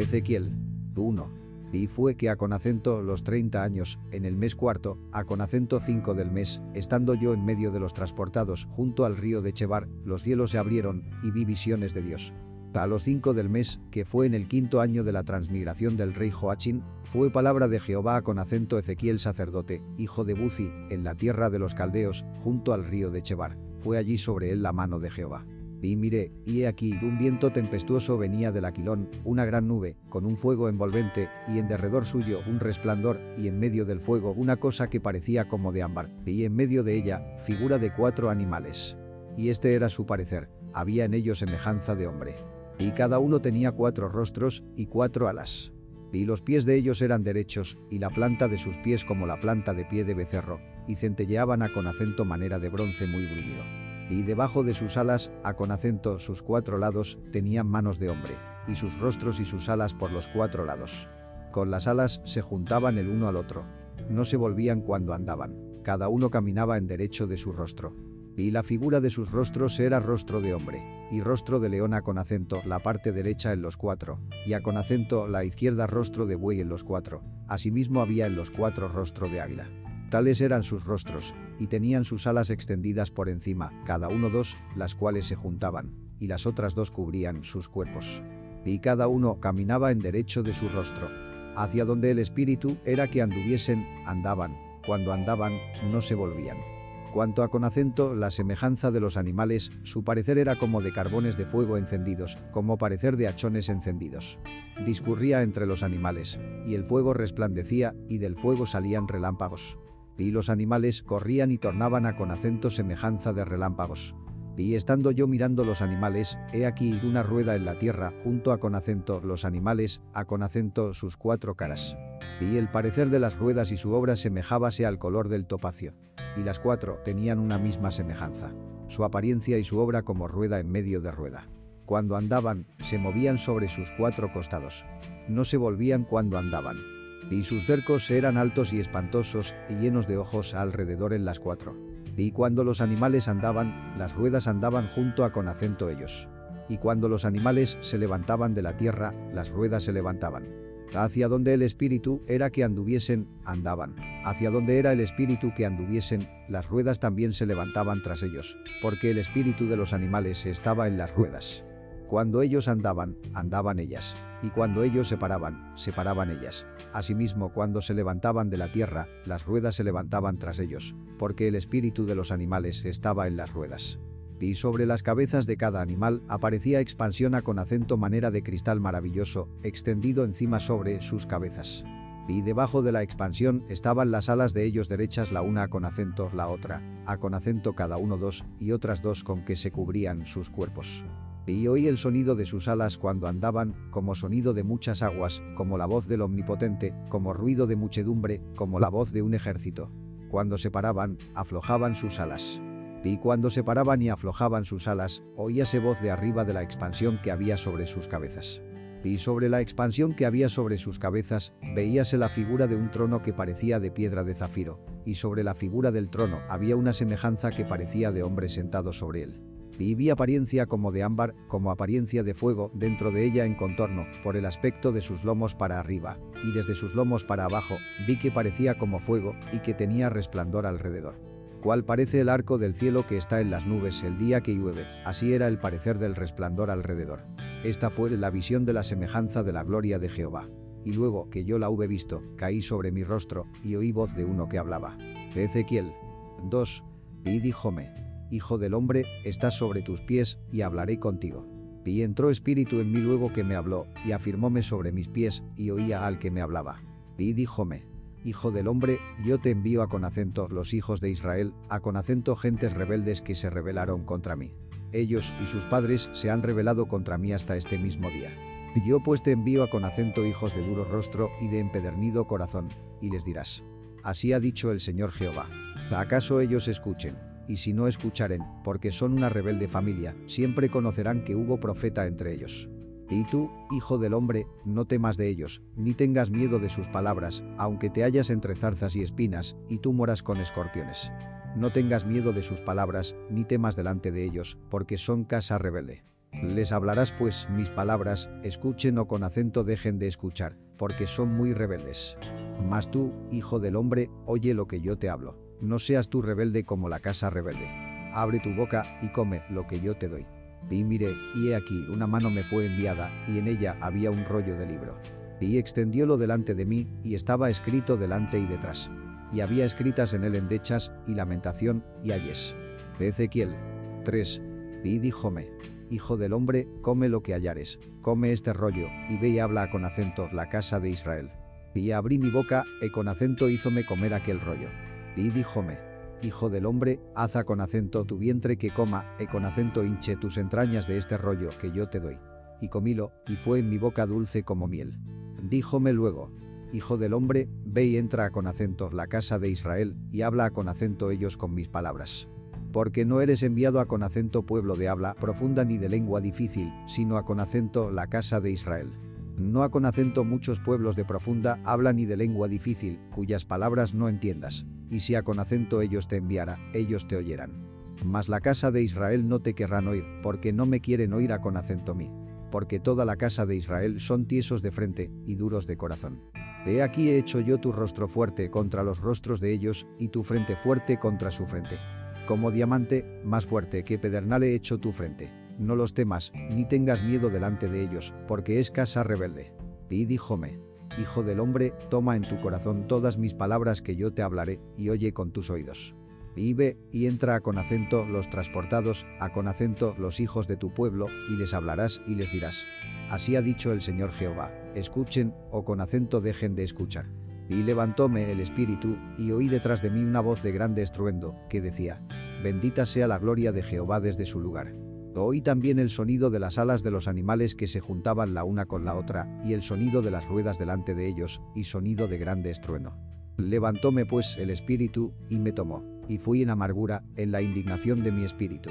Ezequiel. 1. Y fue que a con acento los 30 años, en el mes cuarto, a con acento 5 del mes, estando yo en medio de los transportados junto al río de Chebar, los cielos se abrieron, y vi visiones de Dios. A los cinco del mes, que fue en el quinto año de la transmigración del rey Joachín, fue palabra de Jehová con acento Ezequiel sacerdote, hijo de Buzi, en la tierra de los caldeos, junto al río de Chebar. Fue allí sobre él la mano de Jehová. Y miré, y he aquí, un viento tempestuoso venía del aquilón, una gran nube, con un fuego envolvente, y en derredor suyo un resplandor, y en medio del fuego una cosa que parecía como de ámbar, y en medio de ella, figura de cuatro animales. Y este era su parecer, había en ellos semejanza de hombre. Y cada uno tenía cuatro rostros y cuatro alas. Y los pies de ellos eran derechos, y la planta de sus pies como la planta de pie de becerro, y centelleaban a con acento manera de bronce muy bruñido y debajo de sus alas, a con acento sus cuatro lados, tenían manos de hombre, y sus rostros y sus alas por los cuatro lados. Con las alas se juntaban el uno al otro. No se volvían cuando andaban, cada uno caminaba en derecho de su rostro. Y la figura de sus rostros era rostro de hombre, y rostro de león con acento la parte derecha en los cuatro, y a con acento la izquierda rostro de buey en los cuatro. Asimismo había en los cuatro rostro de águila. Tales eran sus rostros, y tenían sus alas extendidas por encima, cada uno dos, las cuales se juntaban, y las otras dos cubrían sus cuerpos. Y cada uno caminaba en derecho de su rostro. Hacia donde el espíritu era que anduviesen, andaban, cuando andaban, no se volvían. Cuanto a con acento la semejanza de los animales, su parecer era como de carbones de fuego encendidos, como parecer de hachones encendidos. Discurría entre los animales, y el fuego resplandecía, y del fuego salían relámpagos y los animales corrían y tornaban a con acento semejanza de relámpagos. Y estando yo mirando los animales, he aquí una rueda en la tierra, junto a con acento los animales, a con acento sus cuatro caras. Y el parecer de las ruedas y su obra semejábase al color del topacio. Y las cuatro tenían una misma semejanza. Su apariencia y su obra como rueda en medio de rueda. Cuando andaban, se movían sobre sus cuatro costados. No se volvían cuando andaban y sus cercos eran altos y espantosos y llenos de ojos alrededor en las cuatro. Y cuando los animales andaban, las ruedas andaban junto a con acento ellos. Y cuando los animales se levantaban de la tierra, las ruedas se levantaban. Hacia donde el espíritu era que anduviesen, andaban. Hacia donde era el espíritu que anduviesen, las ruedas también se levantaban tras ellos, porque el espíritu de los animales estaba en las ruedas. Cuando ellos andaban, andaban ellas, y cuando ellos se paraban, se paraban ellas. Asimismo, cuando se levantaban de la tierra, las ruedas se levantaban tras ellos, porque el espíritu de los animales estaba en las ruedas. Y sobre las cabezas de cada animal aparecía expansión a con acento manera de cristal maravilloso, extendido encima sobre sus cabezas. Y debajo de la expansión estaban las alas de ellos derechas la una con acento la otra, a con acento cada uno dos, y otras dos con que se cubrían sus cuerpos y oí el sonido de sus alas cuando andaban, como sonido de muchas aguas, como la voz del Omnipotente, como ruido de muchedumbre, como la voz de un ejército. Cuando se paraban, aflojaban sus alas. Y cuando se paraban y aflojaban sus alas, oíase voz de arriba de la expansión que había sobre sus cabezas. Y sobre la expansión que había sobre sus cabezas, veíase la figura de un trono que parecía de piedra de zafiro, y sobre la figura del trono había una semejanza que parecía de hombre sentado sobre él vi apariencia como de ámbar, como apariencia de fuego dentro de ella en contorno, por el aspecto de sus lomos para arriba, y desde sus lomos para abajo, vi que parecía como fuego y que tenía resplandor alrededor. Cual parece el arco del cielo que está en las nubes el día que llueve, así era el parecer del resplandor alrededor. Esta fue la visión de la semejanza de la gloria de Jehová. Y luego que yo la hube visto, caí sobre mi rostro, y oí voz de uno que hablaba. Ezequiel 2. Y díjome, Hijo del hombre, estás sobre tus pies, y hablaré contigo. Y entró espíritu en mí luego que me habló, y afirmóme sobre mis pies, y oía al que me hablaba. Y díjome, Hijo del hombre, yo te envío a con acento los hijos de Israel, a con acento gentes rebeldes que se rebelaron contra mí. Ellos y sus padres se han rebelado contra mí hasta este mismo día. Yo pues te envío a con acento hijos de duro rostro y de empedernido corazón, y les dirás, Así ha dicho el Señor Jehová. ¿Acaso ellos escuchen? Y si no escucharen, porque son una rebelde familia, siempre conocerán que hubo profeta entre ellos. Y tú, hijo del hombre, no temas de ellos, ni tengas miedo de sus palabras, aunque te hallas entre zarzas y espinas, y tú moras con escorpiones. No tengas miedo de sus palabras, ni temas delante de ellos, porque son casa rebelde. Les hablarás pues mis palabras, escuchen o con acento dejen de escuchar, porque son muy rebeldes. Mas tú, hijo del hombre, oye lo que yo te hablo. No seas tú rebelde como la casa rebelde. Abre tu boca y come lo que yo te doy. Y miré, y he aquí una mano me fue enviada, y en ella había un rollo de libro. Y extendiólo delante de mí, y estaba escrito delante y detrás. Y había escritas en él endechas, y lamentación, y ayes. Ezequiel 3. Y díjome, Hijo del hombre, come lo que hallares, come este rollo, y ve y habla con acento la casa de Israel. Y abrí mi boca, e con acento hízome comer aquel rollo. Y díjome, Hijo del hombre, haza con acento tu vientre que coma, e con acento hinche tus entrañas de este rollo que yo te doy. Y comílo, y fue en mi boca dulce como miel. Díjome luego, Hijo del hombre, ve y entra con acento la casa de Israel, y habla con acento ellos con mis palabras. Porque no eres enviado a con acento pueblo de habla profunda ni de lengua difícil, sino a con acento la casa de Israel. No a con acento muchos pueblos de profunda habla ni de lengua difícil, cuyas palabras no entiendas, y si a con acento ellos te enviara, ellos te oyeran. Mas la casa de Israel no te querrán oír, porque no me quieren oír a con acento mí. Porque toda la casa de Israel son tiesos de frente y duros de corazón. He aquí he hecho yo tu rostro fuerte contra los rostros de ellos, y tu frente fuerte contra su frente. Como diamante, más fuerte que pedernal he hecho tu frente. No los temas, ni tengas miedo delante de ellos, porque es casa rebelde. Y díjome, Hijo del hombre, toma en tu corazón todas mis palabras que yo te hablaré, y oye con tus oídos. Y ve, y entra a con acento los transportados, a con acento los hijos de tu pueblo, y les hablarás y les dirás. Así ha dicho el Señor Jehová, escuchen, o con acento dejen de escuchar. Y levantóme el espíritu, y oí detrás de mí una voz de grande estruendo, que decía, Bendita sea la gloria de Jehová desde su lugar. Oí también el sonido de las alas de los animales que se juntaban la una con la otra, y el sonido de las ruedas delante de ellos, y sonido de grande estruendo. Levantóme pues el espíritu, y me tomó, y fui en amargura, en la indignación de mi espíritu.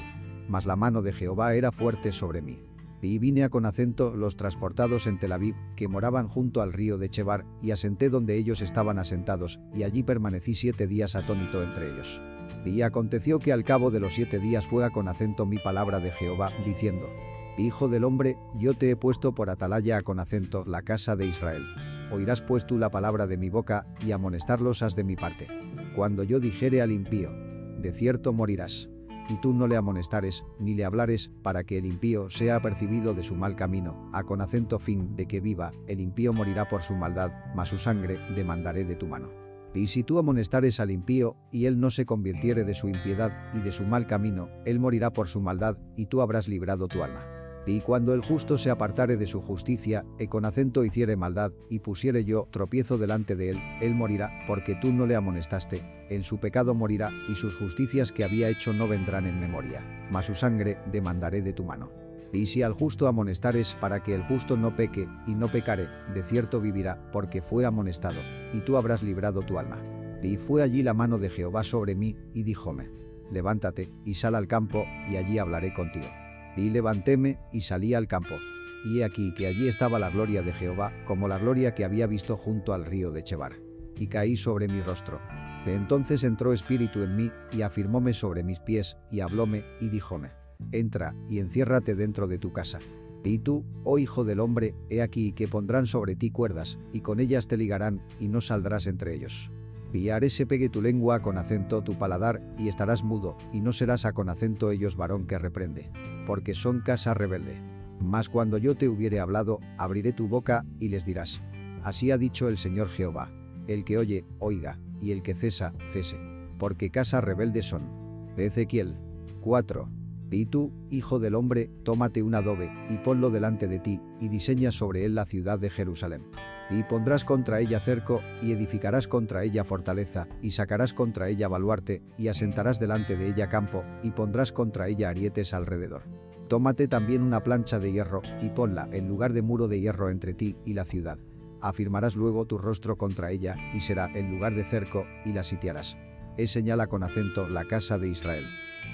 Mas la mano de Jehová era fuerte sobre mí y vine a con acento los transportados en Tel Aviv, que moraban junto al río de Chebar, y asenté donde ellos estaban asentados, y allí permanecí siete días atónito entre ellos. Y aconteció que al cabo de los siete días fue a con acento mi palabra de Jehová, diciendo, Hijo del hombre, yo te he puesto por atalaya a con acento la casa de Israel. Oirás pues tú la palabra de mi boca, y amonestarlos has de mi parte. Cuando yo dijere al impío, de cierto morirás y tú no le amonestares, ni le hablares, para que el impío sea apercibido de su mal camino, a con acento fin de que viva, el impío morirá por su maldad, mas su sangre demandaré de tu mano. Y si tú amonestares al impío, y él no se convirtiere de su impiedad y de su mal camino, él morirá por su maldad, y tú habrás librado tu alma. Y cuando el justo se apartare de su justicia, e con acento hiciere maldad, y pusiere yo tropiezo delante de él, él morirá, porque tú no le amonestaste, en su pecado morirá, y sus justicias que había hecho no vendrán en memoria, mas su sangre demandaré de tu mano. Y si al justo amonestares para que el justo no peque, y no pecare, de cierto vivirá, porque fue amonestado, y tú habrás librado tu alma. Y fue allí la mano de Jehová sobre mí, y díjome, levántate, y sal al campo, y allí hablaré contigo. Y levantéme, y salí al campo. Y he aquí que allí estaba la gloria de Jehová, como la gloria que había visto junto al río de Chebar. Y caí sobre mi rostro. Entonces entró espíritu en mí, y afirmóme sobre mis pies, y hablóme, y díjome, Entra, y enciérrate dentro de tu casa. Y tú, oh hijo del hombre, he aquí que pondrán sobre ti cuerdas, y con ellas te ligarán, y no saldrás entre ellos. Y haré se pegue tu lengua con acento tu paladar, y estarás mudo, y no serás a con acento ellos varón que reprende porque son casa rebelde. Mas cuando yo te hubiere hablado, abriré tu boca, y les dirás, Así ha dicho el Señor Jehová, el que oye, oiga, y el que cesa, cese, porque casa rebelde son. Ezequiel 4. Y tú, hijo del hombre, tómate un adobe, y ponlo delante de ti, y diseña sobre él la ciudad de Jerusalén. Y pondrás contra ella cerco, y edificarás contra ella fortaleza, y sacarás contra ella baluarte, y asentarás delante de ella campo, y pondrás contra ella arietes alrededor. Tómate también una plancha de hierro, y ponla en lugar de muro de hierro entre ti y la ciudad. Afirmarás luego tu rostro contra ella, y será en lugar de cerco, y la sitiarás. Es señala con acento la casa de Israel.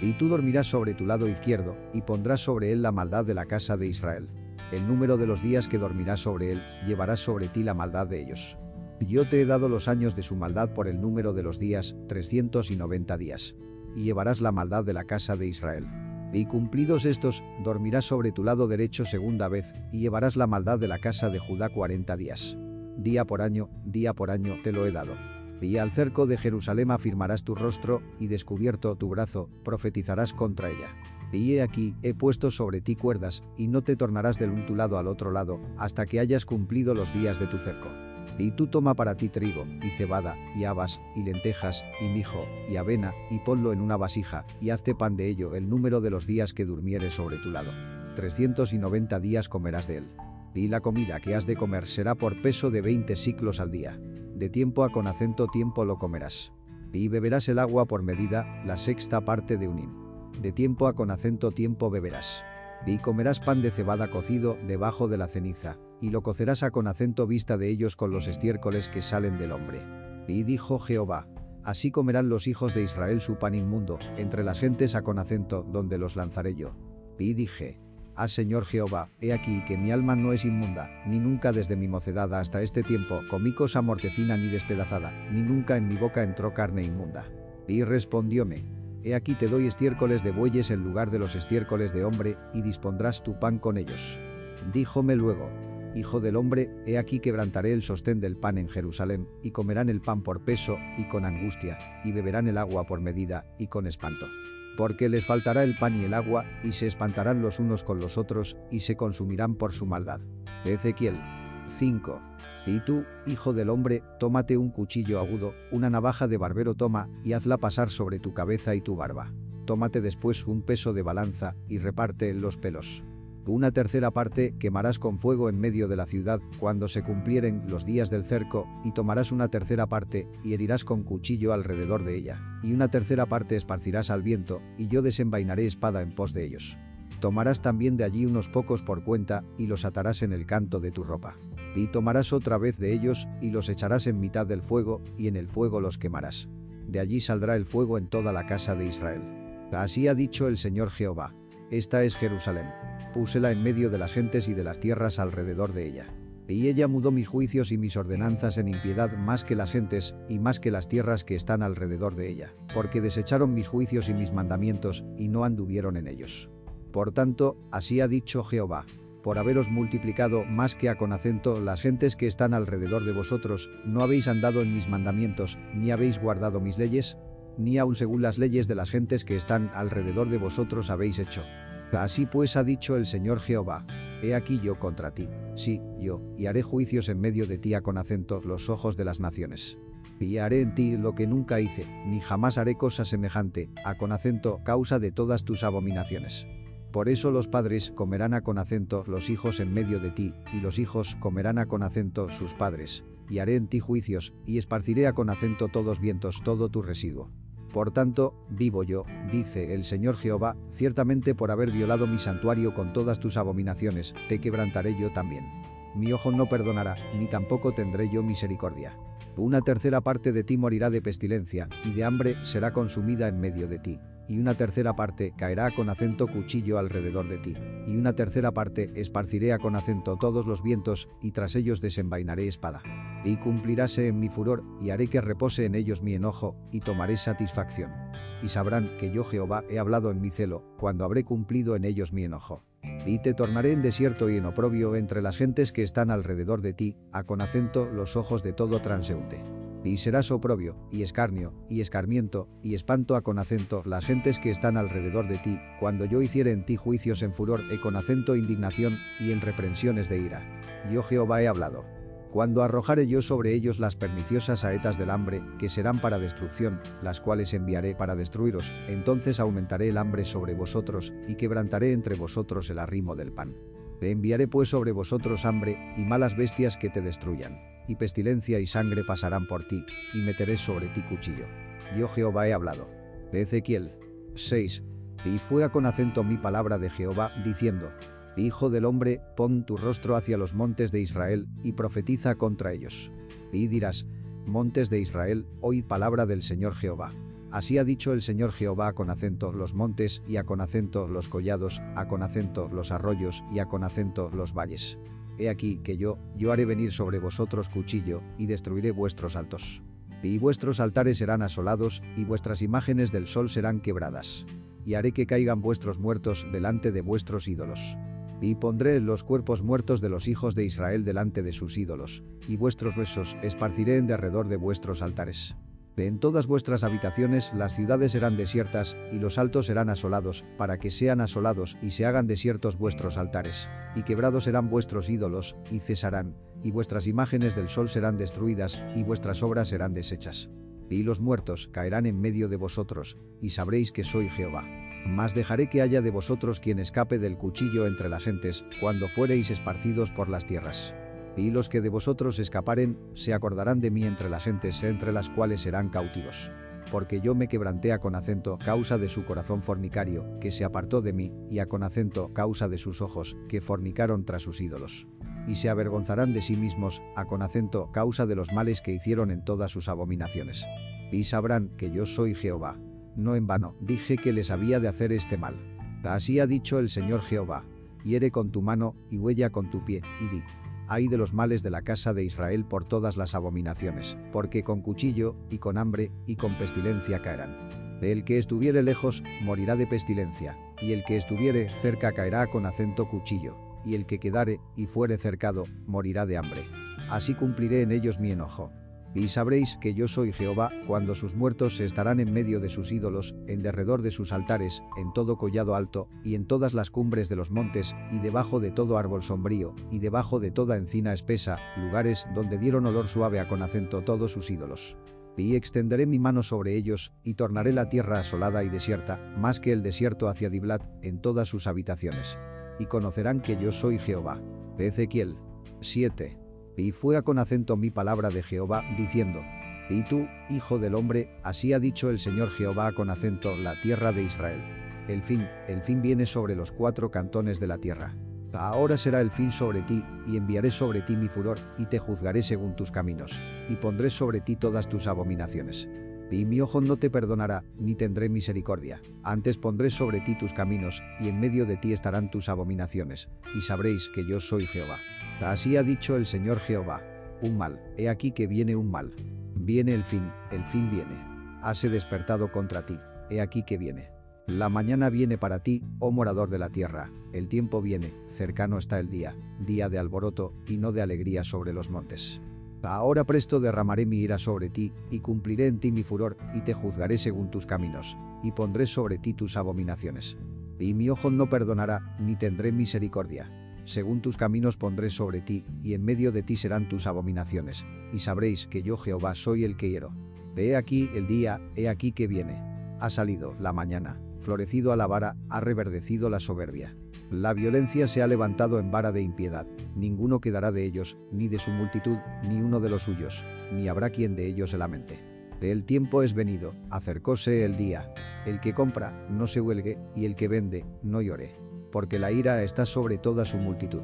Y tú dormirás sobre tu lado izquierdo, y pondrás sobre él la maldad de la casa de Israel el número de los días que dormirás sobre él, llevarás sobre ti la maldad de ellos. Yo te he dado los años de su maldad por el número de los días, 390 días. Y llevarás la maldad de la casa de Israel. Y cumplidos estos, dormirás sobre tu lado derecho segunda vez, y llevarás la maldad de la casa de Judá cuarenta días. Día por año, día por año te lo he dado. Y al cerco de Jerusalén afirmarás tu rostro, y descubierto tu brazo, profetizarás contra ella. Y he aquí, he puesto sobre ti cuerdas, y no te tornarás del un tu lado al otro lado, hasta que hayas cumplido los días de tu cerco. Y tú toma para ti trigo, y cebada, y habas, y lentejas, y mijo, y avena, y ponlo en una vasija, y hazte pan de ello el número de los días que durmieres sobre tu lado. 390 días comerás de él. Y la comida que has de comer será por peso de 20 ciclos al día. De tiempo a con acento tiempo lo comerás. Y beberás el agua por medida, la sexta parte de un hin. De tiempo a con acento tiempo beberás. Y comerás pan de cebada cocido debajo de la ceniza, y lo cocerás a con acento vista de ellos con los estiércoles que salen del hombre. Y dijo Jehová, así comerán los hijos de Israel su pan inmundo, entre las gentes a con acento donde los lanzaré yo. Y dije, Ah Señor Jehová, he aquí que mi alma no es inmunda, ni nunca desde mi mocedad hasta este tiempo comí cosa mortecina ni despedazada, ni nunca en mi boca entró carne inmunda. Y respondióme, He aquí te doy estiércoles de bueyes en lugar de los estiércoles de hombre, y dispondrás tu pan con ellos. Díjome luego, Hijo del hombre, he aquí quebrantaré el sostén del pan en Jerusalén, y comerán el pan por peso, y con angustia, y beberán el agua por medida, y con espanto. Porque les faltará el pan y el agua, y se espantarán los unos con los otros, y se consumirán por su maldad. Ezequiel 5. Y tú, hijo del hombre, tómate un cuchillo agudo, una navaja de barbero toma, y hazla pasar sobre tu cabeza y tu barba. Tómate después un peso de balanza, y reparte los pelos. Una tercera parte quemarás con fuego en medio de la ciudad cuando se cumplieren los días del cerco, y tomarás una tercera parte, y herirás con cuchillo alrededor de ella, y una tercera parte esparcirás al viento, y yo desenvainaré espada en pos de ellos. Tomarás también de allí unos pocos por cuenta, y los atarás en el canto de tu ropa. Y tomarás otra vez de ellos, y los echarás en mitad del fuego, y en el fuego los quemarás. De allí saldrá el fuego en toda la casa de Israel. Así ha dicho el Señor Jehová. Esta es Jerusalén. Púsela en medio de las gentes y de las tierras alrededor de ella. Y ella mudó mis juicios y mis ordenanzas en impiedad más que las gentes y más que las tierras que están alrededor de ella, porque desecharon mis juicios y mis mandamientos y no anduvieron en ellos. Por tanto, así ha dicho Jehová, por haberos multiplicado más que a con acento las gentes que están alrededor de vosotros, no habéis andado en mis mandamientos, ni habéis guardado mis leyes, ni aun según las leyes de las gentes que están alrededor de vosotros habéis hecho. Así pues ha dicho el Señor Jehová, he aquí yo contra ti, sí, yo, y haré juicios en medio de ti a con acento los ojos de las naciones. Y haré en ti lo que nunca hice, ni jamás haré cosa semejante, a con acento causa de todas tus abominaciones. Por eso los padres comerán a con acento los hijos en medio de ti, y los hijos comerán a con acento sus padres, y haré en ti juicios, y esparciré a con acento todos vientos todo tu residuo. Por tanto, vivo yo, dice el Señor Jehová, ciertamente por haber violado mi santuario con todas tus abominaciones, te quebrantaré yo también. Mi ojo no perdonará, ni tampoco tendré yo misericordia. Una tercera parte de ti morirá de pestilencia, y de hambre será consumida en medio de ti. Y una tercera parte caerá con acento cuchillo alrededor de ti. Y una tercera parte esparciré con acento todos los vientos, y tras ellos desenvainaré espada y cumpliráse en mi furor, y haré que repose en ellos mi enojo, y tomaré satisfacción. Y sabrán que yo Jehová he hablado en mi celo, cuando habré cumplido en ellos mi enojo. Y te tornaré en desierto y en oprobio entre las gentes que están alrededor de ti, a con acento los ojos de todo transeúnte. Y serás oprobio, y escarnio, y escarmiento, y espanto a con acento las gentes que están alrededor de ti, cuando yo hiciere en ti juicios en furor e con acento indignación, y en reprensiones de ira. Yo Jehová he hablado. Cuando arrojare yo sobre ellos las perniciosas saetas del hambre, que serán para destrucción, las cuales enviaré para destruiros, entonces aumentaré el hambre sobre vosotros, y quebrantaré entre vosotros el arrimo del pan. Enviaré pues sobre vosotros hambre, y malas bestias que te destruyan, y pestilencia y sangre pasarán por ti, y meteré sobre ti cuchillo. Yo Jehová he hablado. Ezequiel 6. Y fue con acento mi palabra de Jehová, diciendo, Hijo del hombre, pon tu rostro hacia los montes de Israel, y profetiza contra ellos. Y dirás, montes de Israel, oíd palabra del Señor Jehová. Así ha dicho el Señor Jehová con acento los montes y a con acento los collados, a con acento los arroyos y a con acento los valles. He aquí que yo, yo haré venir sobre vosotros cuchillo, y destruiré vuestros altos. Y vuestros altares serán asolados, y vuestras imágenes del sol serán quebradas y haré que caigan vuestros muertos delante de vuestros ídolos. Y pondré los cuerpos muertos de los hijos de Israel delante de sus ídolos, y vuestros huesos esparciré en derredor de vuestros altares. En todas vuestras habitaciones las ciudades serán desiertas, y los altos serán asolados, para que sean asolados y se hagan desiertos vuestros altares. Y quebrados serán vuestros ídolos, y cesarán, y vuestras imágenes del sol serán destruidas, y vuestras obras serán deshechas. Y los muertos caerán en medio de vosotros, y sabréis que soy Jehová. Mas dejaré que haya de vosotros quien escape del cuchillo entre las gentes, cuando fuereis esparcidos por las tierras. Y los que de vosotros escaparen, se acordarán de mí entre las gentes entre las cuales serán cautivos. Porque yo me quebranté a con acento causa de su corazón fornicario, que se apartó de mí, y a con acento causa de sus ojos, que fornicaron tras sus ídolos. Y se avergonzarán de sí mismos, a con acento causa de los males que hicieron en todas sus abominaciones. Y sabrán que yo soy Jehová. No en vano, dije que les había de hacer este mal. Así ha dicho el Señor Jehová. Hiere con tu mano, y huella con tu pie, y di. Ay de los males de la casa de Israel por todas las abominaciones, porque con cuchillo, y con hambre, y con pestilencia caerán. El que estuviere lejos, morirá de pestilencia, y el que estuviere cerca caerá con acento cuchillo, y el que quedare, y fuere cercado, morirá de hambre. Así cumpliré en ellos mi enojo. Y sabréis que yo soy Jehová, cuando sus muertos estarán en medio de sus ídolos, en derredor de sus altares, en todo collado alto, y en todas las cumbres de los montes, y debajo de todo árbol sombrío, y debajo de toda encina espesa, lugares donde dieron olor suave a con acento todos sus ídolos. Y extenderé mi mano sobre ellos, y tornaré la tierra asolada y desierta, más que el desierto hacia Diblat, en todas sus habitaciones. Y conocerán que yo soy Jehová. Ezequiel 7. Y fue a con acento mi palabra de Jehová, diciendo, Y tú, hijo del hombre, así ha dicho el Señor Jehová con acento la tierra de Israel. El fin, el fin viene sobre los cuatro cantones de la tierra. Ahora será el fin sobre ti, y enviaré sobre ti mi furor, y te juzgaré según tus caminos, y pondré sobre ti todas tus abominaciones. Y mi ojo no te perdonará, ni tendré misericordia. Antes pondré sobre ti tus caminos, y en medio de ti estarán tus abominaciones, y sabréis que yo soy Jehová. Así ha dicho el Señor Jehová. Un mal, he aquí que viene un mal. Viene el fin, el fin viene. Hase despertado contra ti, he aquí que viene. La mañana viene para ti, oh morador de la tierra, el tiempo viene, cercano está el día, día de alboroto y no de alegría sobre los montes. Ahora presto derramaré mi ira sobre ti, y cumpliré en ti mi furor, y te juzgaré según tus caminos, y pondré sobre ti tus abominaciones. Y mi ojo no perdonará, ni tendré misericordia según tus caminos pondré sobre ti, y en medio de ti serán tus abominaciones, y sabréis que yo Jehová soy el que hiero. He aquí el día, he aquí que viene. Ha salido la mañana, florecido a la vara, ha reverdecido la soberbia. La violencia se ha levantado en vara de impiedad, ninguno quedará de ellos, ni de su multitud, ni uno de los suyos, ni habrá quien de ellos se lamente. El tiempo es venido, acercóse el día. El que compra, no se huelgue, y el que vende, no llore porque la ira está sobre toda su multitud.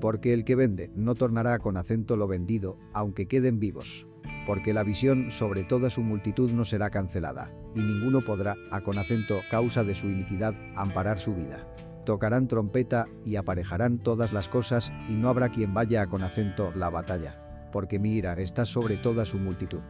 Porque el que vende no tornará con acento lo vendido, aunque queden vivos. Porque la visión sobre toda su multitud no será cancelada, y ninguno podrá, a con acento causa de su iniquidad, amparar su vida. Tocarán trompeta y aparejarán todas las cosas, y no habrá quien vaya a con acento la batalla. Porque mi ira está sobre toda su multitud.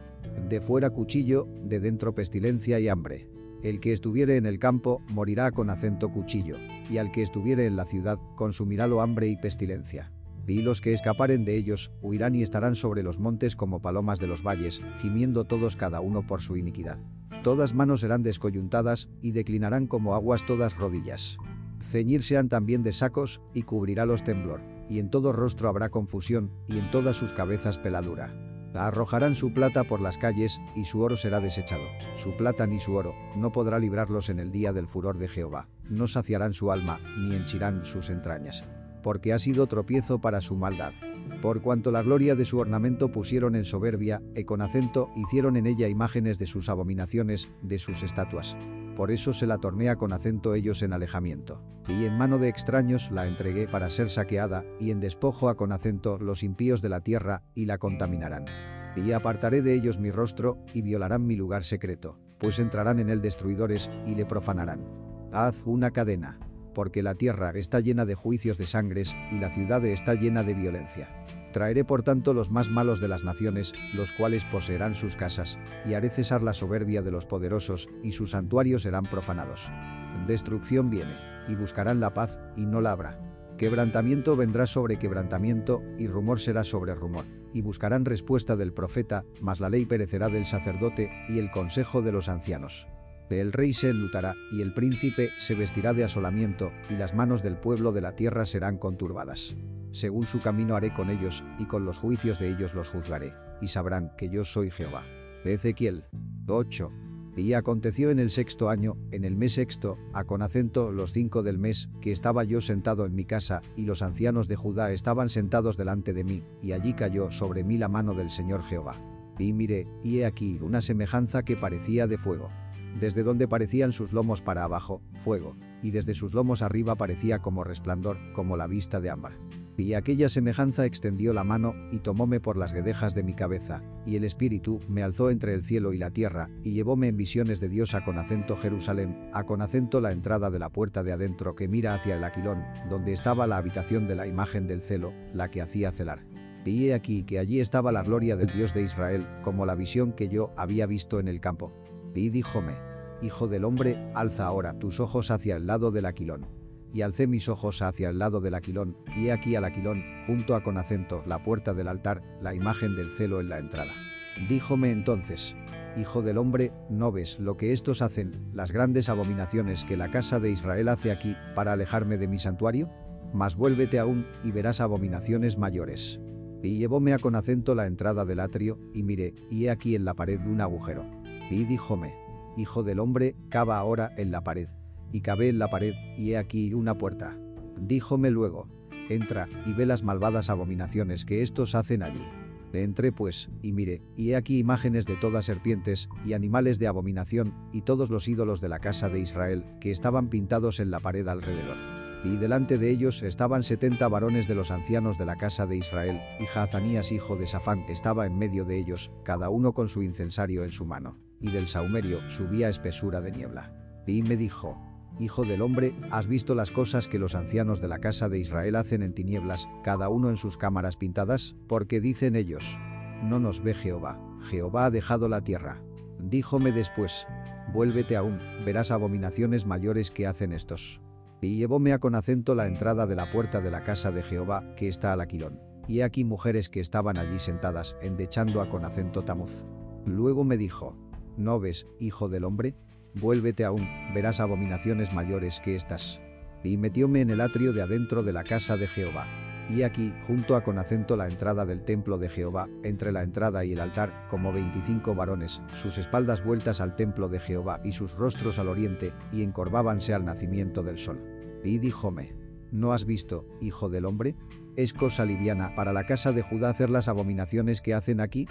De fuera cuchillo, de dentro pestilencia y hambre el que estuviere en el campo morirá con acento cuchillo, y al que estuviere en la ciudad consumirálo hambre y pestilencia. Y los que escaparen de ellos huirán y estarán sobre los montes como palomas de los valles, gimiendo todos cada uno por su iniquidad. Todas manos serán descoyuntadas y declinarán como aguas todas rodillas. Ceñirse han también de sacos y cubrirá los temblor, y en todo rostro habrá confusión y en todas sus cabezas peladura. Arrojarán su plata por las calles, y su oro será desechado. Su plata ni su oro no podrá librarlos en el día del furor de Jehová. No saciarán su alma, ni henchirán sus entrañas. Porque ha sido tropiezo para su maldad. Por cuanto la gloria de su ornamento pusieron en soberbia, e con acento hicieron en ella imágenes de sus abominaciones, de sus estatuas por eso se la tornea con acento ellos en alejamiento. Y en mano de extraños la entregué para ser saqueada, y en despojo a con acento los impíos de la tierra, y la contaminarán. Y apartaré de ellos mi rostro, y violarán mi lugar secreto, pues entrarán en él destruidores, y le profanarán. Haz una cadena, porque la tierra está llena de juicios de sangres, y la ciudad está llena de violencia. Traeré por tanto los más malos de las naciones, los cuales poseerán sus casas, y haré cesar la soberbia de los poderosos, y sus santuarios serán profanados. Destrucción viene, y buscarán la paz, y no la habrá. Quebrantamiento vendrá sobre quebrantamiento, y rumor será sobre rumor, y buscarán respuesta del profeta, mas la ley perecerá del sacerdote, y el consejo de los ancianos. El rey se enlutará, y el príncipe se vestirá de asolamiento, y las manos del pueblo de la tierra serán conturbadas. Según su camino haré con ellos, y con los juicios de ellos los juzgaré, y sabrán que yo soy Jehová. Ezequiel 8. Y aconteció en el sexto año, en el mes sexto, a con acento los cinco del mes, que estaba yo sentado en mi casa, y los ancianos de Judá estaban sentados delante de mí, y allí cayó sobre mí la mano del Señor Jehová. Y miré, y he aquí una semejanza que parecía de fuego. Desde donde parecían sus lomos para abajo, fuego, y desde sus lomos arriba parecía como resplandor, como la vista de ámbar. Y aquella semejanza extendió la mano, y tomóme por las guedejas de mi cabeza, y el Espíritu me alzó entre el cielo y la tierra, y llevóme en visiones de Dios a con acento Jerusalén, a con acento la entrada de la puerta de adentro que mira hacia el aquilón, donde estaba la habitación de la imagen del celo, la que hacía celar. Y he aquí que allí estaba la gloria del Dios de Israel, como la visión que yo había visto en el campo. Y díjome, Hijo del hombre, alza ahora tus ojos hacia el lado del aquilón y alcé mis ojos hacia el lado del aquilón, y he aquí al aquilón, junto a con acento, la puerta del altar, la imagen del celo en la entrada. Díjome entonces, Hijo del hombre, ¿no ves lo que estos hacen, las grandes abominaciones que la casa de Israel hace aquí, para alejarme de mi santuario? Mas vuélvete aún, y verás abominaciones mayores. Y llevóme a con acento la entrada del atrio, y miré, y he aquí en la pared un agujero. Y díjome, Hijo del hombre, cava ahora en la pared y cabé en la pared, y he aquí una puerta. Díjome luego, entra y ve las malvadas abominaciones que estos hacen allí. Entré pues, y miré, y he aquí imágenes de todas serpientes, y animales de abominación, y todos los ídolos de la casa de Israel, que estaban pintados en la pared alrededor. Y delante de ellos estaban setenta varones de los ancianos de la casa de Israel, y Jazanías hijo de Safán estaba en medio de ellos, cada uno con su incensario en su mano. Y del saumerio subía espesura de niebla. Y me dijo, Hijo del hombre, ¿has visto las cosas que los ancianos de la casa de Israel hacen en tinieblas, cada uno en sus cámaras pintadas? Porque dicen ellos, no nos ve Jehová, Jehová ha dejado la tierra. Díjome después, vuélvete aún, verás abominaciones mayores que hacen estos. Y llevóme a con acento la entrada de la puerta de la casa de Jehová, que está al aquilón. Y aquí mujeres que estaban allí sentadas, endechando a con acento tamuz. Luego me dijo, ¿no ves, hijo del hombre? Vuélvete aún, verás abominaciones mayores que estas. Y metióme en el atrio de adentro de la casa de Jehová. Y aquí, junto a con acento la entrada del templo de Jehová, entre la entrada y el altar, como veinticinco varones, sus espaldas vueltas al templo de Jehová y sus rostros al oriente, y encorvábanse al nacimiento del sol. Y díjome, ¿no has visto, hijo del hombre? ¿Es cosa liviana para la casa de Judá hacer las abominaciones que hacen aquí?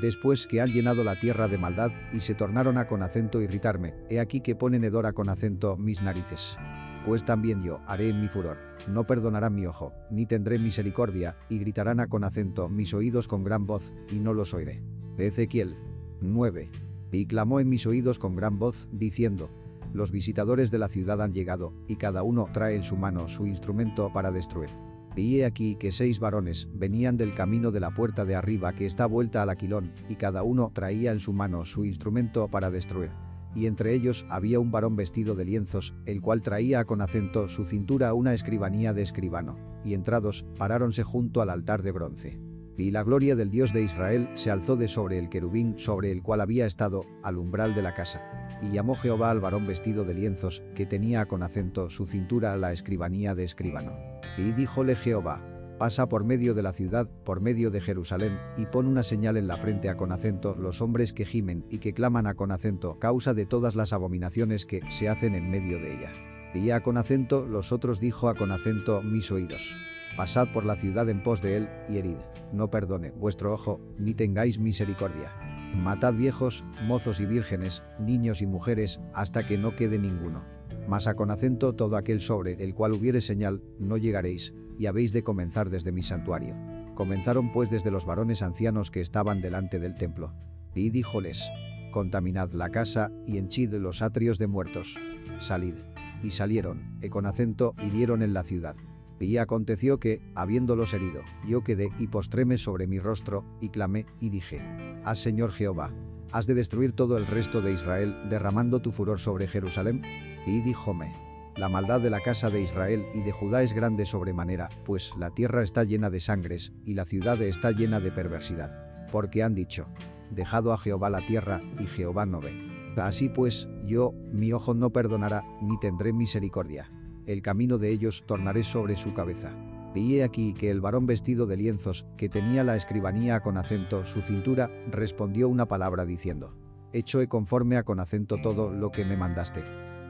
Después que han llenado la tierra de maldad y se tornaron a con acento irritarme, he aquí que ponen hedor con acento mis narices. Pues también yo haré en mi furor, no perdonarán mi ojo, ni tendré misericordia, y gritarán a con acento mis oídos con gran voz, y no los oiré. Ezequiel 9. Y clamó en mis oídos con gran voz, diciendo, los visitadores de la ciudad han llegado, y cada uno trae en su mano su instrumento para destruir. Y he aquí que seis varones venían del camino de la puerta de arriba que está vuelta al aquilón, y cada uno traía en su mano su instrumento para destruir. Y entre ellos había un varón vestido de lienzos, el cual traía con acento su cintura una escribanía de escribano, y entrados, paráronse junto al altar de bronce. Y la gloria del Dios de Israel se alzó de sobre el querubín sobre el cual había estado, al umbral de la casa. Y llamó Jehová al varón vestido de lienzos, que tenía con acento su cintura la escribanía de escribano. Y díjole Jehová, pasa por medio de la ciudad, por medio de Jerusalén, y pon una señal en la frente a con acento los hombres que gimen y que claman a con acento causa de todas las abominaciones que se hacen en medio de ella. Y a con acento los otros dijo a con acento mis oídos. Pasad por la ciudad en pos de él, y herid, no perdone vuestro ojo, ni tengáis misericordia. Matad viejos, mozos y vírgenes, niños y mujeres, hasta que no quede ninguno mas a con acento todo aquel sobre el cual hubiere señal, no llegaréis, y habéis de comenzar desde mi santuario. Comenzaron pues desde los varones ancianos que estaban delante del templo. Y díjoles, contaminad la casa y henchid los atrios de muertos. Salid. Y salieron, y con acento hirieron en la ciudad. Y aconteció que, habiéndolos herido, yo quedé y postréme sobre mi rostro, y clamé, y dije, Haz Señor Jehová, ¿has de destruir todo el resto de Israel derramando tu furor sobre Jerusalén? Y díjome, la maldad de la casa de Israel y de Judá es grande sobremanera, pues la tierra está llena de sangres, y la ciudad está llena de perversidad. Porque han dicho, dejado a Jehová la tierra, y Jehová no ve. Así pues, yo, mi ojo no perdonará, ni tendré misericordia. El camino de ellos tornaré sobre su cabeza. Y he aquí que el varón vestido de lienzos, que tenía la escribanía con acento su cintura, respondió una palabra diciendo, Hecho he conforme a con acento todo lo que me mandaste.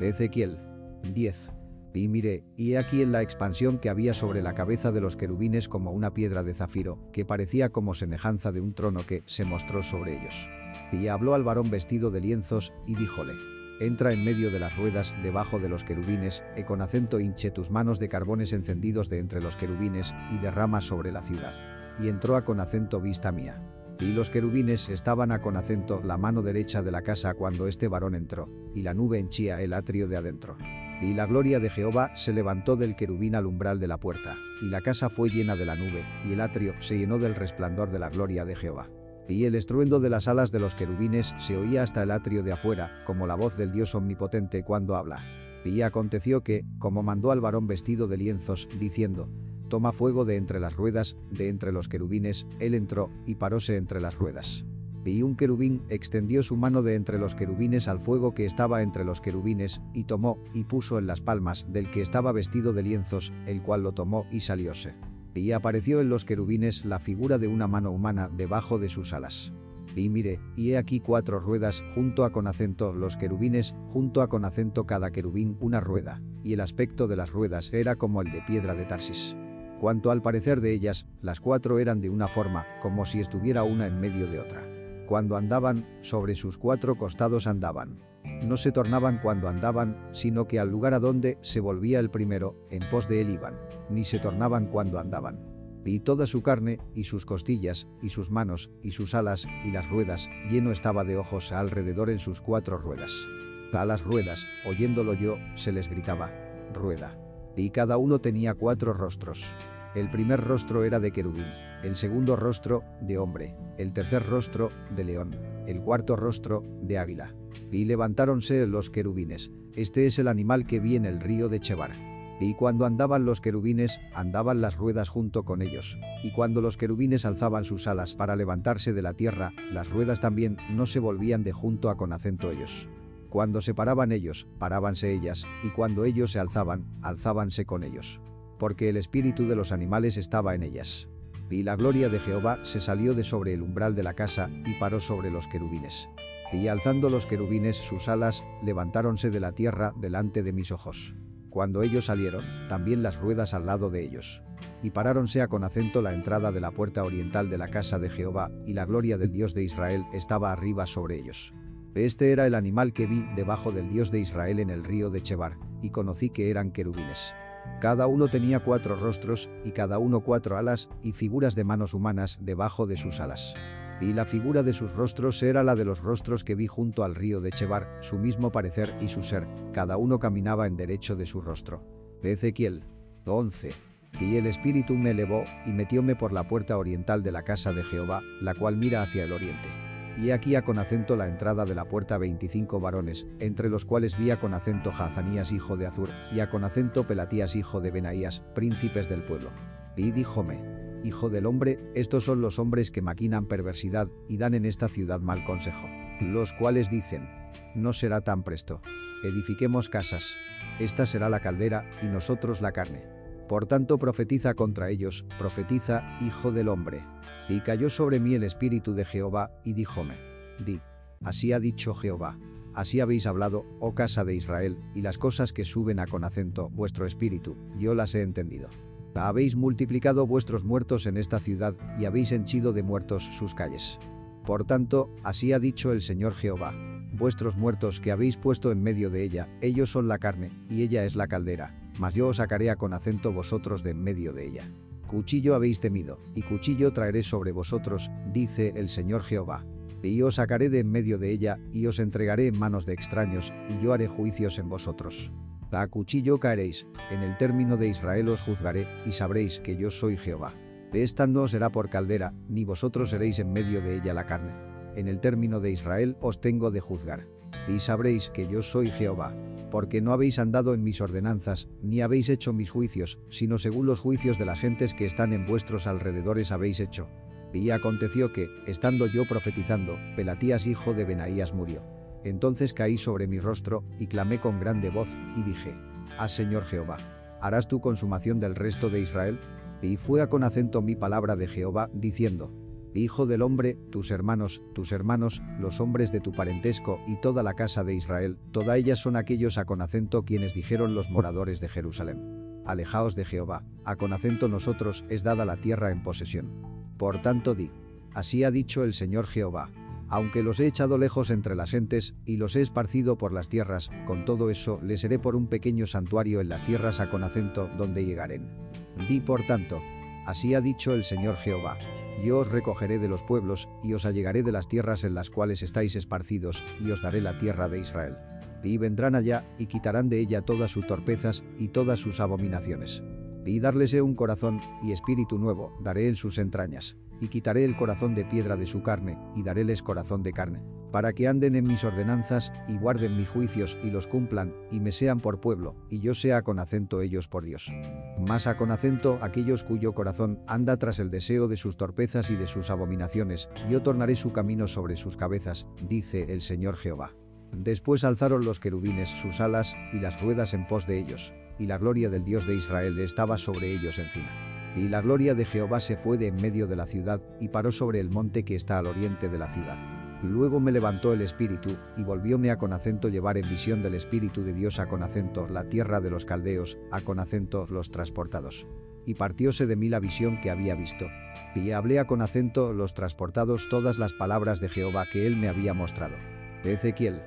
Ezequiel 10. Y miré, y he aquí en la expansión que había sobre la cabeza de los querubines como una piedra de zafiro, que parecía como semejanza de un trono que se mostró sobre ellos. Y habló al varón vestido de lienzos, y díjole, entra en medio de las ruedas debajo de los querubines, e con acento hinche tus manos de carbones encendidos de entre los querubines, y derrama sobre la ciudad. Y entró a con acento vista mía. Y los querubines estaban a con acento la mano derecha de la casa cuando este varón entró, y la nube henchía el atrio de adentro. Y la gloria de Jehová se levantó del querubín al umbral de la puerta, y la casa fue llena de la nube, y el atrio se llenó del resplandor de la gloria de Jehová. Y el estruendo de las alas de los querubines se oía hasta el atrio de afuera, como la voz del Dios omnipotente cuando habla. Y aconteció que, como mandó al varón vestido de lienzos, diciendo, Toma fuego de entre las ruedas, de entre los querubines, él entró, y paróse entre las ruedas. Y un querubín extendió su mano de entre los querubines al fuego que estaba entre los querubines, y tomó, y puso en las palmas del que estaba vestido de lienzos, el cual lo tomó y salióse. Y apareció en los querubines la figura de una mano humana debajo de sus alas. Y mire, y he aquí cuatro ruedas, junto a con acento los querubines, junto a con acento cada querubín una rueda, y el aspecto de las ruedas era como el de piedra de Tarsis. Cuanto al parecer de ellas, las cuatro eran de una forma, como si estuviera una en medio de otra. Cuando andaban, sobre sus cuatro costados andaban. No se tornaban cuando andaban, sino que al lugar a donde se volvía el primero, en pos de él iban, ni se tornaban cuando andaban. Y toda su carne, y sus costillas, y sus manos, y sus alas, y las ruedas, lleno estaba de ojos alrededor en sus cuatro ruedas. A las ruedas, oyéndolo yo, se les gritaba, rueda. Y cada uno tenía cuatro rostros. El primer rostro era de querubín, el segundo rostro, de hombre, el tercer rostro, de león, el cuarto rostro, de águila. Y levantáronse los querubines. Este es el animal que vi en el río de Chebar. Y cuando andaban los querubines, andaban las ruedas junto con ellos. Y cuando los querubines alzaban sus alas para levantarse de la tierra, las ruedas también no se volvían de junto a con acento ellos. Cuando se paraban ellos, parábanse ellas, y cuando ellos se alzaban, alzábanse con ellos porque el espíritu de los animales estaba en ellas. Y la gloria de Jehová se salió de sobre el umbral de la casa y paró sobre los querubines. Y alzando los querubines sus alas, levantáronse de la tierra delante de mis ojos. Cuando ellos salieron, también las ruedas al lado de ellos. Y paráronse a con acento la entrada de la puerta oriental de la casa de Jehová, y la gloria del Dios de Israel estaba arriba sobre ellos. Este era el animal que vi debajo del Dios de Israel en el río de Chebar, y conocí que eran querubines. Cada uno tenía cuatro rostros, y cada uno cuatro alas, y figuras de manos humanas debajo de sus alas. Y la figura de sus rostros era la de los rostros que vi junto al río de Chebar, su mismo parecer y su ser, cada uno caminaba en derecho de su rostro. Ezequiel 11. Y el espíritu me elevó, y metióme por la puerta oriental de la casa de Jehová, la cual mira hacia el oriente. Y aquí a con acento la entrada de la puerta 25 varones, entre los cuales vi a con acento Hazanías hijo de Azur, y a con acento Pelatías hijo de Benaías, príncipes del pueblo. Y díjome, Hijo del hombre, estos son los hombres que maquinan perversidad y dan en esta ciudad mal consejo. Los cuales dicen, no será tan presto. Edifiquemos casas. Esta será la caldera y nosotros la carne. Por tanto profetiza contra ellos, profetiza, Hijo del hombre. Y cayó sobre mí el espíritu de Jehová, y díjome, di, así ha dicho Jehová, así habéis hablado, oh casa de Israel, y las cosas que suben a con acento vuestro espíritu, yo las he entendido. Habéis multiplicado vuestros muertos en esta ciudad, y habéis henchido de muertos sus calles. Por tanto, así ha dicho el Señor Jehová, vuestros muertos que habéis puesto en medio de ella, ellos son la carne, y ella es la caldera, mas yo os sacaré a con acento vosotros de en medio de ella. Cuchillo habéis temido, y cuchillo traeré sobre vosotros, dice el Señor Jehová. Y os sacaré de en medio de ella, y os entregaré en manos de extraños, y yo haré juicios en vosotros. A cuchillo caeréis, en el término de Israel os juzgaré, y sabréis que yo soy Jehová. De esta no será por caldera, ni vosotros seréis en medio de ella la carne. En el término de Israel os tengo de juzgar. Y sabréis que yo soy Jehová. Porque no habéis andado en mis ordenanzas, ni habéis hecho mis juicios, sino según los juicios de las gentes que están en vuestros alrededores habéis hecho. Y aconteció que, estando yo profetizando, Pelatías hijo de Benaías murió. Entonces caí sobre mi rostro, y clamé con grande voz, y dije, Ah Señor Jehová, ¿harás tu consumación del resto de Israel? Y fue a con acento mi palabra de Jehová, diciendo, Hijo del hombre, tus hermanos, tus hermanos, los hombres de tu parentesco y toda la casa de Israel, toda ellas son aquellos a con acento quienes dijeron los moradores de Jerusalén. Alejaos de Jehová, a con acento nosotros es dada la tierra en posesión. Por tanto di, así ha dicho el Señor Jehová, aunque los he echado lejos entre las gentes y los he esparcido por las tierras, con todo eso les seré por un pequeño santuario en las tierras a con acento donde llegaren. Di por tanto, así ha dicho el Señor Jehová, yo os recogeré de los pueblos, y os allegaré de las tierras en las cuales estáis esparcidos, y os daré la tierra de Israel. Y vendrán allá, y quitarán de ella todas sus torpezas, y todas sus abominaciones. Y darles un corazón, y espíritu nuevo, daré en sus entrañas y quitaré el corazón de piedra de su carne, y daréles corazón de carne, para que anden en mis ordenanzas, y guarden mis juicios, y los cumplan, y me sean por pueblo, y yo sea con acento ellos por Dios. Más a con acento aquellos cuyo corazón anda tras el deseo de sus torpezas y de sus abominaciones, yo tornaré su camino sobre sus cabezas, dice el Señor Jehová. Después alzaron los querubines sus alas y las ruedas en pos de ellos, y la gloria del Dios de Israel estaba sobre ellos encima. Y la gloria de Jehová se fue de en medio de la ciudad y paró sobre el monte que está al oriente de la ciudad. Luego me levantó el espíritu, y volvióme a con acento llevar en visión del espíritu de Dios a con acento la tierra de los caldeos, a con acento los transportados. Y partióse de mí la visión que había visto. Y hablé a con acento los transportados todas las palabras de Jehová que él me había mostrado. Ezequiel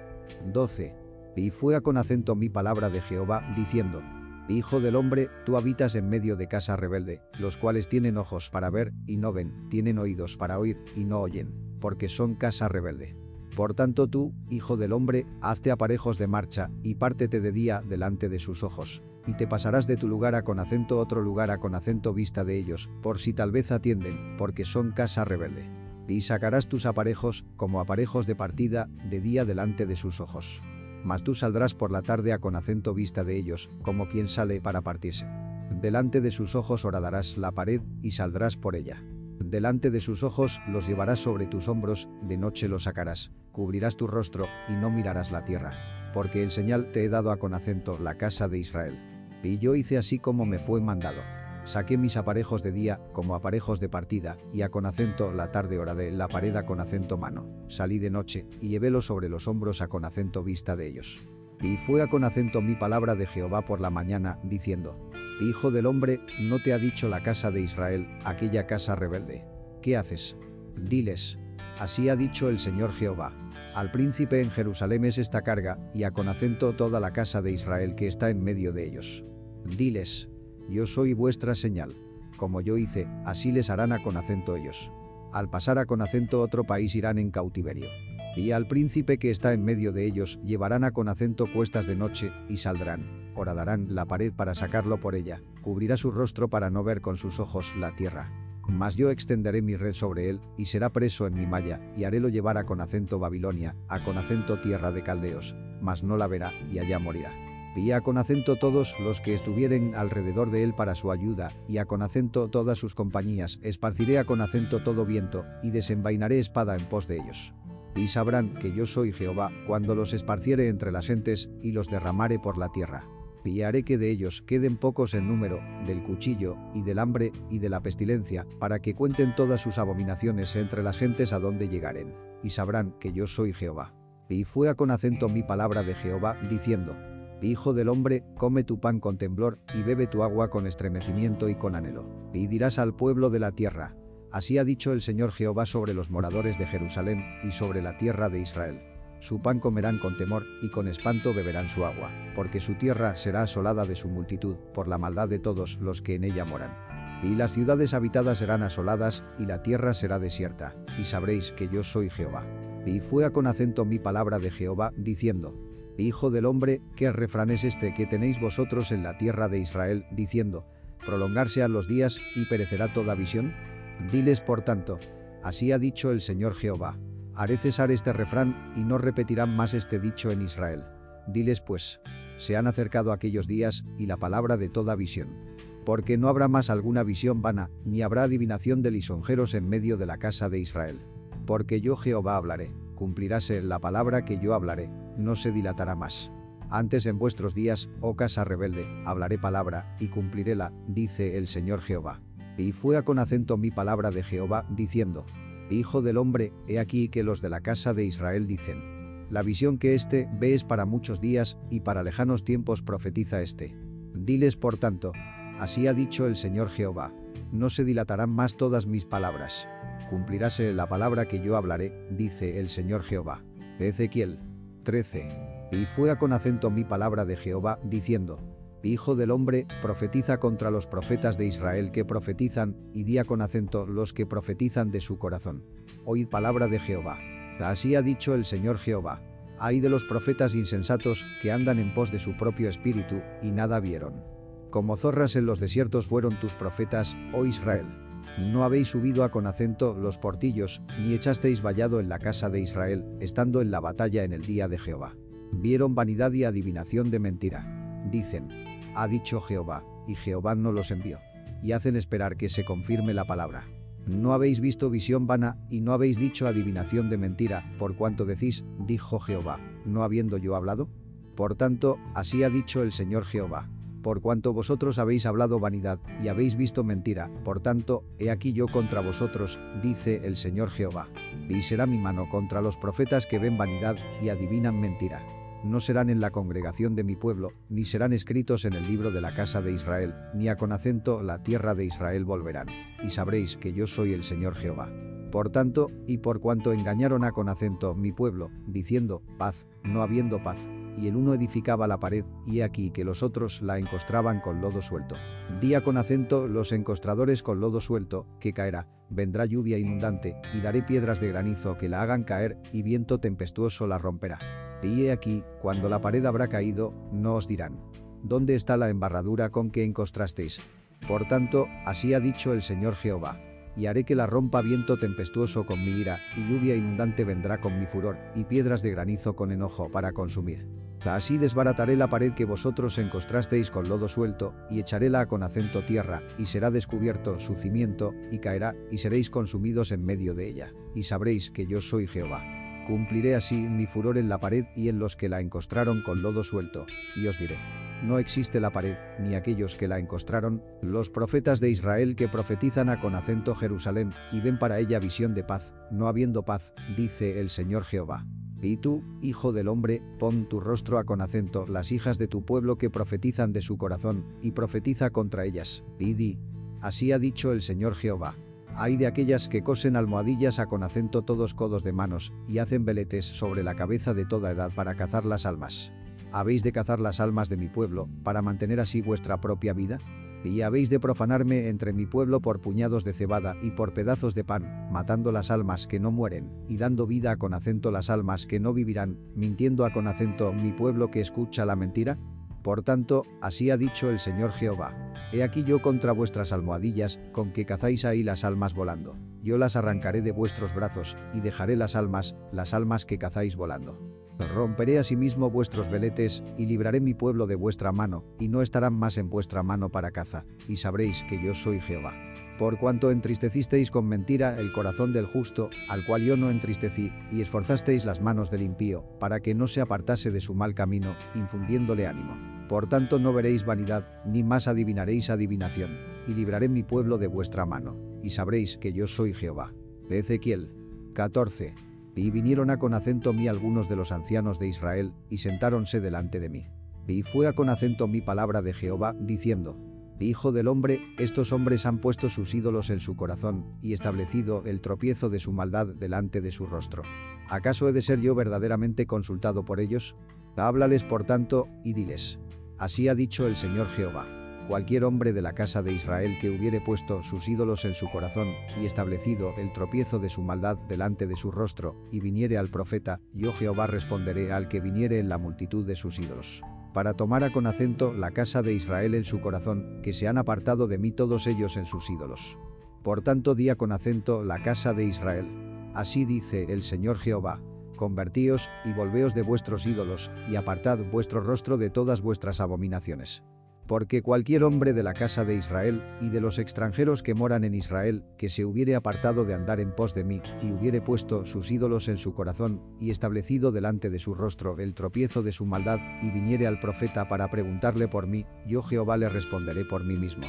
12. Y fue a con acento mi palabra de Jehová, diciendo, Hijo del hombre, tú habitas en medio de casa rebelde, los cuales tienen ojos para ver y no ven, tienen oídos para oír y no oyen, porque son casa rebelde. Por tanto tú, hijo del hombre, hazte aparejos de marcha, y pártete de día delante de sus ojos, y te pasarás de tu lugar a con acento otro lugar a con acento vista de ellos, por si tal vez atienden, porque son casa rebelde. Y sacarás tus aparejos, como aparejos de partida, de día delante de sus ojos mas tú saldrás por la tarde a con acento vista de ellos, como quien sale para partirse. Delante de sus ojos horadarás la pared y saldrás por ella. Delante de sus ojos los llevarás sobre tus hombros, de noche los sacarás, cubrirás tu rostro y no mirarás la tierra. Porque en señal te he dado a con acento la casa de Israel. Y yo hice así como me fue mandado. Saqué mis aparejos de día, como aparejos de partida, y a con acento la tarde hora de la pared a con acento mano. Salí de noche, y llevélos sobre los hombros a con acento vista de ellos. Y fue a con acento mi palabra de Jehová por la mañana, diciendo, Hijo del hombre, ¿no te ha dicho la casa de Israel, aquella casa rebelde? ¿Qué haces? Diles, así ha dicho el Señor Jehová. Al príncipe en Jerusalén es esta carga, y a con acento toda la casa de Israel que está en medio de ellos. Diles, yo soy vuestra señal. Como yo hice, así les harán a con acento ellos. Al pasar a con acento otro país irán en cautiverio. Y al príncipe que está en medio de ellos llevarán a con acento cuestas de noche y saldrán. Horadarán la pared para sacarlo por ella. Cubrirá su rostro para no ver con sus ojos la tierra. Mas yo extenderé mi red sobre él, y será preso en mi malla, y harélo llevar a con acento Babilonia, a con acento tierra de caldeos, mas no la verá, y allá morirá y a con acento todos los que estuvieren alrededor de él para su ayuda, y a con acento todas sus compañías, esparciré a con acento todo viento, y desenvainaré espada en pos de ellos. Y sabrán que yo soy Jehová, cuando los esparciere entre las gentes, y los derramare por la tierra. Y haré que de ellos queden pocos en número, del cuchillo, y del hambre, y de la pestilencia, para que cuenten todas sus abominaciones entre las gentes a donde llegaren. Y sabrán que yo soy Jehová. Y fue a con acento mi palabra de Jehová, diciendo, Hijo del hombre, come tu pan con temblor y bebe tu agua con estremecimiento y con anhelo. Y dirás al pueblo de la tierra, así ha dicho el Señor Jehová sobre los moradores de Jerusalén y sobre la tierra de Israel. Su pan comerán con temor y con espanto beberán su agua, porque su tierra será asolada de su multitud por la maldad de todos los que en ella moran. Y las ciudades habitadas serán asoladas y la tierra será desierta, y sabréis que yo soy Jehová. Y fue a con acento mi palabra de Jehová, diciendo, Hijo del hombre, ¿qué refrán es este que tenéis vosotros en la tierra de Israel, diciendo, prolongarse a los días y perecerá toda visión? Diles por tanto, así ha dicho el Señor Jehová, haré cesar este refrán y no repetirán más este dicho en Israel. Diles pues, se han acercado aquellos días y la palabra de toda visión. Porque no habrá más alguna visión vana, ni habrá adivinación de lisonjeros en medio de la casa de Israel. Porque yo Jehová hablaré, cumpliráse la palabra que yo hablaré, no se dilatará más. Antes en vuestros días, oh casa rebelde, hablaré palabra, y cumpliréla, dice el Señor Jehová. Y fue a con acento mi palabra de Jehová, diciendo, Hijo del hombre, he aquí que los de la casa de Israel dicen, La visión que éste ve es para muchos días, y para lejanos tiempos profetiza éste. Diles por tanto, así ha dicho el Señor Jehová, no se dilatarán más todas mis palabras. Cumpliráse la palabra que yo hablaré, dice el Señor Jehová. Ezequiel 13. Y fue con acento mi palabra de Jehová, diciendo, Hijo del hombre, profetiza contra los profetas de Israel que profetizan, y día con acento los que profetizan de su corazón. Oíd palabra de Jehová. Así ha dicho el Señor Jehová. Hay de los profetas insensatos que andan en pos de su propio espíritu, y nada vieron. Como zorras en los desiertos fueron tus profetas, oh Israel. No habéis subido a con acento los portillos, ni echasteis vallado en la casa de Israel, estando en la batalla en el día de Jehová. Vieron vanidad y adivinación de mentira. Dicen, ha dicho Jehová, y Jehová no los envió. Y hacen esperar que se confirme la palabra. No habéis visto visión vana, y no habéis dicho adivinación de mentira, por cuanto decís, dijo Jehová, no habiendo yo hablado. Por tanto, así ha dicho el Señor Jehová. Por cuanto vosotros habéis hablado vanidad, y habéis visto mentira, por tanto, he aquí yo contra vosotros, dice el Señor Jehová. Y será mi mano contra los profetas que ven vanidad y adivinan mentira no serán en la congregación de mi pueblo, ni serán escritos en el libro de la casa de Israel, ni a con acento la tierra de Israel volverán, y sabréis que yo soy el Señor Jehová. Por tanto, y por cuanto engañaron a con acento mi pueblo, diciendo, paz, no habiendo paz, y el uno edificaba la pared, y aquí que los otros la encostraban con lodo suelto. Día con acento los encostradores con lodo suelto, que caerá, vendrá lluvia inundante, y daré piedras de granizo que la hagan caer, y viento tempestuoso la romperá. Y he aquí, cuando la pared habrá caído, no os dirán, ¿dónde está la embarradura con que encostrasteis? Por tanto, así ha dicho el Señor Jehová. Y haré que la rompa viento tempestuoso con mi ira, y lluvia inundante vendrá con mi furor, y piedras de granizo con enojo para consumir. Así desbarataré la pared que vosotros encostrasteis con lodo suelto, y echaréla con acento tierra, y será descubierto su cimiento, y caerá, y seréis consumidos en medio de ella, y sabréis que yo soy Jehová. Cumpliré así mi furor en la pared y en los que la encostraron con lodo suelto, y os diré, no existe la pared, ni aquellos que la encostraron, los profetas de Israel que profetizan a con acento Jerusalén, y ven para ella visión de paz, no habiendo paz, dice el Señor Jehová. Y tú, hijo del hombre, pon tu rostro a con acento las hijas de tu pueblo que profetizan de su corazón, y profetiza contra ellas, y di, así ha dicho el Señor Jehová. Hay de aquellas que cosen almohadillas a con acento todos codos de manos, y hacen veletes sobre la cabeza de toda edad para cazar las almas. ¿Habéis de cazar las almas de mi pueblo, para mantener así vuestra propia vida? Y habéis de profanarme entre mi pueblo por puñados de cebada y por pedazos de pan, matando las almas que no mueren, y dando vida con acento las almas que no vivirán, mintiendo a con acento mi pueblo que escucha la mentira? Por tanto, así ha dicho el Señor Jehová. He aquí yo contra vuestras almohadillas, con que cazáis ahí las almas volando. Yo las arrancaré de vuestros brazos, y dejaré las almas, las almas que cazáis volando. Romperé asimismo vuestros veletes, y libraré mi pueblo de vuestra mano, y no estarán más en vuestra mano para caza, y sabréis que yo soy Jehová. Por cuanto entristecisteis con mentira el corazón del justo, al cual yo no entristecí, y esforzasteis las manos del impío, para que no se apartase de su mal camino, infundiéndole ánimo. Por tanto no veréis vanidad, ni más adivinaréis adivinación, y libraré mi pueblo de vuestra mano, y sabréis que yo soy Jehová. Ezequiel 14. Y vinieron a con acento mí algunos de los ancianos de Israel, y sentáronse delante de mí. Y fue a con acento mi palabra de Jehová, diciendo, Hijo del hombre, estos hombres han puesto sus ídolos en su corazón, y establecido el tropiezo de su maldad delante de su rostro. ¿Acaso he de ser yo verdaderamente consultado por ellos? Háblales por tanto, y diles, Así ha dicho el Señor Jehová. Cualquier hombre de la casa de Israel que hubiere puesto sus ídolos en su corazón y establecido el tropiezo de su maldad delante de su rostro, y viniere al profeta, yo Jehová responderé al que viniere en la multitud de sus ídolos. Para tomar a con acento la casa de Israel en su corazón, que se han apartado de mí todos ellos en sus ídolos. Por tanto di con acento la casa de Israel. Así dice el Señor Jehová, convertíos, y volveos de vuestros ídolos, y apartad vuestro rostro de todas vuestras abominaciones. Porque cualquier hombre de la casa de Israel y de los extranjeros que moran en Israel, que se hubiere apartado de andar en pos de mí, y hubiere puesto sus ídolos en su corazón, y establecido delante de su rostro el tropiezo de su maldad, y viniere al profeta para preguntarle por mí, yo Jehová le responderé por mí mismo.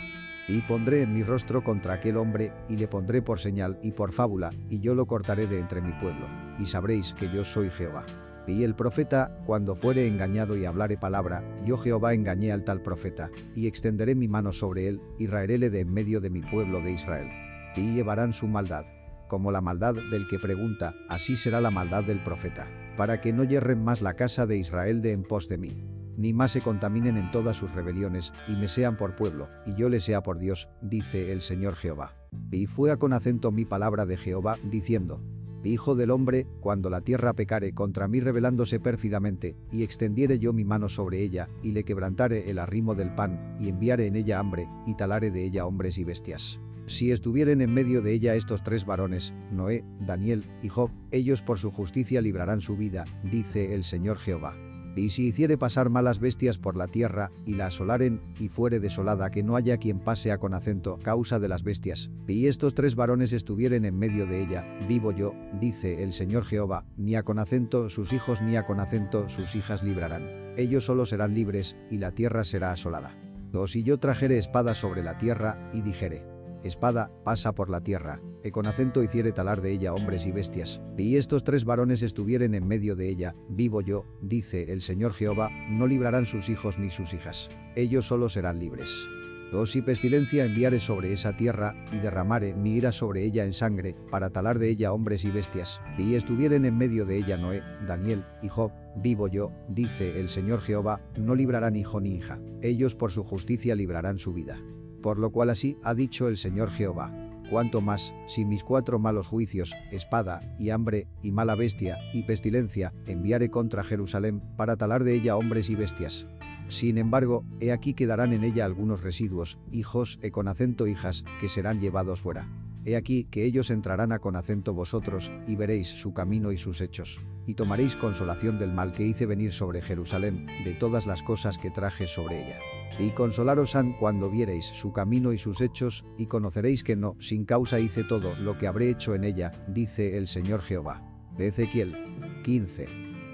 Y pondré en mi rostro contra aquel hombre, y le pondré por señal y por fábula, y yo lo cortaré de entre mi pueblo, y sabréis que yo soy Jehová. Y el profeta, cuando fuere engañado y hablare palabra, yo Jehová engañé al tal profeta, y extenderé mi mano sobre él, y raeréle de en medio de mi pueblo de Israel. Y llevarán su maldad. Como la maldad del que pregunta, así será la maldad del profeta, para que no yerren más la casa de Israel de en pos de mí. Ni más se contaminen en todas sus rebeliones, y me sean por pueblo, y yo les sea por Dios, dice el Señor Jehová. Y fue a con acento mi palabra de Jehová, diciendo, Hijo del hombre, cuando la tierra pecare contra mí rebelándose pérfidamente, y extendiere yo mi mano sobre ella, y le quebrantare el arrimo del pan, y enviare en ella hambre, y talare de ella hombres y bestias. Si estuvieren en medio de ella estos tres varones, Noé, Daniel y Job, ellos por su justicia librarán su vida, dice el Señor Jehová. Y si hiciere pasar malas bestias por la tierra, y la asolaren, y fuere desolada que no haya quien pase a con acento causa de las bestias, y estos tres varones estuvieren en medio de ella, vivo yo, dice el Señor Jehová, ni a con acento sus hijos ni a con acento sus hijas librarán. Ellos solo serán libres, y la tierra será asolada. O si yo trajere espada sobre la tierra, y dijere, espada, pasa por la tierra, que con acento hiciere talar de ella hombres y bestias, y estos tres varones estuvieren en medio de ella, vivo yo, dice el Señor Jehová, no librarán sus hijos ni sus hijas, ellos solo serán libres. O si pestilencia enviare sobre esa tierra, y derramare mi ira sobre ella en sangre, para talar de ella hombres y bestias, y estuvieren en medio de ella Noé, Daniel y Job, vivo yo, dice el Señor Jehová, no librarán hijo ni hija, ellos por su justicia librarán su vida. Por lo cual así ha dicho el Señor Jehová. Cuanto más, si mis cuatro malos juicios, espada, y hambre, y mala bestia, y pestilencia, enviare contra Jerusalén, para talar de ella hombres y bestias. Sin embargo, he aquí quedarán en ella algunos residuos, hijos e con acento hijas, que serán llevados fuera. He aquí que ellos entrarán a con acento vosotros, y veréis su camino y sus hechos, y tomaréis consolación del mal que hice venir sobre Jerusalén, de todas las cosas que traje sobre ella. Y consolaros han cuando viereis su camino y sus hechos, y conoceréis que no, sin causa hice todo lo que habré hecho en ella, dice el Señor Jehová. Ezequiel 15.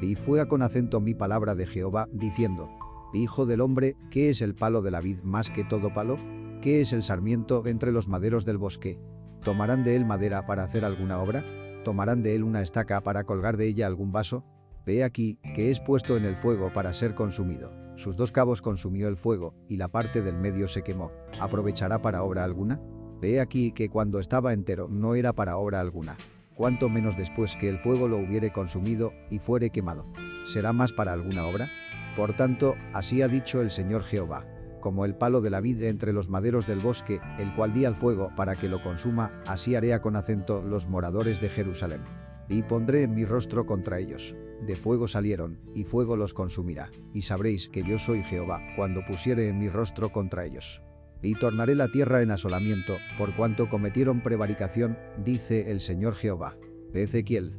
Y fue con acento mi palabra de Jehová, diciendo, Hijo del hombre, ¿qué es el palo de la vid más que todo palo? ¿Qué es el sarmiento entre los maderos del bosque? ¿Tomarán de él madera para hacer alguna obra? ¿Tomarán de él una estaca para colgar de ella algún vaso? Ve aquí, que es puesto en el fuego para ser consumido. Sus dos cabos consumió el fuego, y la parte del medio se quemó. ¿Aprovechará para obra alguna? Ve aquí que cuando estaba entero no era para obra alguna. Cuanto menos después que el fuego lo hubiere consumido y fuere quemado. ¿Será más para alguna obra? Por tanto, así ha dicho el Señor Jehová. Como el palo de la vid entre los maderos del bosque, el cual di al fuego para que lo consuma, así haré con acento los moradores de Jerusalén y pondré mi rostro contra ellos. De fuego salieron, y fuego los consumirá, y sabréis que yo soy Jehová, cuando pusiere en mi rostro contra ellos. Y tornaré la tierra en asolamiento, por cuanto cometieron prevaricación, dice el Señor Jehová. Ezequiel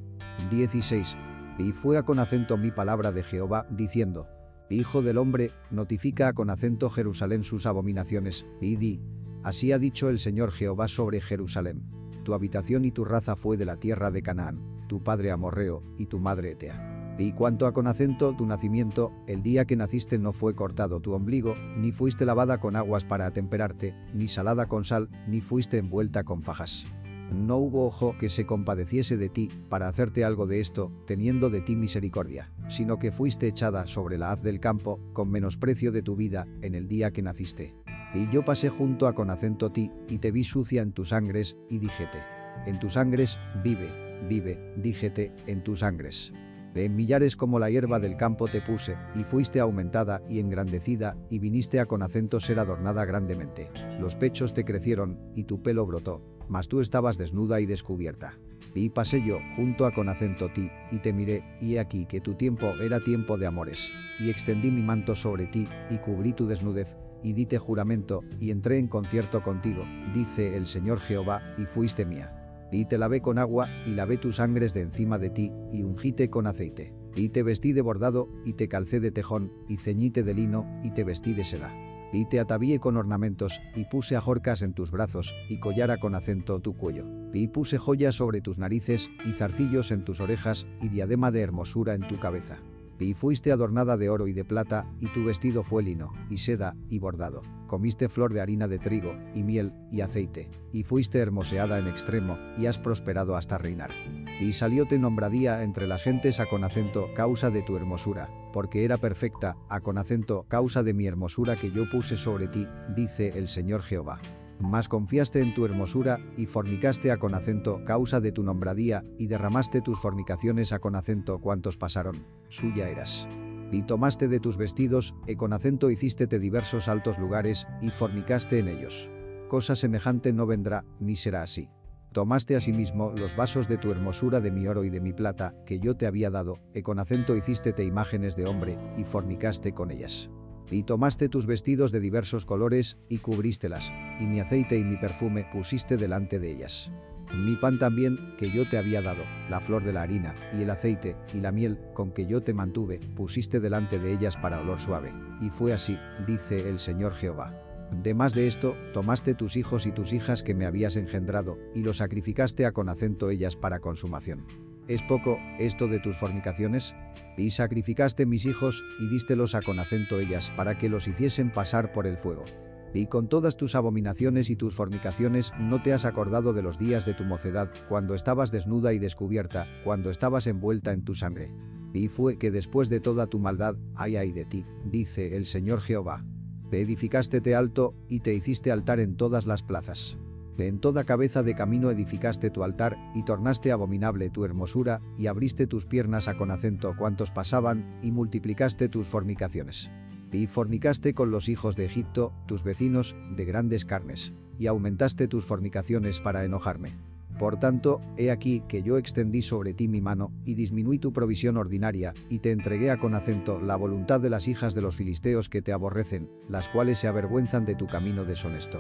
16. Y fue a con acento mi palabra de Jehová, diciendo, Hijo del hombre, notifica a con acento Jerusalén sus abominaciones, y di, Así ha dicho el Señor Jehová sobre Jerusalén. Tu habitación y tu raza fue de la tierra de Canaán tu padre amorreo y tu madre etea. Y cuanto a con acento tu nacimiento, el día que naciste no fue cortado tu ombligo, ni fuiste lavada con aguas para atemperarte, ni salada con sal, ni fuiste envuelta con fajas. No hubo ojo que se compadeciese de ti para hacerte algo de esto, teniendo de ti misericordia, sino que fuiste echada sobre la haz del campo, con menosprecio de tu vida, en el día que naciste. Y yo pasé junto a con acento ti, y te vi sucia en tus sangres, y dijete, en tus sangres, vive, vive, díjete, en tus sangres. De millares como la hierba del campo te puse, y fuiste aumentada y engrandecida, y viniste a con acento ser adornada grandemente. Los pechos te crecieron, y tu pelo brotó, mas tú estabas desnuda y descubierta. Y pasé yo, junto a con acento ti, y te miré, y he aquí que tu tiempo era tiempo de amores. Y extendí mi manto sobre ti, y cubrí tu desnudez, y dite juramento, y entré en concierto contigo, dice el Señor Jehová, y fuiste mía Y te lavé con agua, y lavé tus sangres de encima de ti, y ungíte con aceite. Y te vestí de bordado, y te calcé de tejón, y ceñíte de lino, y te vestí de seda. Y te atavíe con ornamentos, y puse ajorcas en tus brazos, y collara con acento tu cuello. Y puse joyas sobre tus narices, y zarcillos en tus orejas, y diadema de hermosura en tu cabeza. Y fuiste adornada de oro y de plata, y tu vestido fue lino, y seda, y bordado. Comiste flor de harina de trigo, y miel, y aceite. Y fuiste hermoseada en extremo, y has prosperado hasta reinar. Y salióte nombradía entre las gentes a con acento causa de tu hermosura, porque era perfecta, a con acento causa de mi hermosura que yo puse sobre ti, dice el Señor Jehová. Mas confiaste en tu hermosura, y fornicaste a con acento causa de tu nombradía, y derramaste tus fornicaciones a con acento cuantos pasaron. Suya eras. Y tomaste de tus vestidos, e con acento hicístete diversos altos lugares, y fornicaste en ellos. Cosa semejante no vendrá, ni será así. Tomaste asimismo los vasos de tu hermosura de mi oro y de mi plata, que yo te había dado, e con acento hicístete imágenes de hombre, y fornicaste con ellas. Y tomaste tus vestidos de diversos colores, y cubrístelas, y mi aceite y mi perfume pusiste delante de ellas. Mi pan también, que yo te había dado, la flor de la harina, y el aceite, y la miel, con que yo te mantuve, pusiste delante de ellas para olor suave. Y fue así, dice el Señor Jehová. De más de esto, tomaste tus hijos y tus hijas que me habías engendrado, y los sacrificaste a con acento ellas para consumación. ¿Es poco esto de tus fornicaciones? Y sacrificaste mis hijos, y dístelos a con acento ellas, para que los hiciesen pasar por el fuego. Y con todas tus abominaciones y tus fornicaciones no te has acordado de los días de tu mocedad, cuando estabas desnuda y descubierta, cuando estabas envuelta en tu sangre. Y fue que después de toda tu maldad, ay ay de ti, dice el Señor Jehová. Te edificaste te alto, y te hiciste altar en todas las plazas. En toda cabeza de camino edificaste tu altar, y tornaste abominable tu hermosura, y abriste tus piernas a con acento cuantos pasaban, y multiplicaste tus fornicaciones. Y fornicaste con los hijos de Egipto, tus vecinos, de grandes carnes, y aumentaste tus fornicaciones para enojarme. Por tanto, he aquí que yo extendí sobre ti mi mano, y disminuí tu provisión ordinaria, y te entregué a con acento la voluntad de las hijas de los filisteos que te aborrecen, las cuales se avergüenzan de tu camino deshonesto.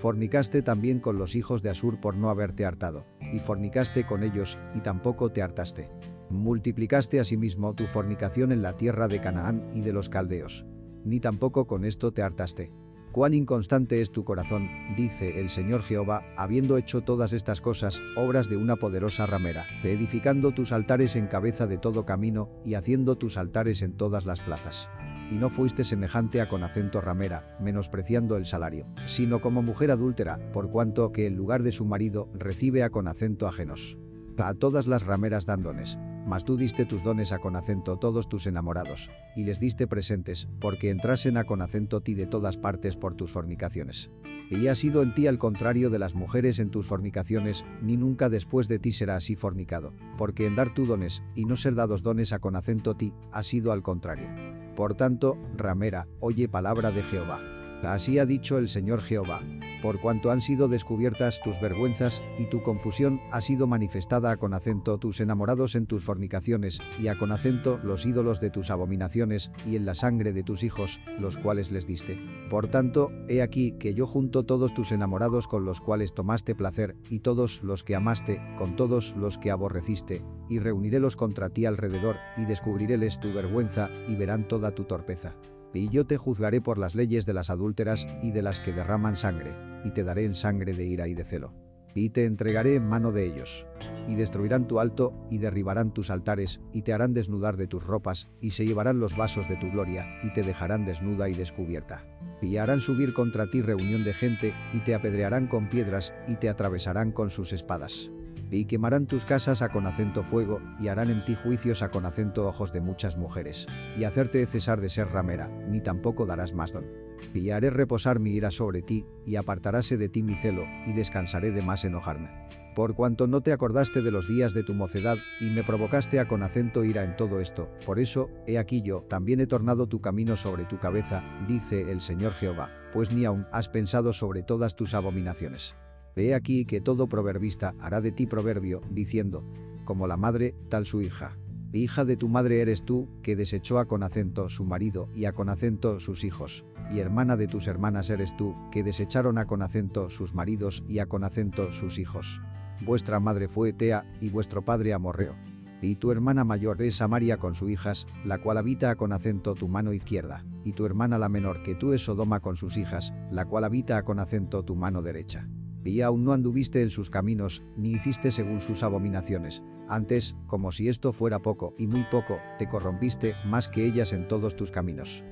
Fornicaste también con los hijos de Asur por no haberte hartado, y fornicaste con ellos, y tampoco te hartaste. Multiplicaste asimismo tu fornicación en la tierra de Canaán y de los caldeos ni tampoco con esto te hartaste. Cuán inconstante es tu corazón, dice el Señor Jehová, habiendo hecho todas estas cosas, obras de una poderosa ramera, edificando tus altares en cabeza de todo camino, y haciendo tus altares en todas las plazas. Y no fuiste semejante a con acento ramera, menospreciando el salario, sino como mujer adúltera, por cuanto que en lugar de su marido recibe a con acento ajenos. A todas las rameras dan dones, mas tú diste tus dones a con acento todos tus enamorados, y les diste presentes, porque entrasen a con acento ti de todas partes por tus fornicaciones. Y ha sido en ti al contrario de las mujeres en tus fornicaciones, ni nunca después de ti será así fornicado, porque en dar tú dones, y no ser dados dones a con acento ti, ha sido al contrario. Por tanto, ramera, oye palabra de Jehová. Así ha dicho el Señor Jehová, por cuanto han sido descubiertas tus vergüenzas, y tu confusión ha sido manifestada a con acento tus enamorados en tus fornicaciones, y a con acento los ídolos de tus abominaciones, y en la sangre de tus hijos, los cuales les diste. Por tanto, he aquí que yo junto todos tus enamorados con los cuales tomaste placer, y todos los que amaste, con todos los que aborreciste, y reunirélos contra ti alrededor, y descubriréles tu vergüenza, y verán toda tu torpeza y yo te juzgaré por las leyes de las adúlteras y de las que derraman sangre, y te daré en sangre de ira y de celo. Y te entregaré en mano de ellos. Y destruirán tu alto, y derribarán tus altares, y te harán desnudar de tus ropas, y se llevarán los vasos de tu gloria, y te dejarán desnuda y descubierta. Y harán subir contra ti reunión de gente, y te apedrearán con piedras, y te atravesarán con sus espadas y quemarán tus casas a con acento fuego, y harán en ti juicios a con acento ojos de muchas mujeres, y hacerte cesar de ser ramera, ni tampoco darás más don. Y haré reposar mi ira sobre ti, y apartaráse de ti mi celo, y descansaré de más enojarme. Por cuanto no te acordaste de los días de tu mocedad, y me provocaste a con acento ira en todo esto, por eso, he aquí yo, también he tornado tu camino sobre tu cabeza, dice el Señor Jehová, pues ni aún has pensado sobre todas tus abominaciones. He aquí que todo proverbista hará de ti proverbio, diciendo, como la madre, tal su hija. Hija de tu madre eres tú, que desechó a con acento su marido y a con acento sus hijos, y hermana de tus hermanas eres tú, que desecharon a con acento sus maridos y a con acento sus hijos. vuestra madre fue Etea, y vuestro padre Amorreo. Y tu hermana mayor es Samaria con sus hijas, la cual habita con acento tu mano izquierda, y tu hermana la menor que tú es Sodoma con sus hijas, la cual habita con acento tu mano derecha. Y aún no anduviste en sus caminos, ni hiciste según sus abominaciones. Antes, como si esto fuera poco, y muy poco, te corrompiste más que ellas en todos tus caminos.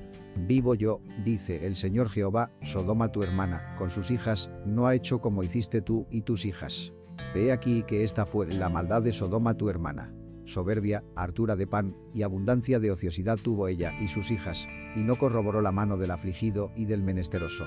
Vivo yo, dice el Señor Jehová, Sodoma tu hermana, con sus hijas, no ha hecho como hiciste tú y tus hijas. Ve aquí que esta fue la maldad de Sodoma tu hermana soberbia, hartura de pan y abundancia de ociosidad tuvo ella y sus hijas, y no corroboró la mano del afligido y del menesteroso.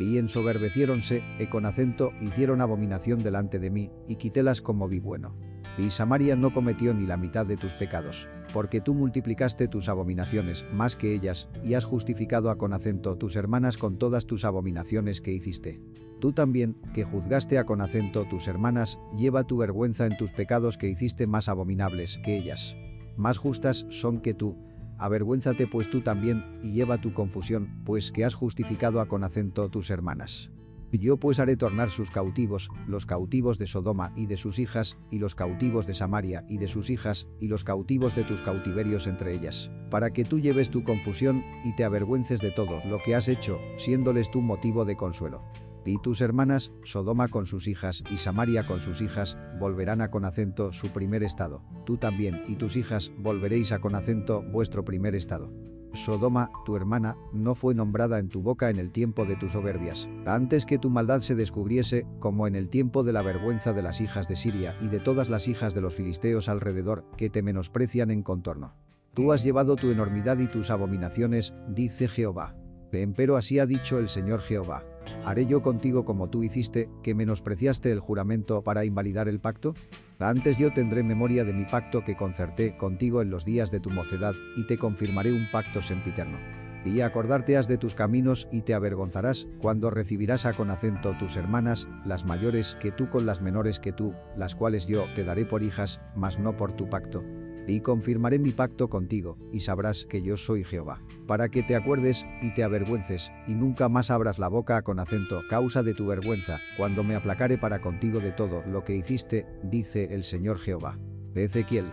Y ensoberbeciéronse, e con acento hicieron abominación delante de mí, y quitélas como vi bueno. Y Samaria no cometió ni la mitad de tus pecados, porque tú multiplicaste tus abominaciones más que ellas, y has justificado a con acento tus hermanas con todas tus abominaciones que hiciste. Tú también, que juzgaste a con acento tus hermanas, lleva tu vergüenza en tus pecados que hiciste más abominables que ellas. Más justas son que tú, avergüénzate pues tú también, y lleva tu confusión, pues que has justificado a con acento tus hermanas. Yo pues haré tornar sus cautivos, los cautivos de Sodoma y de sus hijas, y los cautivos de Samaria y de sus hijas, y los cautivos de tus cautiverios entre ellas, para que tú lleves tu confusión y te avergüences de todo lo que has hecho, siéndoles tu motivo de consuelo. Y tus hermanas, Sodoma con sus hijas y Samaria con sus hijas, volverán a con acento su primer estado. Tú también y tus hijas volveréis a con acento vuestro primer estado. Sodoma, tu hermana, no fue nombrada en tu boca en el tiempo de tus soberbias, antes que tu maldad se descubriese, como en el tiempo de la vergüenza de las hijas de Siria y de todas las hijas de los filisteos alrededor, que te menosprecian en contorno. Tú has llevado tu enormidad y tus abominaciones, dice Jehová. Empero así ha dicho el Señor Jehová. ¿Haré yo contigo como tú hiciste, que menospreciaste el juramento para invalidar el pacto? Antes yo tendré memoria de mi pacto que concerté contigo en los días de tu mocedad, y te confirmaré un pacto sempiterno. Y acordarte has de tus caminos y te avergonzarás cuando recibirás a con acento tus hermanas, las mayores que tú con las menores que tú, las cuales yo te daré por hijas, mas no por tu pacto, y confirmaré mi pacto contigo, y sabrás que yo soy Jehová. Para que te acuerdes y te avergüences, y nunca más abras la boca con acento, causa de tu vergüenza, cuando me aplacare para contigo de todo lo que hiciste, dice el Señor Jehová. Ezequiel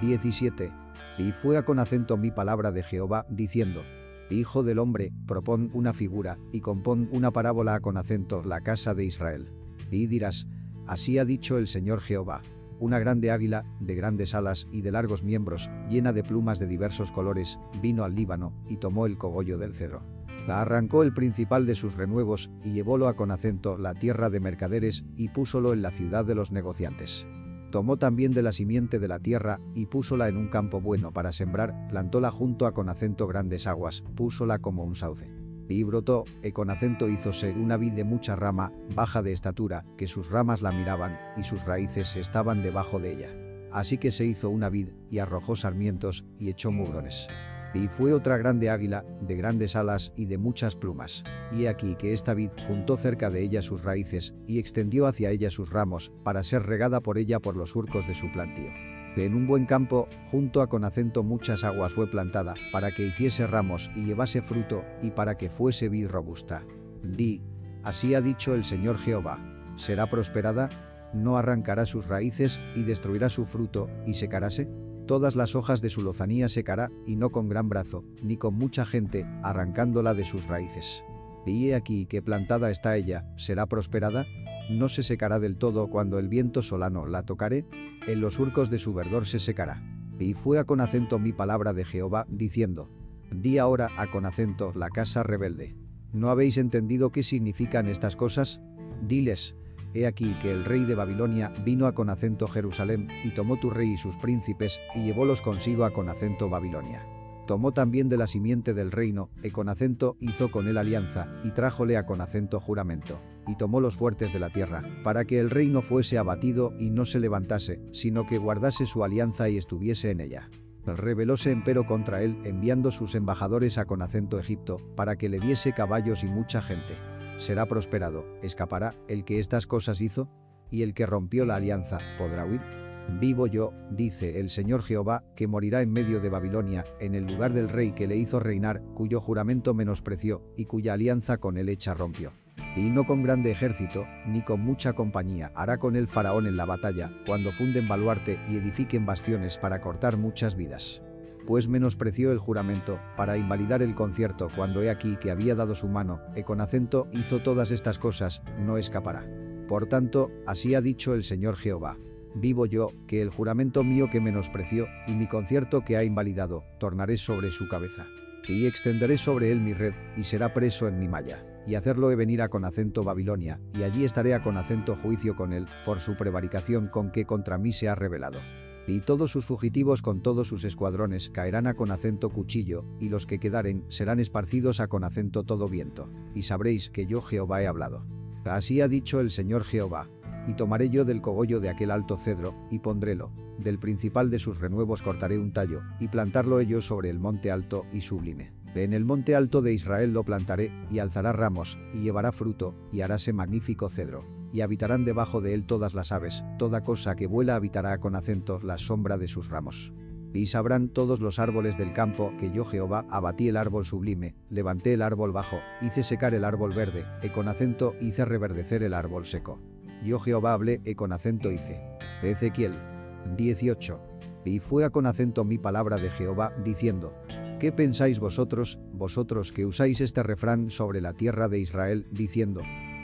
17. Y fue a con acento mi palabra de Jehová, diciendo, Hijo del hombre, propón una figura, y compón una parábola a con acento la casa de Israel. Y dirás, Así ha dicho el Señor Jehová una grande águila, de grandes alas y de largos miembros, llena de plumas de diversos colores, vino al Líbano y tomó el cogollo del cedro. La arrancó el principal de sus renuevos y llevólo a con acento la tierra de mercaderes y púsolo en la ciudad de los negociantes. Tomó también de la simiente de la tierra y púsola en un campo bueno para sembrar, plantóla junto a con acento grandes aguas, púsola como un sauce y brotó, e con acento hízose una vid de mucha rama, baja de estatura, que sus ramas la miraban, y sus raíces estaban debajo de ella. Así que se hizo una vid, y arrojó sarmientos, y echó mugrones. Y fue otra grande águila, de grandes alas y de muchas plumas. Y aquí que esta vid juntó cerca de ella sus raíces, y extendió hacia ella sus ramos, para ser regada por ella por los surcos de su plantío en un buen campo, junto a con acento muchas aguas fue plantada, para que hiciese ramos y llevase fruto, y para que fuese vid robusta. Di, así ha dicho el Señor Jehová, ¿será prosperada? ¿No arrancará sus raíces y destruirá su fruto y secaráse? Todas las hojas de su lozanía secará, y no con gran brazo, ni con mucha gente, arrancándola de sus raíces. Y he aquí que plantada está ella, ¿será prosperada? ¿No se secará del todo cuando el viento solano la tocare? En los surcos de su verdor se secará. Y fue a con acento mi palabra de Jehová, diciendo, Di ahora a con acento la casa rebelde. ¿No habéis entendido qué significan estas cosas? Diles, he aquí que el rey de Babilonia vino a con acento Jerusalén, y tomó tu rey y sus príncipes, y llevólos consigo a con acento Babilonia. Tomó también de la simiente del reino, e con acento hizo con él alianza, y trájole a con acento juramento y tomó los fuertes de la tierra, para que el reino fuese abatido y no se levantase, sino que guardase su alianza y estuviese en ella. Rebelóse empero contra él, enviando sus embajadores a con acento Egipto, para que le diese caballos y mucha gente. Será prosperado, escapará, el que estas cosas hizo, y el que rompió la alianza, podrá huir. Vivo yo, dice el Señor Jehová, que morirá en medio de Babilonia, en el lugar del rey que le hizo reinar, cuyo juramento menospreció, y cuya alianza con él hecha rompió. Y no con grande ejército, ni con mucha compañía hará con él Faraón en la batalla, cuando funden baluarte y edifiquen bastiones para cortar muchas vidas. Pues menospreció el juramento, para invalidar el concierto cuando he aquí que había dado su mano, e con acento hizo todas estas cosas, no escapará. Por tanto, así ha dicho el Señor Jehová. Vivo yo, que el juramento mío que menospreció, y mi concierto que ha invalidado, tornaré sobre su cabeza. Y extenderé sobre él mi red, y será preso en mi malla y hacerlo he venir a con acento Babilonia, y allí estaré a con acento juicio con él, por su prevaricación con que contra mí se ha revelado. Y todos sus fugitivos con todos sus escuadrones caerán a con acento cuchillo, y los que quedaren serán esparcidos a con acento todo viento. Y sabréis que yo Jehová he hablado. Así ha dicho el Señor Jehová. Y tomaré yo del cogollo de aquel alto cedro, y pondrélo. Del principal de sus renuevos cortaré un tallo, y plantarlo ello sobre el monte alto y sublime en el monte alto de Israel lo plantaré, y alzará ramos, y llevará fruto, y haráse magnífico cedro. Y habitarán debajo de él todas las aves, toda cosa que vuela habitará con acento la sombra de sus ramos. Y sabrán todos los árboles del campo que yo Jehová abatí el árbol sublime, levanté el árbol bajo, hice secar el árbol verde, e con acento hice reverdecer el árbol seco. Yo Jehová hablé e con acento hice. Ezequiel 18. Y fue a con acento mi palabra de Jehová, diciendo, ¿Qué pensáis vosotros, vosotros que usáis este refrán sobre la tierra de Israel, diciendo,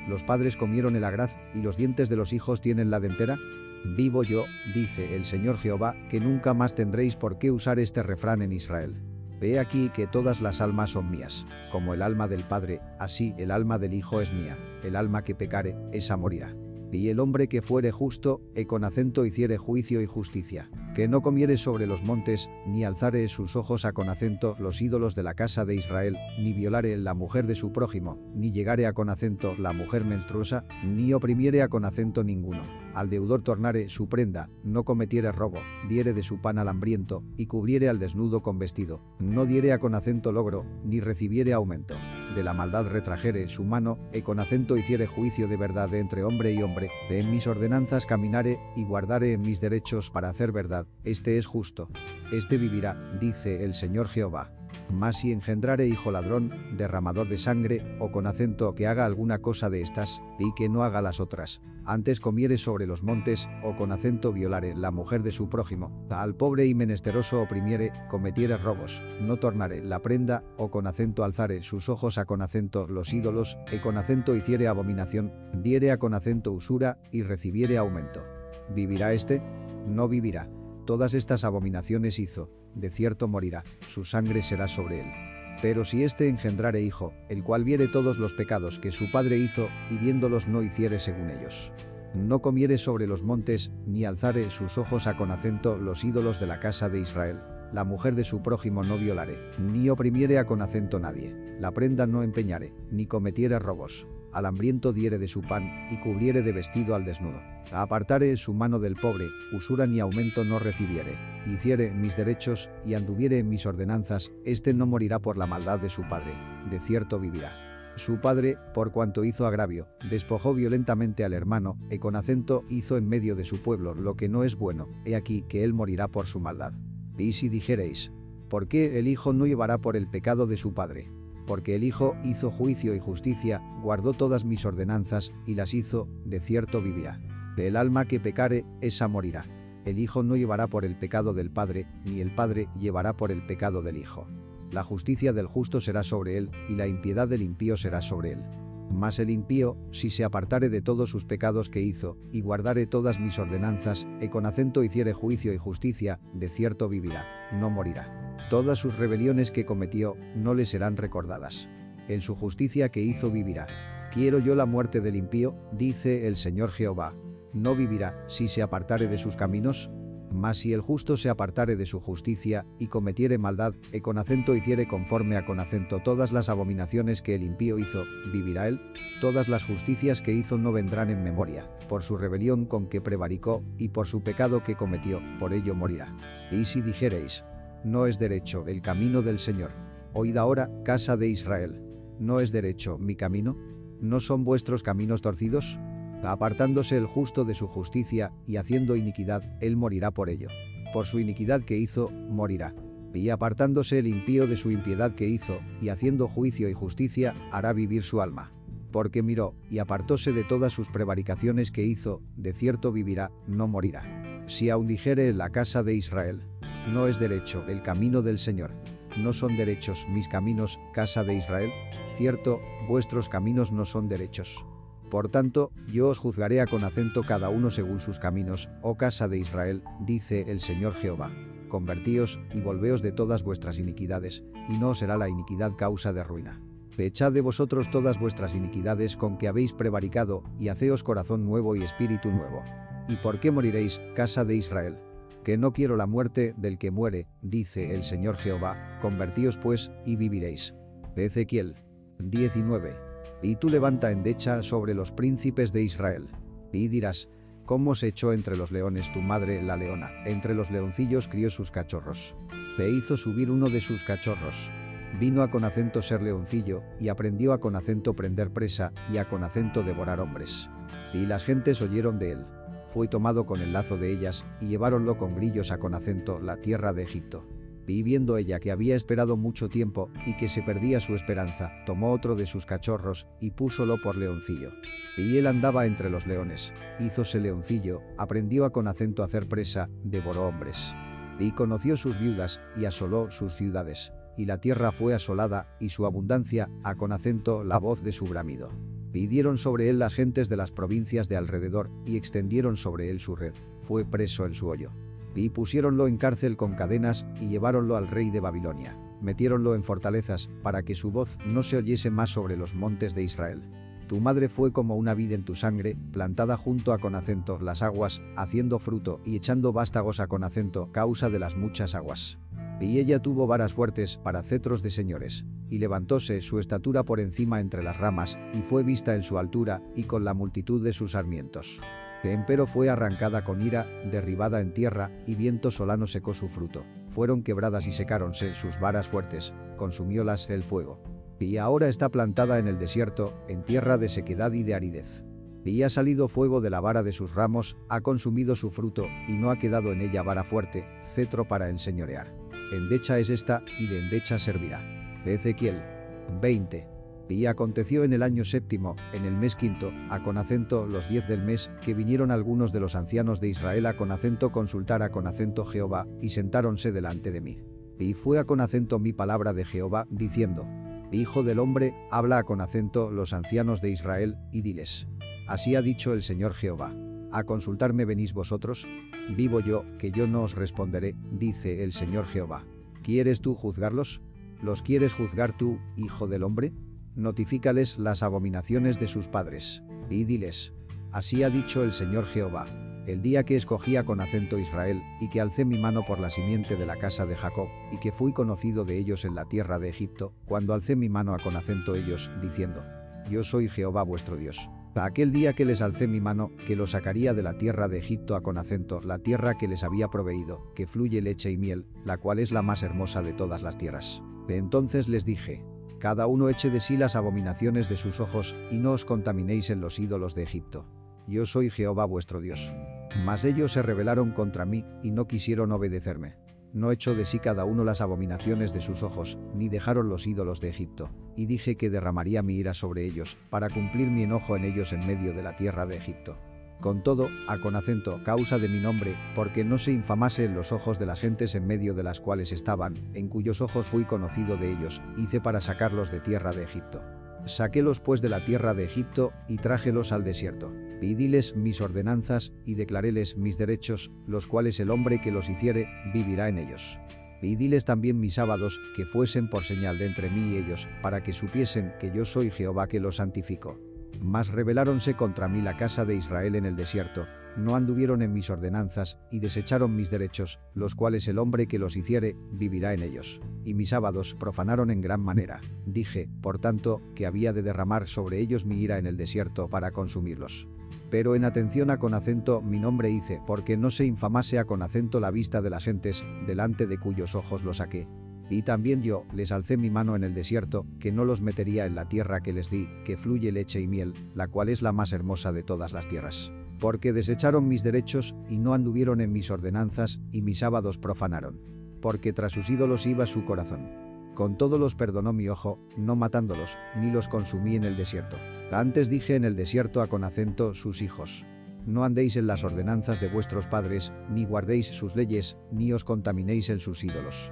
los padres comieron el agraz y los dientes de los hijos tienen la dentera? Vivo yo, dice el Señor Jehová, que nunca más tendréis por qué usar este refrán en Israel. Ve aquí que todas las almas son mías, como el alma del Padre, así el alma del Hijo es mía, el alma que pecare, esa morirá. Y el hombre que fuere justo, e con acento hiciere juicio y justicia, que no comiere sobre los montes, ni alzare sus ojos a con acento los ídolos de la casa de Israel, ni violare la mujer de su prójimo, ni llegare a con acento la mujer menstruosa, ni oprimiere a con acento ninguno. Al deudor tornare su prenda, no cometiere robo, diere de su pan al hambriento, y cubriere al desnudo con vestido, no diere a con acento logro, ni recibiere aumento de la maldad retrajere su mano, e con acento hiciere juicio de verdad entre hombre y hombre, de en mis ordenanzas caminare y guardare en mis derechos para hacer verdad, este es justo. Este vivirá, dice el Señor Jehová. Mas si engendrare hijo ladrón, derramador de sangre, o con acento que haga alguna cosa de estas, y que no haga las otras, antes comiere sobre los montes, o con acento violare la mujer de su prójimo, al pobre y menesteroso oprimiere, cometiere robos, no tornare la prenda, o con acento alzare sus ojos a con acento los ídolos, e con acento hiciere abominación, diere a con acento usura, y recibiere aumento. ¿Vivirá este? No vivirá. Todas estas abominaciones hizo, de cierto morirá, su sangre será sobre él. Pero si éste engendrare hijo, el cual viere todos los pecados que su padre hizo, y viéndolos no hiciere según ellos. No comiere sobre los montes, ni alzare sus ojos a con acento los ídolos de la casa de Israel. La mujer de su prójimo no violare, ni oprimiere a con acento nadie. La prenda no empeñare, ni cometiere robos al hambriento diere de su pan, y cubriere de vestido al desnudo. Apartare su mano del pobre, usura ni aumento no recibiere. Hiciere mis derechos, y anduviere mis ordenanzas, éste no morirá por la maldad de su padre, de cierto vivirá. Su padre, por cuanto hizo agravio, despojó violentamente al hermano, y con acento hizo en medio de su pueblo lo que no es bueno, he aquí que él morirá por su maldad. Y si dijereis, ¿por qué el hijo no llevará por el pecado de su padre? Porque el Hijo hizo juicio y justicia, guardó todas mis ordenanzas y las hizo, de cierto vivirá. El alma que pecare, esa morirá. El Hijo no llevará por el pecado del Padre, ni el Padre llevará por el pecado del Hijo. La justicia del justo será sobre él, y la impiedad del impío será sobre él. Mas el impío, si se apartare de todos sus pecados que hizo, y guardare todas mis ordenanzas, e con acento hiciere juicio y justicia, de cierto vivirá, no morirá. Todas sus rebeliones que cometió no le serán recordadas. En su justicia que hizo vivirá. Quiero yo la muerte del impío, dice el Señor Jehová. No vivirá si se apartare de sus caminos. Mas si el justo se apartare de su justicia y cometiere maldad, e con acento hiciere conforme a con acento todas las abominaciones que el impío hizo, ¿vivirá él? Todas las justicias que hizo no vendrán en memoria, por su rebelión con que prevaricó, y por su pecado que cometió, por ello morirá. Y si dijereis, no es derecho el camino del Señor. Oíd ahora, casa de Israel. ¿No es derecho mi camino? ¿No son vuestros caminos torcidos? Apartándose el justo de su justicia y haciendo iniquidad, él morirá por ello. Por su iniquidad que hizo, morirá. Y apartándose el impío de su impiedad que hizo, y haciendo juicio y justicia, hará vivir su alma porque miró, y apartóse de todas sus prevaricaciones que hizo, de cierto vivirá, no morirá. Si aún dijere la casa de Israel, no es derecho el camino del Señor. No son derechos mis caminos, casa de Israel. Cierto, vuestros caminos no son derechos. Por tanto, yo os juzgaré a con acento cada uno según sus caminos, oh casa de Israel, dice el Señor Jehová. Convertíos y volveos de todas vuestras iniquidades, y no será la iniquidad causa de ruina. Echad de vosotros todas vuestras iniquidades con que habéis prevaricado, y haceos corazón nuevo y espíritu nuevo. ¿Y por qué moriréis, casa de Israel? Que no quiero la muerte del que muere, dice el Señor Jehová, convertíos pues, y viviréis. Ezequiel 19. Y tú levanta endecha sobre los príncipes de Israel. Y dirás, ¿cómo se echó entre los leones tu madre la leona? Entre los leoncillos crió sus cachorros. Te hizo subir uno de sus cachorros. Vino a con acento ser leoncillo, y aprendió a con acento prender presa, y a con acento devorar hombres. Y las gentes oyeron de él. Fue tomado con el lazo de ellas, y lleváronlo con grillos a con acento la tierra de Egipto. Y viendo ella que había esperado mucho tiempo, y que se perdía su esperanza, tomó otro de sus cachorros, y púsolo por leoncillo. Y él andaba entre los leones, hízose leoncillo, aprendió a con acento hacer presa, devoró hombres. Y conoció sus viudas, y asoló sus ciudades y la tierra fue asolada, y su abundancia, a con acento la voz de su bramido. Pidieron sobre él las gentes de las provincias de alrededor, y extendieron sobre él su red. Fue preso en su hoyo. Y pusiéronlo en cárcel con cadenas, y lleváronlo al rey de Babilonia. Metiéronlo en fortalezas, para que su voz no se oyese más sobre los montes de Israel. Tu madre fue como una vid en tu sangre, plantada junto a con acento las aguas, haciendo fruto y echando vástagos a con acento causa de las muchas aguas. Y ella tuvo varas fuertes para cetros de señores, y levantóse su estatura por encima entre las ramas, y fue vista en su altura, y con la multitud de sus sarmientos. Empero fue arrancada con ira, derribada en tierra, y viento solano secó su fruto. Fueron quebradas y secáronse sus varas fuertes, consumiólas el fuego. Y ahora está plantada en el desierto, en tierra de sequedad y de aridez. Y ha salido fuego de la vara de sus ramos, ha consumido su fruto, y no ha quedado en ella vara fuerte, cetro para enseñorear. Endecha es esta, y de endecha servirá. Ezequiel 20. Y aconteció en el año séptimo, en el mes quinto, a con acento los diez del mes, que vinieron algunos de los ancianos de Israel a con acento consultar a con acento Jehová, y sentáronse delante de mí. Y fue a con acento mi palabra de Jehová, diciendo, Hijo del hombre, habla con acento los ancianos de Israel, y diles. Así ha dicho el Señor Jehová. ¿A consultarme venís vosotros? Vivo yo, que yo no os responderé, dice el Señor Jehová. ¿Quieres tú juzgarlos? ¿Los quieres juzgar tú, hijo del hombre? Notifícales las abominaciones de sus padres, y diles. Así ha dicho el Señor Jehová. El día que escogía con acento Israel, y que alcé mi mano por la simiente de la casa de Jacob, y que fui conocido de ellos en la tierra de Egipto, cuando alcé mi mano a con acento ellos, diciendo, Yo soy Jehová vuestro Dios aquel día que les alcé mi mano, que los sacaría de la tierra de Egipto a con acento, la tierra que les había proveído, que fluye leche y miel, la cual es la más hermosa de todas las tierras. entonces les dije, cada uno eche de sí las abominaciones de sus ojos, y no os contaminéis en los ídolos de Egipto. Yo soy Jehová vuestro Dios. Mas ellos se rebelaron contra mí, y no quisieron obedecerme no echó de sí cada uno las abominaciones de sus ojos, ni dejaron los ídolos de Egipto, y dije que derramaría mi ira sobre ellos, para cumplir mi enojo en ellos en medio de la tierra de Egipto. Con todo, a con acento, causa de mi nombre, porque no se infamase en los ojos de las gentes en medio de las cuales estaban, en cuyos ojos fui conocido de ellos, hice para sacarlos de tierra de Egipto. Saquélos pues de la tierra de Egipto, y trájelos al desierto. Pidíles mis ordenanzas, y declaréles mis derechos, los cuales el hombre que los hiciere, vivirá en ellos. Pidíles también mis sábados, que fuesen por señal de entre mí y ellos, para que supiesen que yo soy Jehová que los santifico. Mas rebeláronse contra mí la casa de Israel en el desierto, no anduvieron en mis ordenanzas, y desecharon mis derechos, los cuales el hombre que los hiciere, vivirá en ellos. Y mis sábados profanaron en gran manera. Dije, por tanto, que había de derramar sobre ellos mi ira en el desierto para consumirlos. Pero en atención a con acento mi nombre hice, porque no se infamase a con acento la vista de las gentes, delante de cuyos ojos lo saqué. Y también yo les alcé mi mano en el desierto, que no los metería en la tierra que les di, que fluye leche y miel, la cual es la más hermosa de todas las tierras. Porque desecharon mis derechos, y no anduvieron en mis ordenanzas, y mis sábados profanaron. Porque tras sus ídolos iba su corazón. Con todo los perdonó mi ojo, no matándolos, ni los consumí en el desierto. Antes dije en el desierto a con acento sus hijos. No andéis en las ordenanzas de vuestros padres, ni guardéis sus leyes, ni os contaminéis en sus ídolos.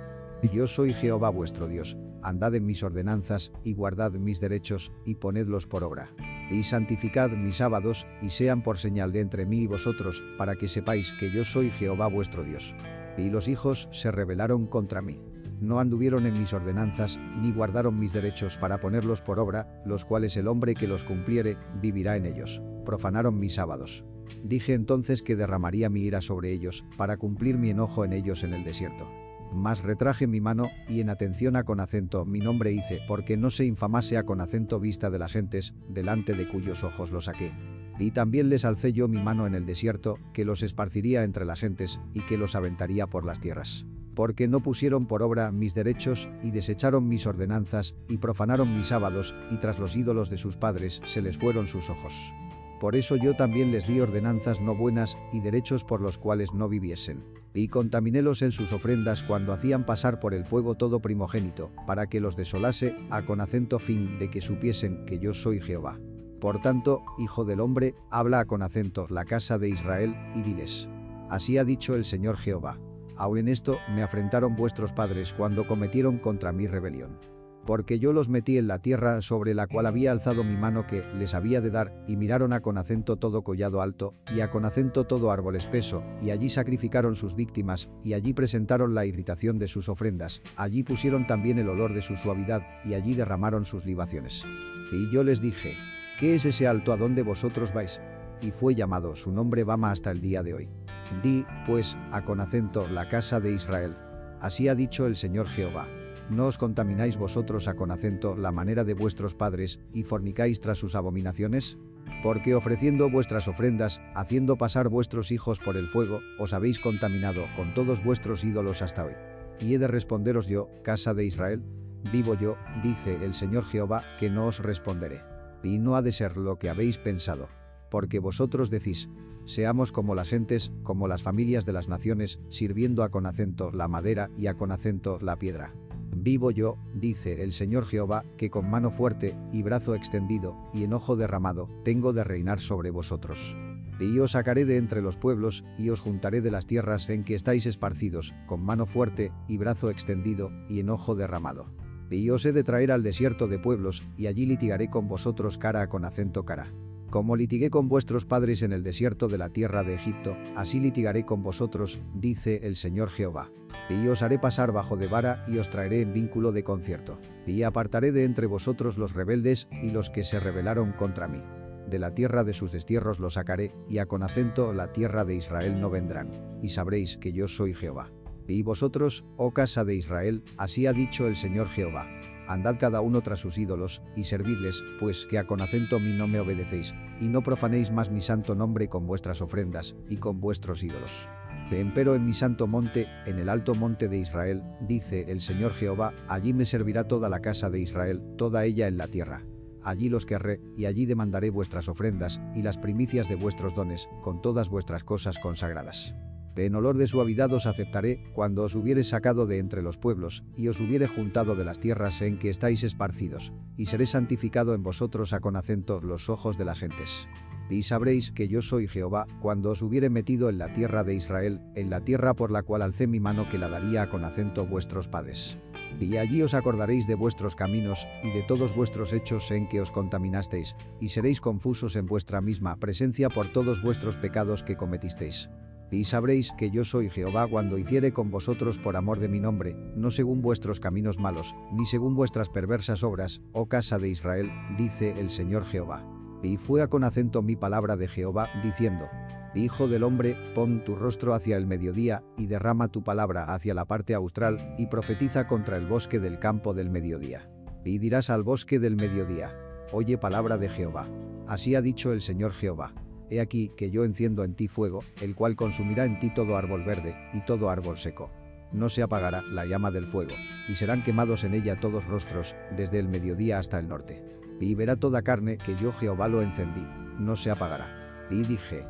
Yo soy Jehová vuestro Dios, andad en mis ordenanzas, y guardad mis derechos, y ponedlos por obra. Y santificad mis sábados, y sean por señal de entre mí y vosotros, para que sepáis que yo soy Jehová vuestro Dios. Y los hijos se rebelaron contra mí no anduvieron en mis ordenanzas, ni guardaron mis derechos para ponerlos por obra, los cuales el hombre que los cumpliere, vivirá en ellos. Profanaron mis sábados. Dije entonces que derramaría mi ira sobre ellos, para cumplir mi enojo en ellos en el desierto. Mas retraje mi mano, y en atención a con acento mi nombre hice, porque no se infamase a con acento vista de las gentes, delante de cuyos ojos lo saqué. Y también les alcé yo mi mano en el desierto, que los esparciría entre las gentes, y que los aventaría por las tierras porque no pusieron por obra mis derechos y desecharon mis ordenanzas y profanaron mis sábados y tras los ídolos de sus padres se les fueron sus ojos. Por eso yo también les di ordenanzas no buenas y derechos por los cuales no viviesen. Y contaminélos en sus ofrendas cuando hacían pasar por el fuego todo primogénito, para que los desolase, a con acento fin de que supiesen que yo soy Jehová. Por tanto, hijo del hombre, habla a con acento la casa de Israel, y diles. Así ha dicho el Señor Jehová. Aun en esto me afrentaron vuestros padres cuando cometieron contra mí rebelión. Porque yo los metí en la tierra sobre la cual había alzado mi mano que les había de dar, y miraron a con acento todo collado alto, y a con acento todo árbol espeso, y allí sacrificaron sus víctimas, y allí presentaron la irritación de sus ofrendas, allí pusieron también el olor de su suavidad, y allí derramaron sus libaciones. Y yo les dije, ¿qué es ese alto a donde vosotros vais? Y fue llamado su nombre Bama hasta el día de hoy. Di, pues, a con acento, la casa de Israel. Así ha dicho el Señor Jehová. No os contamináis vosotros a con acento la manera de vuestros padres, y fornicáis tras sus abominaciones? Porque ofreciendo vuestras ofrendas, haciendo pasar vuestros hijos por el fuego, os habéis contaminado con todos vuestros ídolos hasta hoy. Y he de responderos yo, casa de Israel, vivo yo, dice el Señor Jehová, que no os responderé. Y no ha de ser lo que habéis pensado. Porque vosotros decís, Seamos como las gentes, como las familias de las naciones, sirviendo a con acento la madera y a con acento la piedra. Vivo yo, dice el Señor Jehová, que con mano fuerte, y brazo extendido, y enojo derramado, tengo de reinar sobre vosotros. Y os sacaré de entre los pueblos, y os juntaré de las tierras en que estáis esparcidos, con mano fuerte, y brazo extendido, y enojo derramado. Y os he de traer al desierto de pueblos, y allí litigaré con vosotros cara a con acento cara. Como litigué con vuestros padres en el desierto de la tierra de Egipto, así litigaré con vosotros, dice el Señor Jehová. Y os haré pasar bajo de vara y os traeré en vínculo de concierto. Y apartaré de entre vosotros los rebeldes y los que se rebelaron contra mí. De la tierra de sus destierros los sacaré, y a con acento la tierra de Israel no vendrán. Y sabréis que yo soy Jehová. Y vosotros, oh casa de Israel, así ha dicho el Señor Jehová andad cada uno tras sus ídolos, y servidles, pues que a con acento mí no me obedecéis, y no profanéis más mi santo nombre con vuestras ofrendas, y con vuestros ídolos. Empero en mi santo monte, en el alto monte de Israel, dice el Señor Jehová, allí me servirá toda la casa de Israel, toda ella en la tierra. Allí los querré, y allí demandaré vuestras ofrendas, y las primicias de vuestros dones, con todas vuestras cosas consagradas. En olor de suavidad os aceptaré, cuando os hubiere sacado de entre los pueblos, y os hubiere juntado de las tierras en que estáis esparcidos, y seré santificado en vosotros a con acento los ojos de las gentes. Y sabréis que yo soy Jehová, cuando os hubiere metido en la tierra de Israel, en la tierra por la cual alcé mi mano que la daría a con acento vuestros padres. Y allí os acordaréis de vuestros caminos y de todos vuestros hechos en que os contaminasteis, y seréis confusos en vuestra misma presencia por todos vuestros pecados que cometisteis. Y sabréis que yo soy Jehová cuando hiciere con vosotros por amor de mi nombre, no según vuestros caminos malos, ni según vuestras perversas obras, oh casa de Israel, dice el Señor Jehová. Y fue a con acento mi palabra de Jehová, diciendo, Hijo del hombre, pon tu rostro hacia el mediodía, y derrama tu palabra hacia la parte austral, y profetiza contra el bosque del campo del mediodía. Y dirás al bosque del mediodía, Oye palabra de Jehová. Así ha dicho el Señor Jehová. He aquí que yo enciendo en ti fuego, el cual consumirá en ti todo árbol verde y todo árbol seco. No se apagará la llama del fuego, y serán quemados en ella todos rostros, desde el mediodía hasta el norte. Y verá toda carne que yo Jehová lo encendí, no se apagará. Y dije,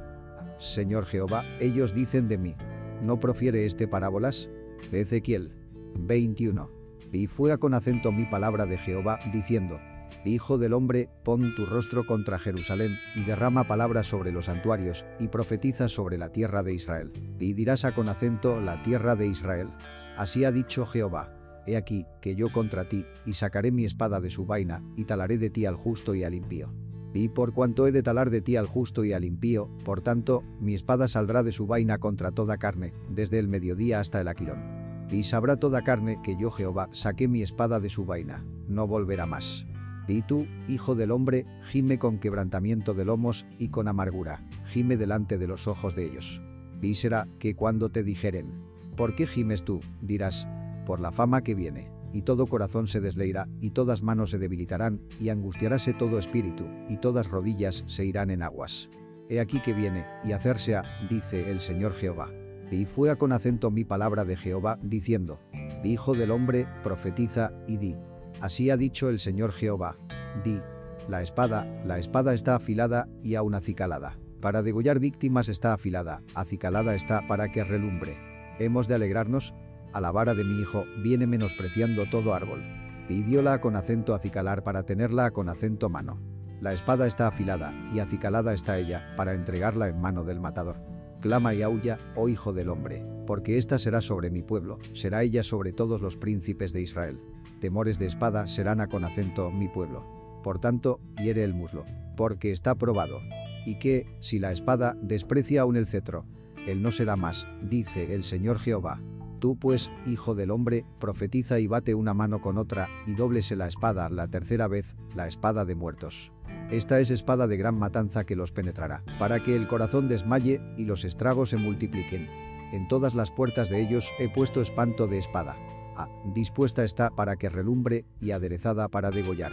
Señor Jehová, ellos dicen de mí, ¿no profiere este parábolas? Ezequiel 21. Y fue con acento mi palabra de Jehová, diciendo, Hijo del hombre, pon tu rostro contra Jerusalén, y derrama palabras sobre los santuarios, y profetiza sobre la tierra de Israel. Y dirás a con acento la tierra de Israel. Así ha dicho Jehová. He aquí, que yo contra ti, y sacaré mi espada de su vaina, y talaré de ti al justo y al impío. Y por cuanto he de talar de ti al justo y al impío, por tanto, mi espada saldrá de su vaina contra toda carne, desde el mediodía hasta el aquilón. Y sabrá toda carne que yo Jehová saqué mi espada de su vaina, no volverá más. Y tú, hijo del hombre, gime con quebrantamiento de lomos y con amargura, gime delante de los ojos de ellos. Y será que cuando te dijeren, ¿por qué gimes tú? dirás, por la fama que viene. Y todo corazón se desleirá, y todas manos se debilitarán, y angustiaráse todo espíritu, y todas rodillas se irán en aguas. He aquí que viene, y hacerse ha, dice el Señor Jehová. Y fue a con acento mi palabra de Jehová, diciendo, Hijo del hombre, profetiza, y di, Así ha dicho el Señor Jehová. Di, la espada, la espada está afilada y aún acicalada. Para degollar víctimas está afilada, acicalada está para que relumbre. Hemos de alegrarnos, a la vara de mi hijo viene menospreciando todo árbol. Pidióla con acento acicalar para tenerla con acento mano. La espada está afilada, y acicalada está ella, para entregarla en mano del matador. Clama y aulla, oh hijo del hombre, porque ésta será sobre mi pueblo, será ella sobre todos los príncipes de Israel temores de espada serán a con acento mi pueblo. Por tanto, hiere el muslo, porque está probado. Y que, si la espada desprecia aún el cetro, él no será más, dice el Señor Jehová. Tú pues, hijo del hombre, profetiza y bate una mano con otra, y dóblese la espada la tercera vez, la espada de muertos. Esta es espada de gran matanza que los penetrará, para que el corazón desmaye y los estragos se multipliquen. En todas las puertas de ellos he puesto espanto de espada. A. Dispuesta está para que relumbre y aderezada para degollar.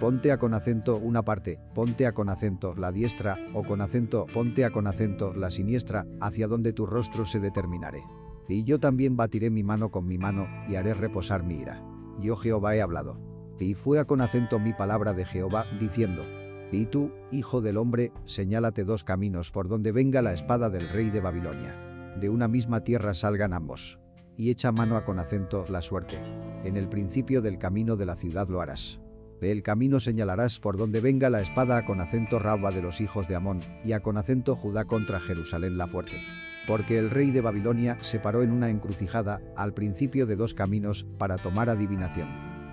Ponte a con acento una parte, ponte a con acento la diestra, o con acento ponte a con acento la siniestra, hacia donde tu rostro se determinare. Y yo también batiré mi mano con mi mano, y haré reposar mi ira. Yo Jehová he hablado. Y fue a con acento mi palabra de Jehová, diciendo, Y tú, hijo del hombre, señálate dos caminos por donde venga la espada del rey de Babilonia. De una misma tierra salgan ambos y echa mano a con acento la suerte. En el principio del camino de la ciudad lo harás. De el camino señalarás por donde venga la espada a con acento Rabba de los hijos de Amón, y a con acento Judá contra Jerusalén la fuerte. Porque el rey de Babilonia se paró en una encrucijada, al principio de dos caminos, para tomar adivinación.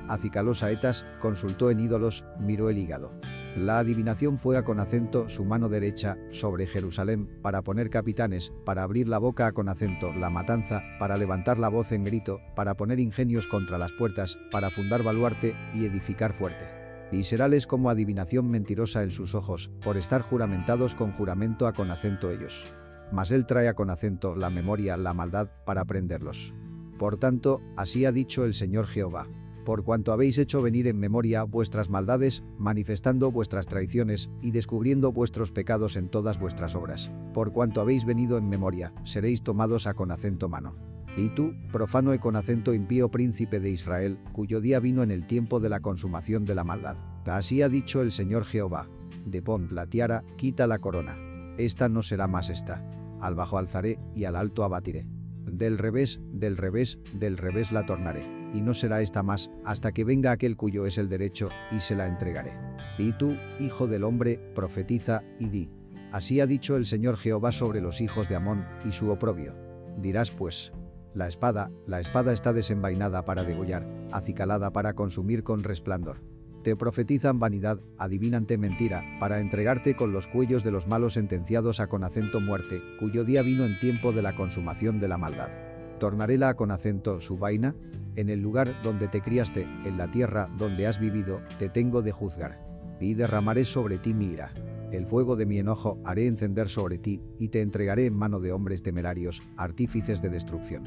Acicaló saetas, consultó en ídolos, miró el hígado. La adivinación fue a con acento su mano derecha sobre Jerusalén para poner capitanes, para abrir la boca con acento la matanza, para levantar la voz en grito, para poner ingenios contra las puertas, para fundar baluarte y edificar fuerte. Y seráles como adivinación mentirosa en sus ojos, por estar juramentados con juramento a con acento ellos. Mas él trae a con acento la memoria, la maldad, para prenderlos. Por tanto, así ha dicho el Señor Jehová por cuanto habéis hecho venir en memoria vuestras maldades, manifestando vuestras traiciones y descubriendo vuestros pecados en todas vuestras obras. Por cuanto habéis venido en memoria, seréis tomados a con acento mano. Y tú, profano y con acento impío príncipe de Israel, cuyo día vino en el tiempo de la consumación de la maldad. Así ha dicho el Señor Jehová. De pon la tiara, quita la corona. Esta no será más esta. Al bajo alzaré y al alto abatiré. Del revés, del revés, del revés la tornaré y no será esta más, hasta que venga aquel cuyo es el derecho, y se la entregaré. Y tú, hijo del hombre, profetiza, y di. Así ha dicho el Señor Jehová sobre los hijos de Amón, y su oprobio. Dirás pues, la espada, la espada está desenvainada para degollar, acicalada para consumir con resplandor. Te profetizan vanidad, adivinante mentira, para entregarte con los cuellos de los malos sentenciados a con acento muerte, cuyo día vino en tiempo de la consumación de la maldad. ¿Tornaréla con acento su vaina? En el lugar donde te criaste, en la tierra donde has vivido, te tengo de juzgar. Y derramaré sobre ti mi ira. El fuego de mi enojo haré encender sobre ti, y te entregaré en mano de hombres temerarios, artífices de destrucción.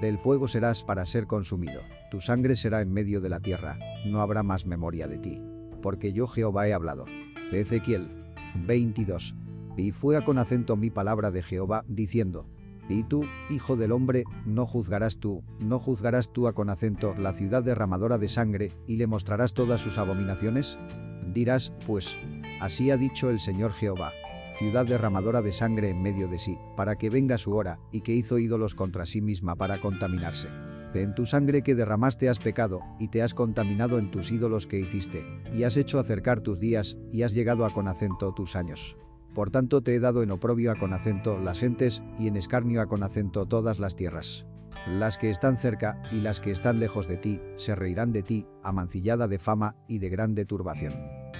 Del fuego serás para ser consumido, tu sangre será en medio de la tierra, no habrá más memoria de ti. Porque yo Jehová he hablado. Ezequiel 22. Y fue con acento mi palabra de Jehová, diciendo, y tú, hijo del hombre, no juzgarás tú, no juzgarás tú a con acento la ciudad derramadora de sangre, y le mostrarás todas sus abominaciones? Dirás, pues, así ha dicho el Señor Jehová, ciudad derramadora de sangre en medio de sí, para que venga su hora, y que hizo ídolos contra sí misma para contaminarse. En tu sangre que derramaste has pecado, y te has contaminado en tus ídolos que hiciste, y has hecho acercar tus días, y has llegado a con acento tus años. Por tanto te he dado en oprobio a con acento las gentes, y en escarnio a con acento todas las tierras. Las que están cerca y las que están lejos de ti, se reirán de ti, amancillada de fama y de grande turbación.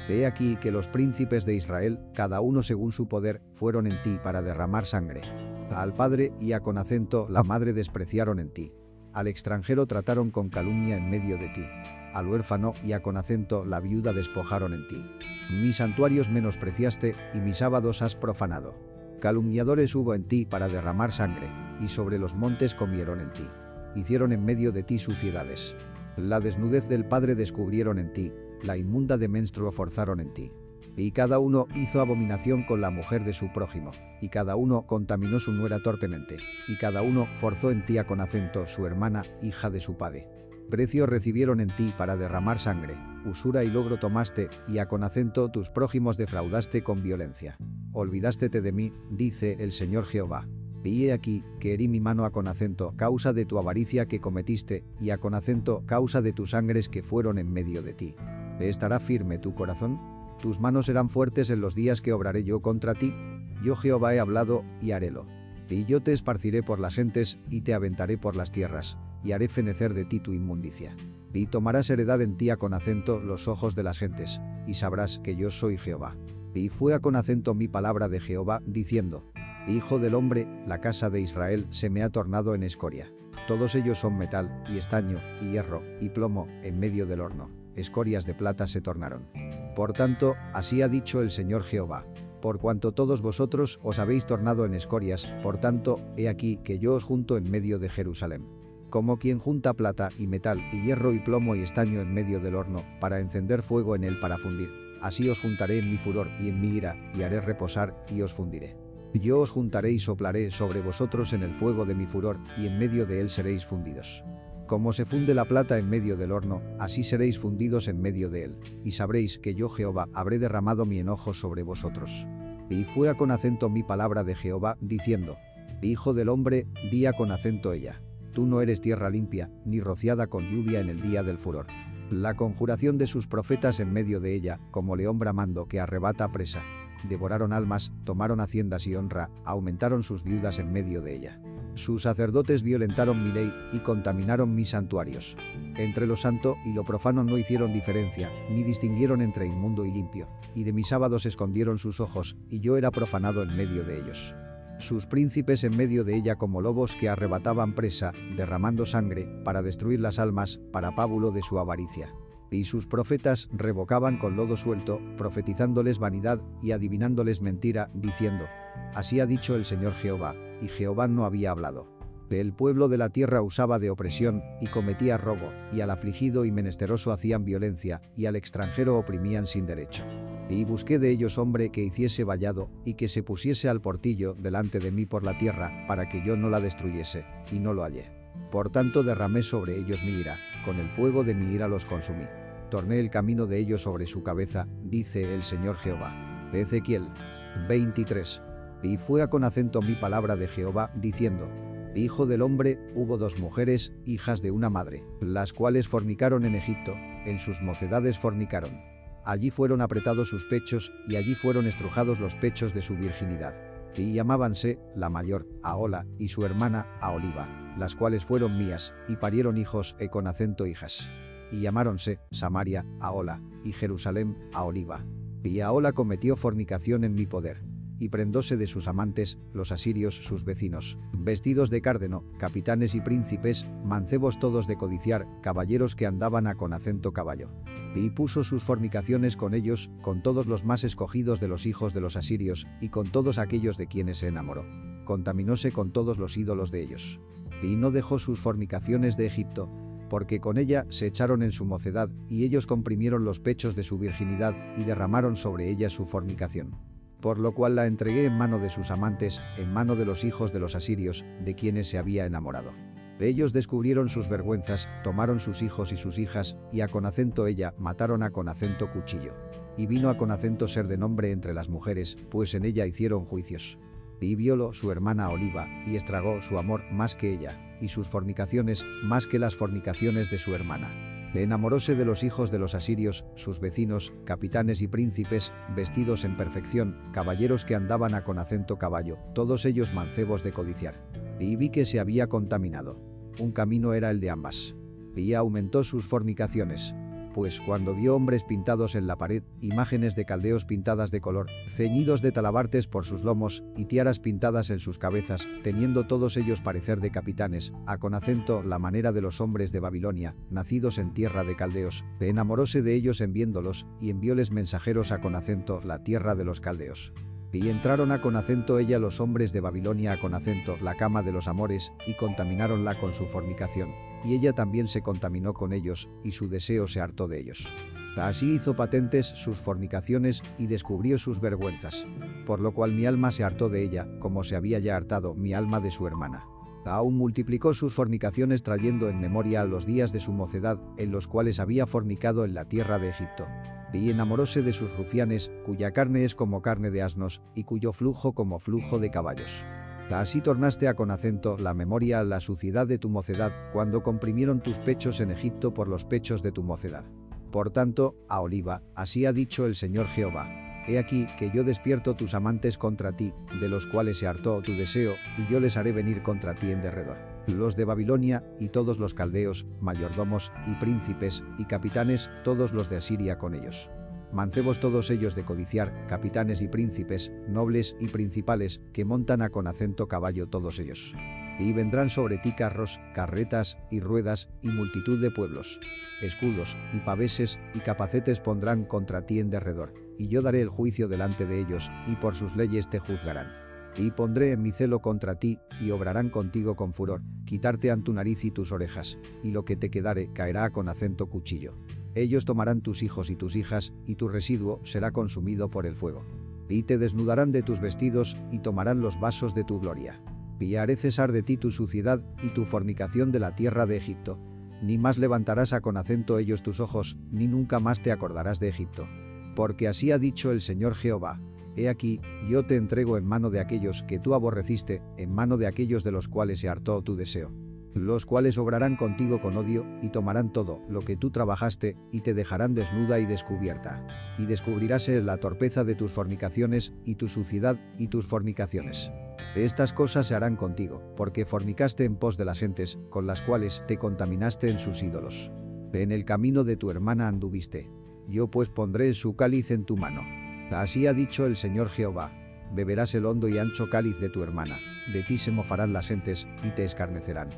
He aquí que los príncipes de Israel, cada uno según su poder, fueron en ti para derramar sangre. Al padre y a con acento la madre despreciaron en ti. Al extranjero trataron con calumnia en medio de ti. Al huérfano y a con acento la viuda despojaron en ti. Mis santuarios menospreciaste y mis sábados has profanado. Calumniadores hubo en ti para derramar sangre, y sobre los montes comieron en ti. Hicieron en medio de ti suciedades. La desnudez del Padre descubrieron en ti, la inmunda de menstruo forzaron en ti. Y cada uno hizo abominación con la mujer de su prójimo, y cada uno contaminó su nuera torpemente, y cada uno forzó en ti a con acento su hermana, hija de su padre. Precio recibieron en ti para derramar sangre, usura y logro tomaste, y a con acento tus prójimos defraudaste con violencia. Olvidástete de mí, dice el Señor Jehová. Y he aquí, que herí mi mano a con acento causa de tu avaricia que cometiste, y a con acento causa de tus sangres que fueron en medio de ti. ¿Estará firme tu corazón? ¿Tus manos serán fuertes en los días que obraré yo contra ti? Yo Jehová he hablado, y harélo. Y yo te esparciré por las gentes, y te aventaré por las tierras, y haré fenecer de ti tu inmundicia. Y tomarás heredad en ti a con acento los ojos de las gentes, y sabrás que yo soy Jehová. Y fue a con acento mi palabra de Jehová, diciendo, Hijo del hombre, la casa de Israel se me ha tornado en escoria. Todos ellos son metal, y estaño, y hierro, y plomo, en medio del horno. Escorias de plata se tornaron. Por tanto, así ha dicho el Señor Jehová. Por cuanto todos vosotros os habéis tornado en escorias, por tanto, he aquí que yo os junto en medio de Jerusalén como quien junta plata y metal y hierro y plomo y estaño en medio del horno, para encender fuego en él para fundir. Así os juntaré en mi furor y en mi ira, y haré reposar, y os fundiré. Yo os juntaré y soplaré sobre vosotros en el fuego de mi furor, y en medio de él seréis fundidos. Como se funde la plata en medio del horno, así seréis fundidos en medio de él, y sabréis que yo Jehová habré derramado mi enojo sobre vosotros. Y fue con acento mi palabra de Jehová, diciendo, Hijo del hombre, día con acento ella. Tú no eres tierra limpia, ni rociada con lluvia en el día del furor. La conjuración de sus profetas en medio de ella, como león bramando que arrebata presa. Devoraron almas, tomaron haciendas y honra, aumentaron sus viudas en medio de ella. Sus sacerdotes violentaron mi ley y contaminaron mis santuarios. Entre lo santo y lo profano no hicieron diferencia, ni distinguieron entre inmundo y limpio, y de mis sábados escondieron sus ojos, y yo era profanado en medio de ellos sus príncipes en medio de ella como lobos que arrebataban presa, derramando sangre, para destruir las almas, para pábulo de su avaricia. Y sus profetas revocaban con lodo suelto, profetizándoles vanidad y adivinándoles mentira, diciendo, Así ha dicho el Señor Jehová, y Jehová no había hablado. El pueblo de la tierra usaba de opresión, y cometía robo, y al afligido y menesteroso hacían violencia, y al extranjero oprimían sin derecho. Y busqué de ellos hombre que hiciese vallado, y que se pusiese al portillo delante de mí por la tierra, para que yo no la destruyese, y no lo hallé. Por tanto derramé sobre ellos mi ira, con el fuego de mi ira los consumí. Torné el camino de ellos sobre su cabeza, dice el Señor Jehová. Ezequiel 23. Y fue a con acento mi palabra de Jehová, diciendo, Hijo del hombre, hubo dos mujeres, hijas de una madre, las cuales fornicaron en Egipto, en sus mocedades fornicaron. Allí fueron apretados sus pechos, y allí fueron estrujados los pechos de su virginidad. Y llamábanse, la mayor, Aola, y su hermana, Aoliva, las cuales fueron mías, y parieron hijos e con acento hijas. Y llamáronse, Samaria, Aola, y Jerusalén, Aoliva. Y Aola cometió fornicación en mi poder y prendóse de sus amantes, los asirios sus vecinos, vestidos de cárdeno, capitanes y príncipes, mancebos todos de codiciar, caballeros que andaban a con acento caballo. Y puso sus fornicaciones con ellos, con todos los más escogidos de los hijos de los asirios, y con todos aquellos de quienes se enamoró. Contaminóse con todos los ídolos de ellos. Y no dejó sus fornicaciones de Egipto, porque con ella se echaron en su mocedad, y ellos comprimieron los pechos de su virginidad, y derramaron sobre ella su fornicación por lo cual la entregué en mano de sus amantes, en mano de los hijos de los asirios, de quienes se había enamorado. Ellos descubrieron sus vergüenzas, tomaron sus hijos y sus hijas, y a con acento ella mataron a con acento cuchillo. Y vino a con acento ser de nombre entre las mujeres, pues en ella hicieron juicios. Y violo su hermana Oliva, y estragó su amor más que ella, y sus fornicaciones más que las fornicaciones de su hermana. Enamoróse de los hijos de los asirios, sus vecinos, capitanes y príncipes, vestidos en perfección, caballeros que andaban a con acento caballo, todos ellos mancebos de codiciar. Y vi que se había contaminado. Un camino era el de ambas. Y aumentó sus fornicaciones pues cuando vio hombres pintados en la pared, imágenes de caldeos pintadas de color, ceñidos de talabartes por sus lomos y tiaras pintadas en sus cabezas, teniendo todos ellos parecer de capitanes, a con acento la manera de los hombres de Babilonia, nacidos en tierra de caldeos, enamoróse de ellos en viéndolos, y envióles mensajeros a con acento la tierra de los caldeos. Y entraron a con acento ella los hombres de Babilonia a con acento la cama de los amores, y contamináronla con su fornicación y ella también se contaminó con ellos, y su deseo se hartó de ellos. Así hizo patentes sus fornicaciones y descubrió sus vergüenzas. Por lo cual mi alma se hartó de ella, como se había ya hartado mi alma de su hermana. Aún multiplicó sus fornicaciones trayendo en memoria los días de su mocedad, en los cuales había fornicado en la tierra de Egipto. Y enamoróse de sus rufianes, cuya carne es como carne de asnos, y cuyo flujo como flujo de caballos. Así tornaste a con acento la memoria a la suciedad de tu mocedad, cuando comprimieron tus pechos en Egipto por los pechos de tu mocedad. Por tanto, a Oliva, así ha dicho el Señor Jehová. He aquí que yo despierto tus amantes contra ti, de los cuales se hartó tu deseo, y yo les haré venir contra ti en derredor. Los de Babilonia, y todos los caldeos, mayordomos, y príncipes, y capitanes, todos los de Asiria con ellos mancebos todos ellos de codiciar, capitanes y príncipes, nobles y principales, que montan a con acento caballo todos ellos. Y vendrán sobre ti carros, carretas y ruedas y multitud de pueblos. Escudos y paveses y capacetes pondrán contra ti en derredor, y yo daré el juicio delante de ellos, y por sus leyes te juzgarán. Y pondré en mi celo contra ti, y obrarán contigo con furor, quitarte tu nariz y tus orejas, y lo que te quedare caerá con acento cuchillo. Ellos tomarán tus hijos y tus hijas, y tu residuo será consumido por el fuego. Y te desnudarán de tus vestidos, y tomarán los vasos de tu gloria. Y haré cesar de ti tu suciedad, y tu fornicación de la tierra de Egipto. Ni más levantarás a con acento ellos tus ojos, ni nunca más te acordarás de Egipto. Porque así ha dicho el Señor Jehová. He aquí, yo te entrego en mano de aquellos que tú aborreciste, en mano de aquellos de los cuales se hartó tu deseo los cuales obrarán contigo con odio, y tomarán todo lo que tú trabajaste, y te dejarán desnuda y descubierta. Y descubriráse la torpeza de tus fornicaciones, y tu suciedad, y tus fornicaciones. Estas cosas se harán contigo, porque fornicaste en pos de las gentes, con las cuales te contaminaste en sus ídolos. En el camino de tu hermana anduviste. Yo pues pondré su cáliz en tu mano. Así ha dicho el Señor Jehová. Beberás el hondo y ancho cáliz de tu hermana. De ti se mofarán las gentes, y te escarnecerán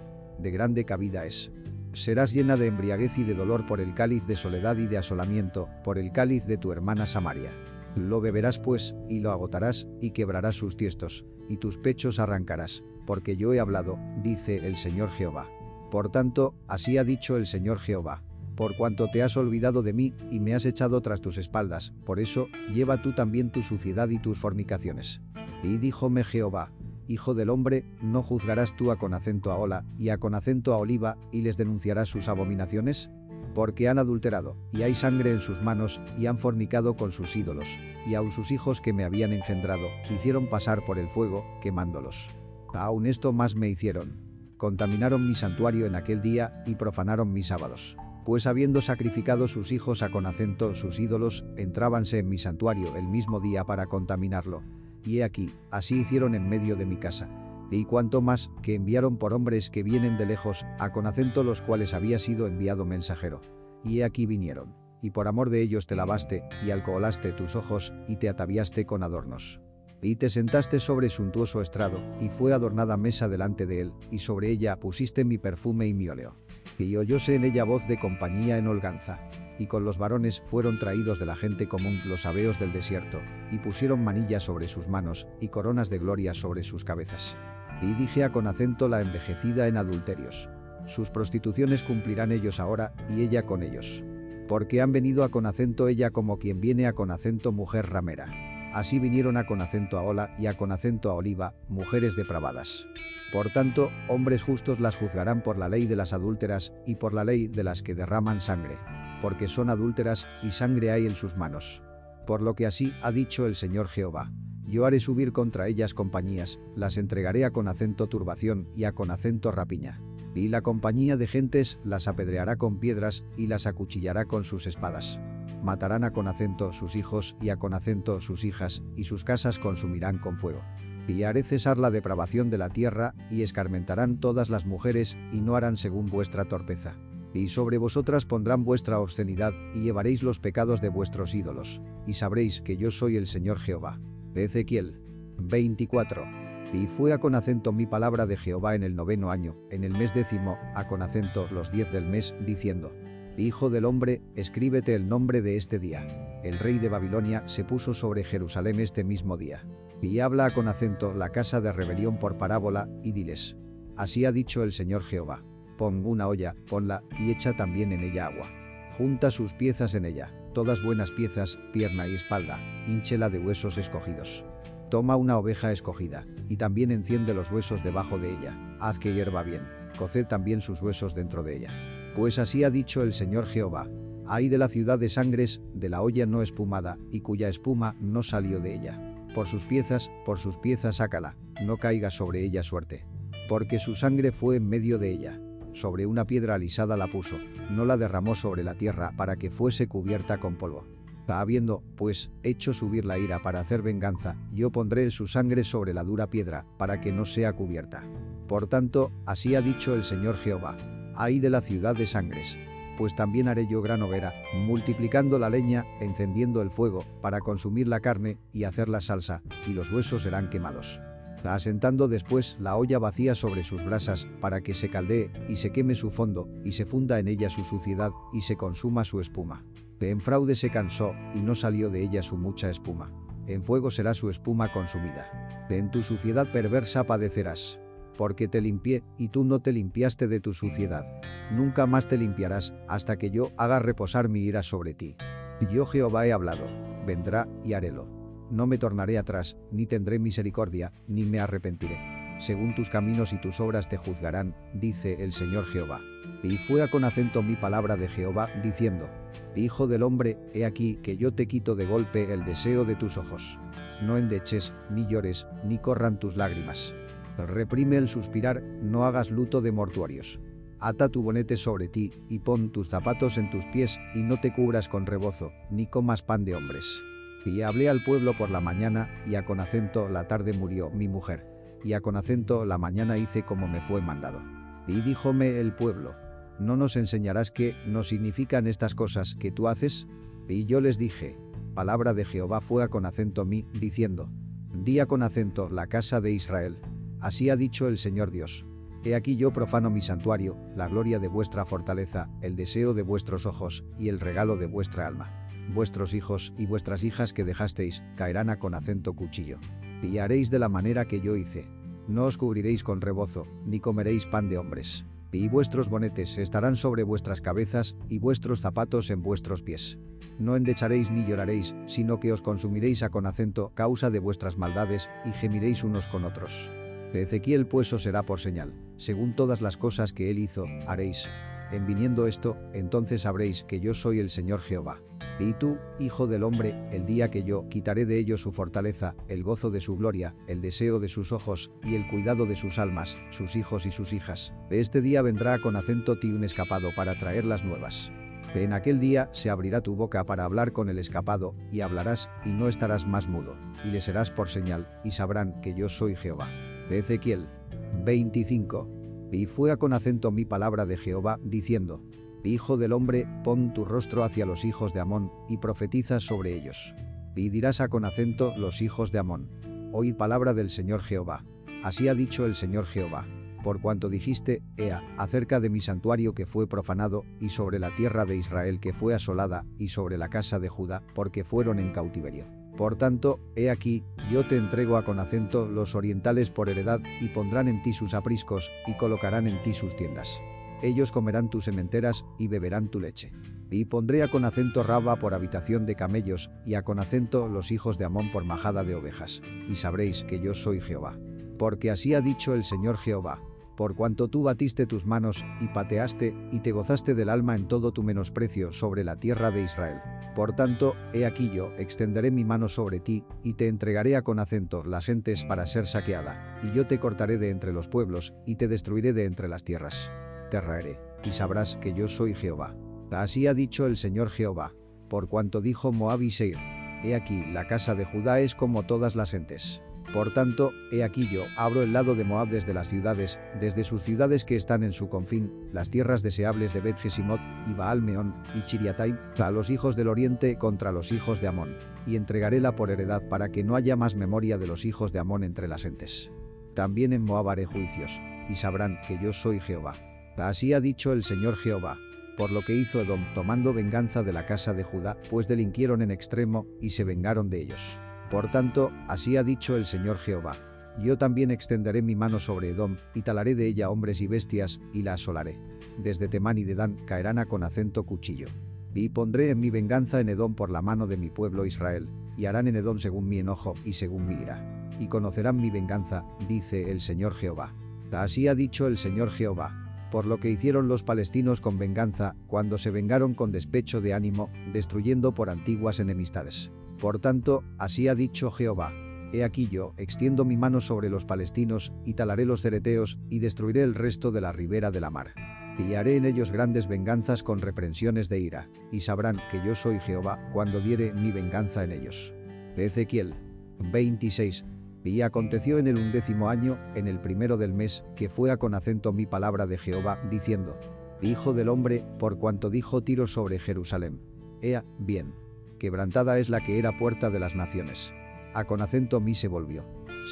de grande cabida es. Serás llena de embriaguez y de dolor por el cáliz de soledad y de asolamiento, por el cáliz de tu hermana Samaria. Lo beberás pues, y lo agotarás, y quebrarás sus tiestos, y tus pechos arrancarás, porque yo he hablado, dice el Señor Jehová. Por tanto, así ha dicho el Señor Jehová. Por cuanto te has olvidado de mí, y me has echado tras tus espaldas, por eso, lleva tú también tu suciedad y tus fornicaciones. Y díjome Jehová, Hijo del hombre, ¿no juzgarás tú a con acento a Ola y a con acento a Oliva y les denunciarás sus abominaciones? Porque han adulterado, y hay sangre en sus manos, y han fornicado con sus ídolos, y aun sus hijos que me habían engendrado, hicieron pasar por el fuego, quemándolos. Aún esto más me hicieron. Contaminaron mi santuario en aquel día, y profanaron mis sábados pues habiendo sacrificado sus hijos a con acento sus ídolos, entrábanse en mi santuario el mismo día para contaminarlo, y he aquí, así hicieron en medio de mi casa. Y cuanto más, que enviaron por hombres que vienen de lejos, a con acento los cuales había sido enviado mensajero. Y he aquí vinieron. Y por amor de ellos te lavaste, y alcoholaste tus ojos, y te ataviaste con adornos. Y te sentaste sobre suntuoso estrado, y fue adornada mesa delante de él, y sobre ella pusiste mi perfume y mi óleo. Y oyóse en ella voz de compañía en holganza y con los varones fueron traídos de la gente común los abeos del desierto, y pusieron manillas sobre sus manos, y coronas de gloria sobre sus cabezas. Y dije a con acento la envejecida en adulterios. Sus prostituciones cumplirán ellos ahora, y ella con ellos. Porque han venido a con acento ella como quien viene a con acento mujer ramera. Así vinieron a con acento a Ola y a con acento a Oliva, mujeres depravadas. Por tanto, hombres justos las juzgarán por la ley de las adúlteras y por la ley de las que derraman sangre porque son adúlteras y sangre hay en sus manos. Por lo que así ha dicho el Señor Jehová. Yo haré subir contra ellas compañías, las entregaré a con acento turbación y a con acento rapiña. Y la compañía de gentes las apedreará con piedras y las acuchillará con sus espadas. Matarán a con acento sus hijos y a con acento sus hijas, y sus casas consumirán con fuego. Y haré cesar la depravación de la tierra, y escarmentarán todas las mujeres, y no harán según vuestra torpeza. Y sobre vosotras pondrán vuestra obscenidad, y llevaréis los pecados de vuestros ídolos, y sabréis que yo soy el Señor Jehová. Ezequiel 24. Y fue a con acento mi palabra de Jehová en el noveno año, en el mes décimo, a con acento los diez del mes, diciendo, Hijo del hombre, escríbete el nombre de este día. El rey de Babilonia se puso sobre Jerusalén este mismo día. Y habla con acento la casa de rebelión por parábola, y diles, Así ha dicho el Señor Jehová. Pon una olla, ponla, y echa también en ella agua. Junta sus piezas en ella, todas buenas piezas, pierna y espalda, hinchela de huesos escogidos. Toma una oveja escogida, y también enciende los huesos debajo de ella, haz que hierva bien, coced también sus huesos dentro de ella. Pues así ha dicho el Señor Jehová, hay de la ciudad de sangres, de la olla no espumada, y cuya espuma no salió de ella. Por sus piezas, por sus piezas sácala, no caiga sobre ella suerte. Porque su sangre fue en medio de ella, sobre una piedra alisada la puso, no la derramó sobre la tierra para que fuese cubierta con polvo. Habiendo, pues, hecho subir la ira para hacer venganza, yo pondré su sangre sobre la dura piedra, para que no sea cubierta. Por tanto, así ha dicho el Señor Jehová. Ay de la ciudad de sangres. Pues también haré yo gran hoguera, multiplicando la leña, encendiendo el fuego, para consumir la carne, y hacer la salsa, y los huesos serán quemados asentando después la olla vacía sobre sus brasas, para que se caldee, y se queme su fondo, y se funda en ella su suciedad, y se consuma su espuma. En fraude se cansó, y no salió de ella su mucha espuma. En fuego será su espuma consumida. En tu suciedad perversa padecerás. Porque te limpié, y tú no te limpiaste de tu suciedad. Nunca más te limpiarás, hasta que yo haga reposar mi ira sobre ti. Yo Jehová he hablado, vendrá y harélo no me tornaré atrás, ni tendré misericordia, ni me arrepentiré. Según tus caminos y tus obras te juzgarán, dice el Señor Jehová. Y fue a con acento mi palabra de Jehová, diciendo, Hijo del hombre, he aquí que yo te quito de golpe el deseo de tus ojos. No endeches, ni llores, ni corran tus lágrimas. Reprime el suspirar, no hagas luto de mortuorios. Ata tu bonete sobre ti, y pon tus zapatos en tus pies, y no te cubras con rebozo, ni comas pan de hombres. Y hablé al pueblo por la mañana, y a con acento la tarde murió mi mujer. Y a con acento la mañana hice como me fue mandado. Y díjome el pueblo, ¿no nos enseñarás qué no significan estas cosas que tú haces? Y yo les dije, palabra de Jehová fue a con acento mí, diciendo, Día con acento la casa de Israel. Así ha dicho el Señor Dios. He aquí yo profano mi santuario, la gloria de vuestra fortaleza, el deseo de vuestros ojos, y el regalo de vuestra alma vuestros hijos y vuestras hijas que dejasteis caerán a con acento cuchillo. Y haréis de la manera que yo hice. No os cubriréis con rebozo, ni comeréis pan de hombres. Y vuestros bonetes estarán sobre vuestras cabezas, y vuestros zapatos en vuestros pies. No endecharéis ni lloraréis, sino que os consumiréis a con acento causa de vuestras maldades, y gemiréis unos con otros. Ezequiel pues será por señal, según todas las cosas que él hizo, haréis. En viniendo esto, entonces sabréis que yo soy el Señor Jehová. Y tú, hijo del hombre, el día que yo quitaré de ellos su fortaleza, el gozo de su gloria, el deseo de sus ojos, y el cuidado de sus almas, sus hijos y sus hijas. Este día vendrá con acento ti un escapado para traer las nuevas. En aquel día se abrirá tu boca para hablar con el escapado, y hablarás, y no estarás más mudo, y le serás por señal, y sabrán que yo soy Jehová. Ezequiel 25. Y fue a con acento mi palabra de Jehová, diciendo, Hijo del hombre, pon tu rostro hacia los hijos de Amón, y profetiza sobre ellos. Y dirás a con acento los hijos de Amón. Oíd palabra del Señor Jehová. Así ha dicho el Señor Jehová. Por cuanto dijiste, Ea, acerca de mi santuario que fue profanado, y sobre la tierra de Israel que fue asolada, y sobre la casa de Judá, porque fueron en cautiverio. Por tanto, he aquí, yo te entrego a con acento los orientales por heredad, y pondrán en ti sus apriscos, y colocarán en ti sus tiendas ellos comerán tus sementeras y beberán tu leche. Y pondré a con acento Raba por habitación de camellos, y a con acento los hijos de Amón por majada de ovejas, y sabréis que yo soy Jehová. Porque así ha dicho el Señor Jehová. por cuanto tú batiste tus manos, y pateaste, y te gozaste del alma en todo tu menosprecio sobre la tierra de Israel. Por tanto, he aquí yo, extenderé mi mano sobre ti, y te entregaré a con acento las gentes para ser saqueada, y yo te cortaré de entre los pueblos, y te destruiré de entre las tierras. Y sabrás que yo soy Jehová. Así ha dicho el Señor Jehová. Por cuanto dijo Moab y Seir, he aquí, la casa de Judá es como todas las gentes por tanto, he aquí yo, abro el lado de Moab desde las ciudades, desde sus ciudades que están en su confín, las tierras deseables de bet y Baal-Meón, y Chiriataim, a los hijos del oriente contra los hijos de Amón, y entregaréla por heredad para que no haya más memoria de los hijos de Amón entre las gentes. También en Moab haré juicios, y sabrán que yo soy Jehová. Así ha dicho el Señor Jehová, por lo que hizo Edom tomando venganza de la casa de Judá, pues delinquieron en extremo, y se vengaron de ellos. Por tanto, así ha dicho el Señor Jehová. Yo también extenderé mi mano sobre Edom, y talaré de ella hombres y bestias, y la asolaré. Desde Temán y Dedán caerán a con acento cuchillo. Y pondré en mi venganza en Edom por la mano de mi pueblo Israel, y harán en Edom según mi enojo y según mi ira. Y conocerán mi venganza, dice el Señor Jehová. Así ha dicho el Señor Jehová. Por lo que hicieron los palestinos con venganza, cuando se vengaron con despecho de ánimo, destruyendo por antiguas enemistades. Por tanto, así ha dicho Jehová. He aquí yo, extiendo mi mano sobre los palestinos, y talaré los cereteos, y destruiré el resto de la ribera de la mar. Y haré en ellos grandes venganzas con reprensiones de ira, y sabrán que yo soy Jehová cuando diere mi venganza en ellos. Ezequiel 26. Y aconteció en el undécimo año, en el primero del mes, que fue a con acento mi palabra de Jehová, diciendo, Hijo del hombre, por cuanto dijo Tiro sobre Jerusalén. Ea, bien quebrantada es la que era puerta de las naciones. A con acento mí se volvió.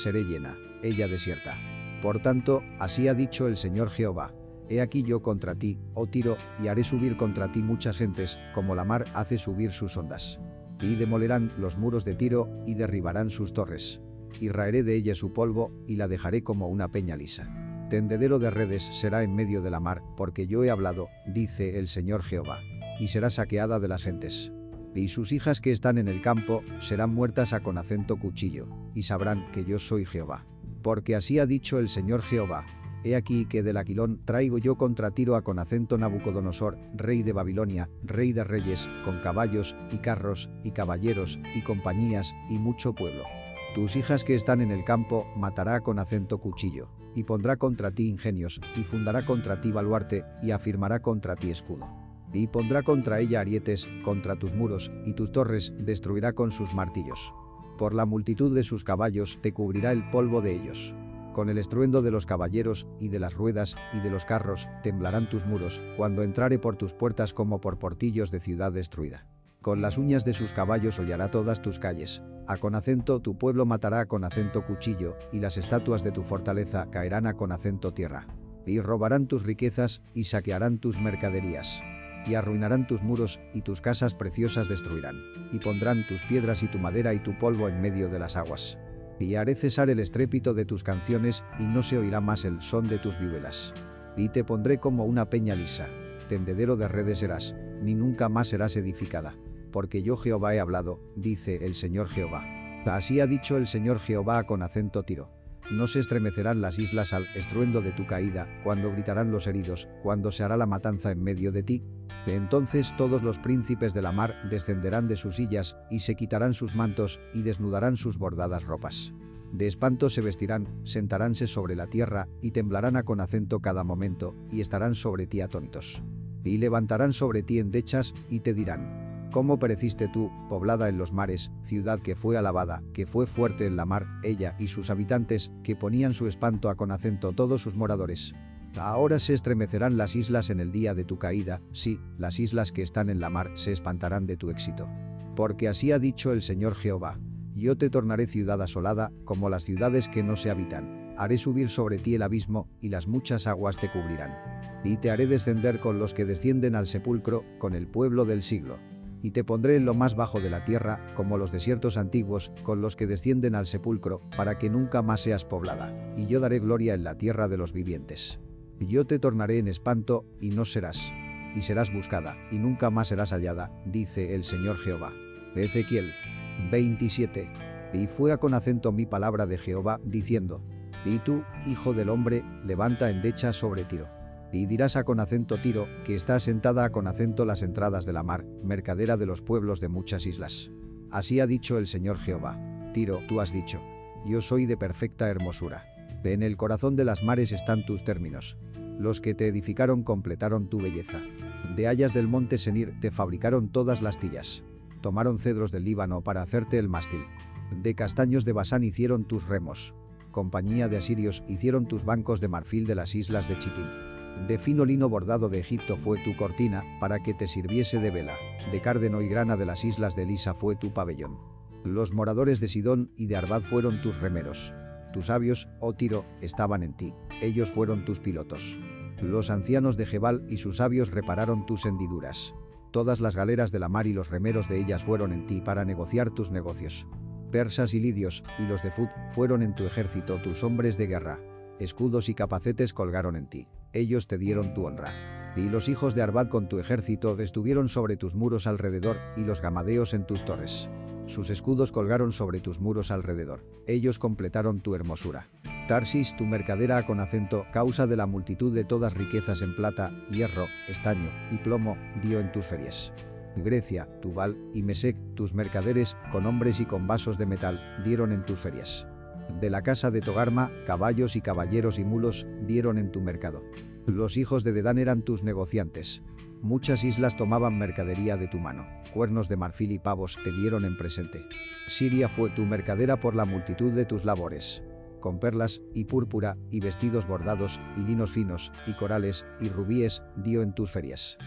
Seré llena, ella desierta. Por tanto, así ha dicho el Señor Jehová. He aquí yo contra ti, oh Tiro, y haré subir contra ti muchas gentes, como la mar hace subir sus ondas. Y demolerán los muros de Tiro, y derribarán sus torres. Y raeré de ella su polvo, y la dejaré como una peña lisa. Tendedero de redes será en medio de la mar, porque yo he hablado, dice el Señor Jehová. Y será saqueada de las gentes y sus hijas que están en el campo serán muertas a con acento cuchillo, y sabrán que yo soy Jehová. Porque así ha dicho el Señor Jehová. He aquí que del Aquilón traigo yo contra Tiro a con acento Nabucodonosor, rey de Babilonia, rey de reyes, con caballos, y carros, y caballeros, y compañías, y mucho pueblo. Tus hijas que están en el campo matará con acento cuchillo, y pondrá contra ti ingenios, y fundará contra ti baluarte, y afirmará contra ti escudo y pondrá contra ella arietes, contra tus muros, y tus torres destruirá con sus martillos. Por la multitud de sus caballos te cubrirá el polvo de ellos. Con el estruendo de los caballeros, y de las ruedas, y de los carros, temblarán tus muros, cuando entrare por tus puertas como por portillos de ciudad destruida. Con las uñas de sus caballos hollará todas tus calles. A con acento tu pueblo matará con acento cuchillo, y las estatuas de tu fortaleza caerán a con acento tierra. Y robarán tus riquezas, y saquearán tus mercaderías y arruinarán tus muros, y tus casas preciosas destruirán, y pondrán tus piedras y tu madera y tu polvo en medio de las aguas. Y haré cesar el estrépito de tus canciones, y no se oirá más el son de tus vihuelas. Y te pondré como una peña lisa, tendedero de redes serás, ni nunca más serás edificada. Porque yo Jehová he hablado, dice el Señor Jehová. Así ha dicho el Señor Jehová con acento tiro. No se estremecerán las islas al estruendo de tu caída, cuando gritarán los heridos, cuando se hará la matanza en medio de ti, entonces todos los príncipes de la mar descenderán de sus sillas, y se quitarán sus mantos, y desnudarán sus bordadas ropas. De espanto se vestirán, sentaránse sobre la tierra, y temblarán a con acento cada momento, y estarán sobre ti atónitos. Y levantarán sobre ti endechas, y te dirán, ¿Cómo pereciste tú, poblada en los mares, ciudad que fue alabada, que fue fuerte en la mar, ella y sus habitantes, que ponían su espanto a con acento todos sus moradores? Ahora se estremecerán las islas en el día de tu caída, sí, las islas que están en la mar se espantarán de tu éxito. Porque así ha dicho el Señor Jehová. Yo te tornaré ciudad asolada, como las ciudades que no se habitan. Haré subir sobre ti el abismo, y las muchas aguas te cubrirán. Y te haré descender con los que descienden al sepulcro, con el pueblo del siglo. Y te pondré en lo más bajo de la tierra, como los desiertos antiguos, con los que descienden al sepulcro, para que nunca más seas poblada. Y yo daré gloria en la tierra de los vivientes. Yo te tornaré en espanto, y no serás. Y serás buscada, y nunca más serás hallada, dice el Señor Jehová. Ezequiel 27. Y fue con acento mi palabra de Jehová, diciendo, Y tú, hijo del hombre, levanta endecha sobre Tiro. Y dirás a con acento Tiro, que está sentada a con acento las entradas de la mar, mercadera de los pueblos de muchas islas. Así ha dicho el Señor Jehová. Tiro, tú has dicho. Yo soy de perfecta hermosura. En el corazón de las mares están tus términos. Los que te edificaron completaron tu belleza. De hayas del monte Senir te fabricaron todas las tillas. Tomaron cedros del Líbano para hacerte el mástil. De castaños de Basán hicieron tus remos. Compañía de asirios hicieron tus bancos de marfil de las islas de Chitim. De fino lino bordado de Egipto fue tu cortina, para que te sirviese de vela. De cárdeno y grana de las islas de Lisa fue tu pabellón. Los moradores de Sidón y de Arbad fueron tus remeros. Tus sabios, oh Tiro, estaban en ti. Ellos fueron tus pilotos. Los ancianos de Jebal y sus sabios repararon tus hendiduras. Todas las galeras de la mar y los remeros de ellas fueron en ti para negociar tus negocios. Persas y lidios, y los de Fut, fueron en tu ejército tus hombres de guerra. Escudos y capacetes colgaron en ti. Ellos te dieron tu honra. Y los hijos de Arbad con tu ejército estuvieron sobre tus muros alrededor, y los gamadeos en tus torres. Sus escudos colgaron sobre tus muros alrededor. Ellos completaron tu hermosura. Tarsis, tu mercadera con acento, causa de la multitud de todas riquezas en plata, hierro, estaño y plomo, dio en tus ferias. Grecia, Tubal y Mesec, tus mercaderes, con hombres y con vasos de metal, dieron en tus ferias. De la casa de Togarma, caballos y caballeros y mulos, dieron en tu mercado. Los hijos de Dedán eran tus negociantes. Muchas islas tomaban mercadería de tu mano. Cuernos de marfil y pavos te dieron en presente. Siria fue tu mercadera por la multitud de tus labores. Con perlas, y púrpura, y vestidos bordados, y linos finos, y corales, y rubíes, dio en tus ferias.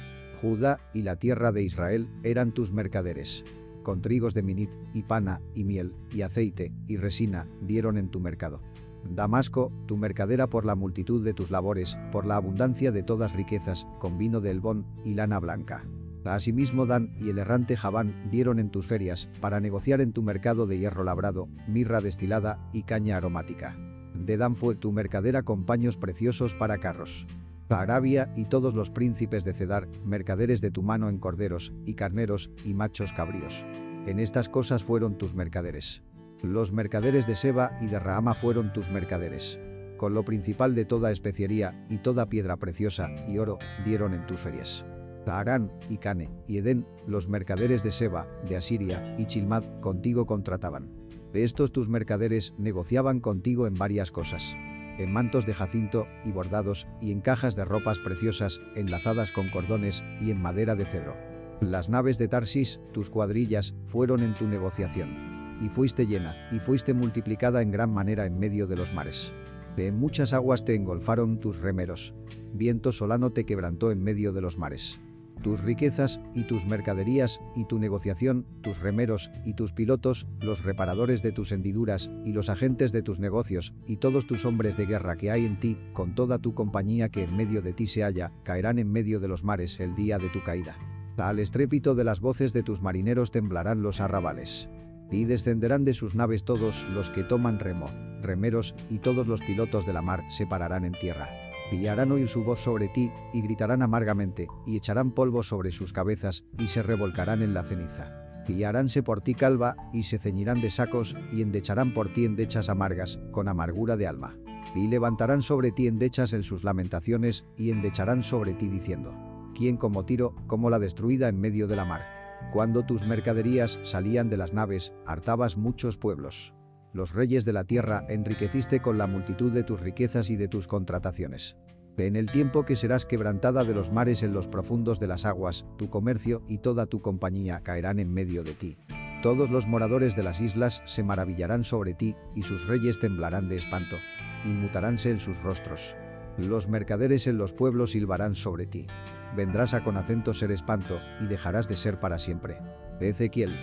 Judá y la tierra de Israel eran tus mercaderes. Con trigos de minit, y pana, y miel, y aceite, y resina, dieron en tu mercado. Damasco, tu mercadera por la multitud de tus labores, por la abundancia de todas riquezas, con vino de Elbón y lana blanca. Asimismo Dan y el errante Javán dieron en tus ferias, para negociar en tu mercado de hierro labrado, mirra destilada y caña aromática. De Dan fue tu mercadera con paños preciosos para carros. Arabia y todos los príncipes de Cedar, mercaderes de tu mano en corderos, y carneros, y machos cabríos. En estas cosas fueron tus mercaderes. Los mercaderes de Seba y de Rahama fueron tus mercaderes. Con lo principal de toda especiería y toda piedra preciosa y oro dieron en tus ferias. Arán y Cane y Edén, los mercaderes de Seba, de Asiria y Chilmad, contigo contrataban. De estos tus mercaderes negociaban contigo en varias cosas. En mantos de jacinto y bordados y en cajas de ropas preciosas enlazadas con cordones y en madera de cedro. Las naves de Tarsis, tus cuadrillas, fueron en tu negociación y fuiste llena, y fuiste multiplicada en gran manera en medio de los mares. De muchas aguas te engolfaron tus remeros. Viento solano te quebrantó en medio de los mares. Tus riquezas y tus mercaderías y tu negociación, tus remeros y tus pilotos, los reparadores de tus hendiduras y los agentes de tus negocios y todos tus hombres de guerra que hay en ti, con toda tu compañía que en medio de ti se halla, caerán en medio de los mares el día de tu caída. Al estrépito de las voces de tus marineros temblarán los arrabales. Y descenderán de sus naves todos los que toman remo, remeros, y todos los pilotos de la mar se pararán en tierra. Y harán oír su voz sobre ti, y gritarán amargamente, y echarán polvo sobre sus cabezas, y se revolcarán en la ceniza. Y haránse por ti calva, y se ceñirán de sacos, y endecharán por ti endechas amargas, con amargura de alma. Y levantarán sobre ti endechas en sus lamentaciones, y endecharán sobre ti diciendo, ¿quién como Tiro, como la destruida en medio de la mar? Cuando tus mercaderías salían de las naves, hartabas muchos pueblos. Los reyes de la tierra enriqueciste con la multitud de tus riquezas y de tus contrataciones. En el tiempo que serás quebrantada de los mares en los profundos de las aguas, tu comercio y toda tu compañía caerán en medio de ti. Todos los moradores de las islas se maravillarán sobre ti, y sus reyes temblarán de espanto. Inmutaránse en sus rostros. Los mercaderes en los pueblos silbarán sobre ti. Vendrás a con acento ser espanto, y dejarás de ser para siempre. Ezequiel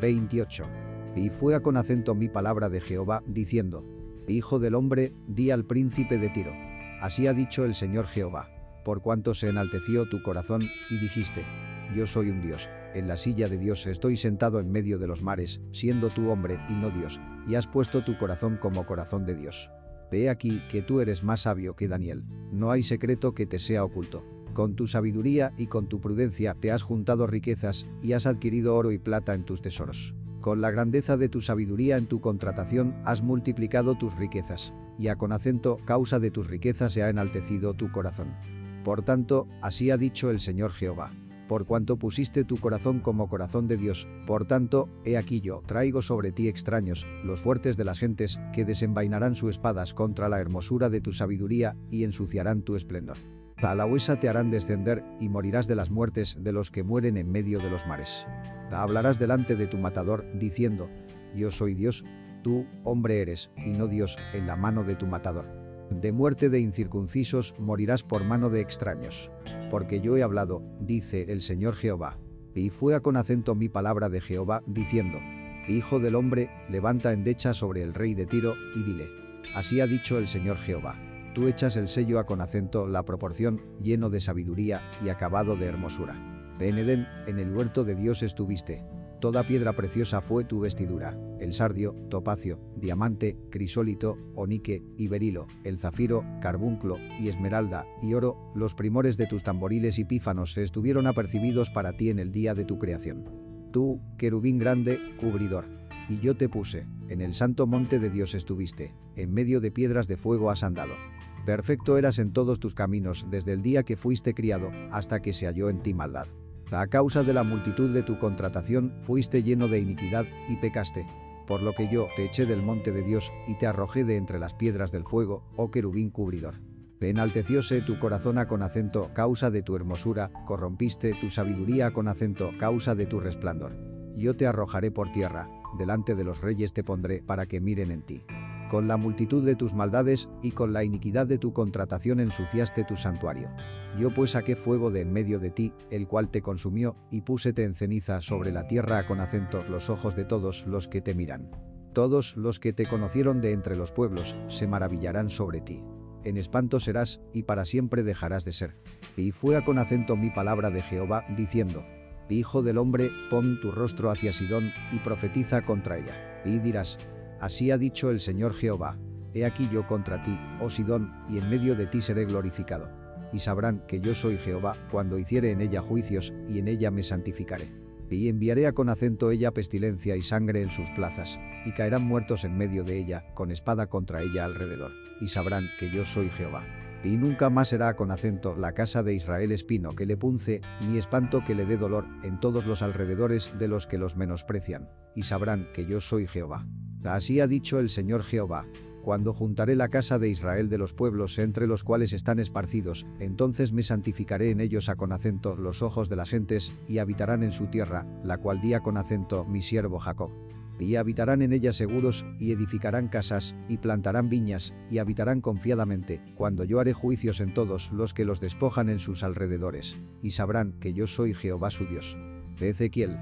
28. Y fue a con acento mi palabra de Jehová, diciendo, Hijo del hombre, di al príncipe de Tiro. Así ha dicho el Señor Jehová, por cuanto se enalteció tu corazón, y dijiste, Yo soy un Dios, en la silla de Dios estoy sentado en medio de los mares, siendo tú hombre y no Dios, y has puesto tu corazón como corazón de Dios. Ve aquí que tú eres más sabio que Daniel, no hay secreto que te sea oculto. Con tu sabiduría y con tu prudencia te has juntado riquezas y has adquirido oro y plata en tus tesoros. Con la grandeza de tu sabiduría en tu contratación has multiplicado tus riquezas, y a con acento causa de tus riquezas se ha enaltecido tu corazón. Por tanto, así ha dicho el Señor Jehová. Por cuanto pusiste tu corazón como corazón de Dios, por tanto, he aquí yo, traigo sobre ti extraños, los fuertes de las gentes, que desenvainarán sus espadas contra la hermosura de tu sabiduría y ensuciarán tu esplendor. A la huesa te harán descender y morirás de las muertes de los que mueren en medio de los mares. Hablarás delante de tu matador, diciendo, Yo soy Dios, tú, hombre eres, y no Dios, en la mano de tu matador. De muerte de incircuncisos morirás por mano de extraños. Porque yo he hablado, dice el Señor Jehová. Y fue a con acento mi palabra de Jehová, diciendo, Hijo del hombre, levanta endecha sobre el rey de Tiro, y dile, Así ha dicho el Señor Jehová Tú echas el sello a con acento la proporción, lleno de sabiduría y acabado de hermosura. En Edén, en el huerto de Dios estuviste. Toda piedra preciosa fue tu vestidura, el sardio, topacio, diamante, crisólito, onique y berilo, el zafiro, carbunclo y esmeralda y oro, los primores de tus tamboriles y pífanos se estuvieron apercibidos para ti en el día de tu creación. Tú, querubín grande, cubridor. Y yo te puse, en el santo monte de Dios estuviste, en medio de piedras de fuego has andado. Perfecto eras en todos tus caminos desde el día que fuiste criado hasta que se halló en ti maldad. A causa de la multitud de tu contratación fuiste lleno de iniquidad y pecaste. Por lo que yo te eché del monte de Dios y te arrojé de entre las piedras del fuego, oh querubín cubridor. Enaltecióse tu corazón con acento causa de tu hermosura, corrompiste tu sabiduría con acento causa de tu resplandor. Yo te arrojaré por tierra, delante de los reyes te pondré para que miren en ti. Con la multitud de tus maldades y con la iniquidad de tu contratación ensuciaste tu santuario. Yo pues saqué fuego de en medio de ti, el cual te consumió, y púsete en ceniza sobre la tierra con acento los ojos de todos los que te miran. Todos los que te conocieron de entre los pueblos se maravillarán sobre ti. En espanto serás, y para siempre dejarás de ser. Y fue a con acento mi palabra de Jehová, diciendo, Hijo del hombre, pon tu rostro hacia Sidón, y profetiza contra ella. Y dirás, Así ha dicho el Señor Jehová, He aquí yo contra ti, oh Sidón, y en medio de ti seré glorificado. Y sabrán que yo soy Jehová cuando hiciere en ella juicios, y en ella me santificaré. Y enviaré a con acento ella pestilencia y sangre en sus plazas, y caerán muertos en medio de ella, con espada contra ella alrededor. Y sabrán que yo soy Jehová. Y nunca más será con acento la casa de Israel espino que le punce, ni espanto que le dé dolor en todos los alrededores de los que los menosprecian. Y sabrán que yo soy Jehová. Así ha dicho el Señor Jehová. Cuando juntaré la casa de Israel de los pueblos entre los cuales están esparcidos, entonces me santificaré en ellos a con acento los ojos de las gentes, y habitarán en su tierra, la cual día con acento mi siervo Jacob. Y habitarán en ella seguros, y edificarán casas, y plantarán viñas, y habitarán confiadamente, cuando yo haré juicios en todos los que los despojan en sus alrededores, y sabrán que yo soy Jehová su Dios. Ezequiel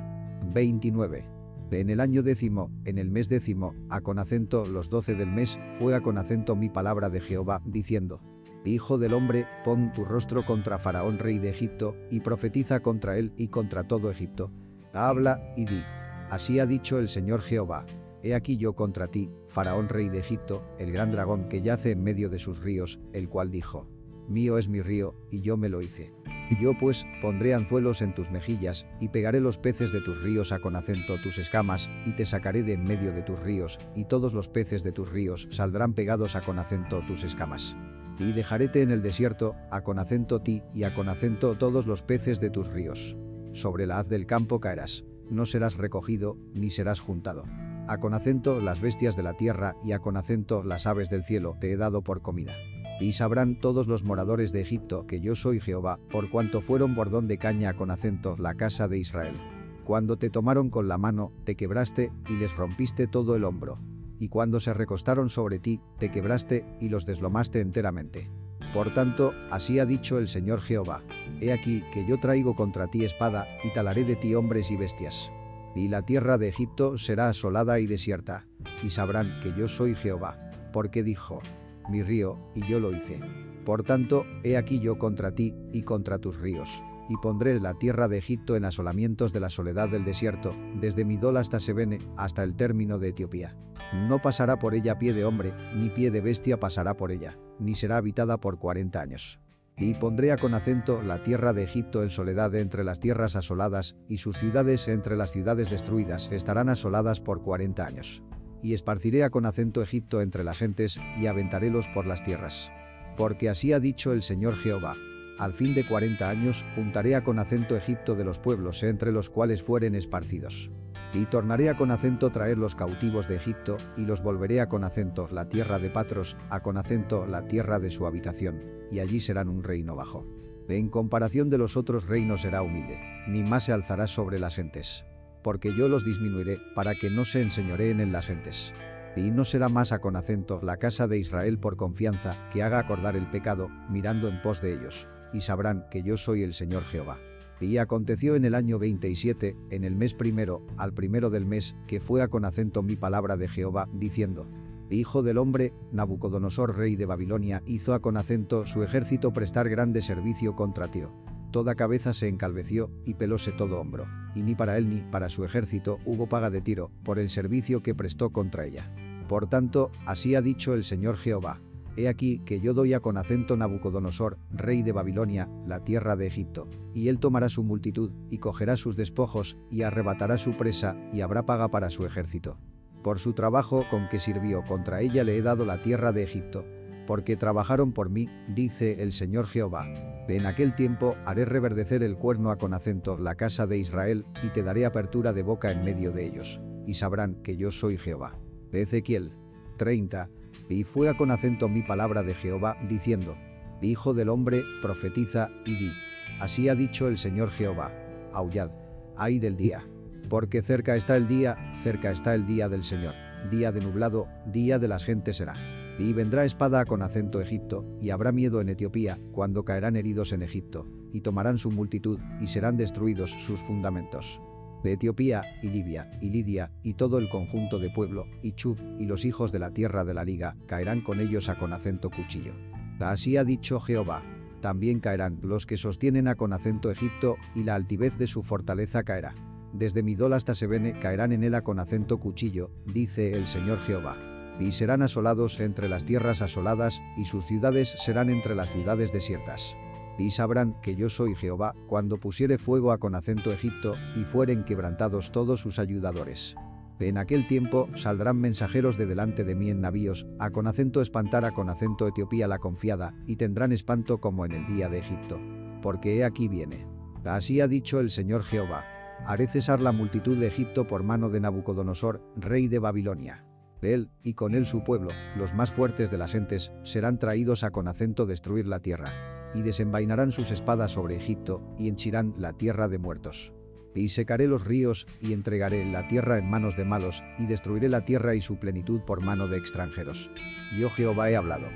29 en el año décimo, en el mes décimo, a con acento los doce del mes, fue a con acento mi palabra de Jehová, diciendo, Hijo del hombre, pon tu rostro contra Faraón rey de Egipto, y profetiza contra él y contra todo Egipto. Habla y di, así ha dicho el Señor Jehová, He aquí yo contra ti, Faraón rey de Egipto, el gran dragón que yace en medio de sus ríos, el cual dijo, Mío es mi río, y yo me lo hice. Yo pues pondré anzuelos en tus mejillas, y pegaré los peces de tus ríos a con acento tus escamas, y te sacaré de en medio de tus ríos, y todos los peces de tus ríos saldrán pegados a con acento tus escamas. Y dejaréte en el desierto, a con acento ti, y a con acento todos los peces de tus ríos. Sobre la haz del campo caerás, no serás recogido, ni serás juntado. A con acento las bestias de la tierra, y a con acento las aves del cielo te he dado por comida. Y sabrán todos los moradores de Egipto que yo soy Jehová, por cuanto fueron bordón de caña con acento la casa de Israel. Cuando te tomaron con la mano, te quebraste y les rompiste todo el hombro. Y cuando se recostaron sobre ti, te quebraste y los deslomaste enteramente. Por tanto, así ha dicho el Señor Jehová. He aquí que yo traigo contra ti espada, y talaré de ti hombres y bestias. Y la tierra de Egipto será asolada y desierta, y sabrán que yo soy Jehová. Porque dijo, mi río, y yo lo hice. Por tanto, he aquí yo contra ti y contra tus ríos. Y pondré la tierra de Egipto en asolamientos de la soledad del desierto, desde Midol hasta Sebene, hasta el término de Etiopía. No pasará por ella pie de hombre, ni pie de bestia pasará por ella, ni será habitada por cuarenta años. Y pondré a con acento la tierra de Egipto en soledad entre las tierras asoladas, y sus ciudades entre las ciudades destruidas estarán asoladas por cuarenta años. y esparciré a con acento Egipto entre las gentes, y aventarélos por las tierras. Porque así ha dicho el Señor Jehová. Al fin de cuarenta años, juntaré a con acento Egipto de los pueblos entre los cuales fueren esparcidos. Y tornaré a con acento traer los cautivos de Egipto, y los volveré a con acento la tierra de Patros, a con acento la tierra de su habitación, y allí serán un reino bajo. En comparación de los otros reinos será humilde, ni más se alzará sobre las gentes. Porque yo los disminuiré, para que no se enseñoreen en las gentes. Y no será más a con acento la casa de Israel por confianza, que haga acordar el pecado, mirando en pos de ellos. Y sabrán que yo soy el Señor Jehová. Y aconteció en el año 27, en el mes primero, al primero del mes, que fue a con acento mi palabra de Jehová, diciendo, Hijo del hombre, Nabucodonosor rey de Babilonia hizo a con acento su ejército prestar grande servicio contra Tiro. Toda cabeza se encalveció y pelóse todo hombro, y ni para él ni para su ejército hubo paga de Tiro por el servicio que prestó contra ella. Por tanto, así ha dicho el Señor Jehová, He aquí que yo doy a con acento Nabucodonosor, rey de Babilonia, la tierra de Egipto, y él tomará su multitud, y cogerá sus despojos, y arrebatará su presa, y habrá paga para su ejército. Por su trabajo con que sirvió contra ella le he dado la tierra de Egipto, porque trabajaron por mí, dice el Señor Jehová. En aquel tiempo haré reverdecer el cuerno a con acento la casa de Israel, y te daré apertura de boca en medio de ellos, y sabrán que yo soy Jehová. Ezequiel 30, y fue a con acento mi palabra de Jehová, diciendo, Hijo del hombre, profetiza, y di, Así ha dicho el Señor Jehová, aullad, ay del día. Porque cerca está el día, cerca está el día del Señor, día de nublado, día de las gentes será. Y vendrá espada con acento Egipto, y habrá miedo en Etiopía, cuando caerán heridos en Egipto, y tomarán su multitud, y serán destruidos sus fundamentos de Etiopía, y Libia, y Lidia, y todo el conjunto de pueblo, y Chub, y los hijos de la tierra de la liga, caerán con ellos a con acento cuchillo. Así ha dicho Jehová. También caerán los que sostienen a con acento Egipto, y la altivez de su fortaleza caerá. Desde Midol hasta Sebene caerán en él a con acento cuchillo, dice el Señor Jehová. Y serán asolados entre las tierras asoladas, y sus ciudades serán entre las ciudades desiertas y sabrán que yo soy Jehová, cuando pusiere fuego a con acento Egipto, y fueren quebrantados todos sus ayudadores. En aquel tiempo saldrán mensajeros de delante de mí en navíos, a con acento espantar a con acento Etiopía la confiada, y tendrán espanto como en el día de Egipto. Porque he aquí viene. Así ha dicho el Señor Jehová. Haré cesar la multitud de Egipto por mano de Nabucodonosor, rey de Babilonia. Él, y con él su pueblo, los más fuertes de las entes, serán traídos a con acento destruir la tierra y desenvainarán sus espadas sobre Egipto, y henchirán la tierra de muertos. Y secaré los ríos, y entregaré la tierra en manos de malos, y destruiré la tierra y su plenitud por mano de extranjeros. Yo Jehová he hablado.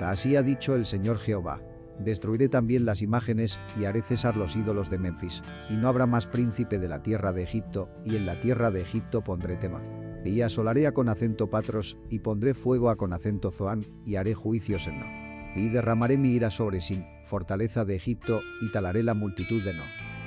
Así ha dicho el Señor Jehová. Destruiré también las imágenes, y haré cesar los ídolos de Memphis, y no habrá más príncipe de la tierra de Egipto, y en la tierra de Egipto pondré tema. Y asolaré a con acento Patros, y pondré fuego a con acento Zoán, y haré juicios en No. Y derramaré mi ira sobre Sin, fortaleza de Egipto, y talaré la multitud de No.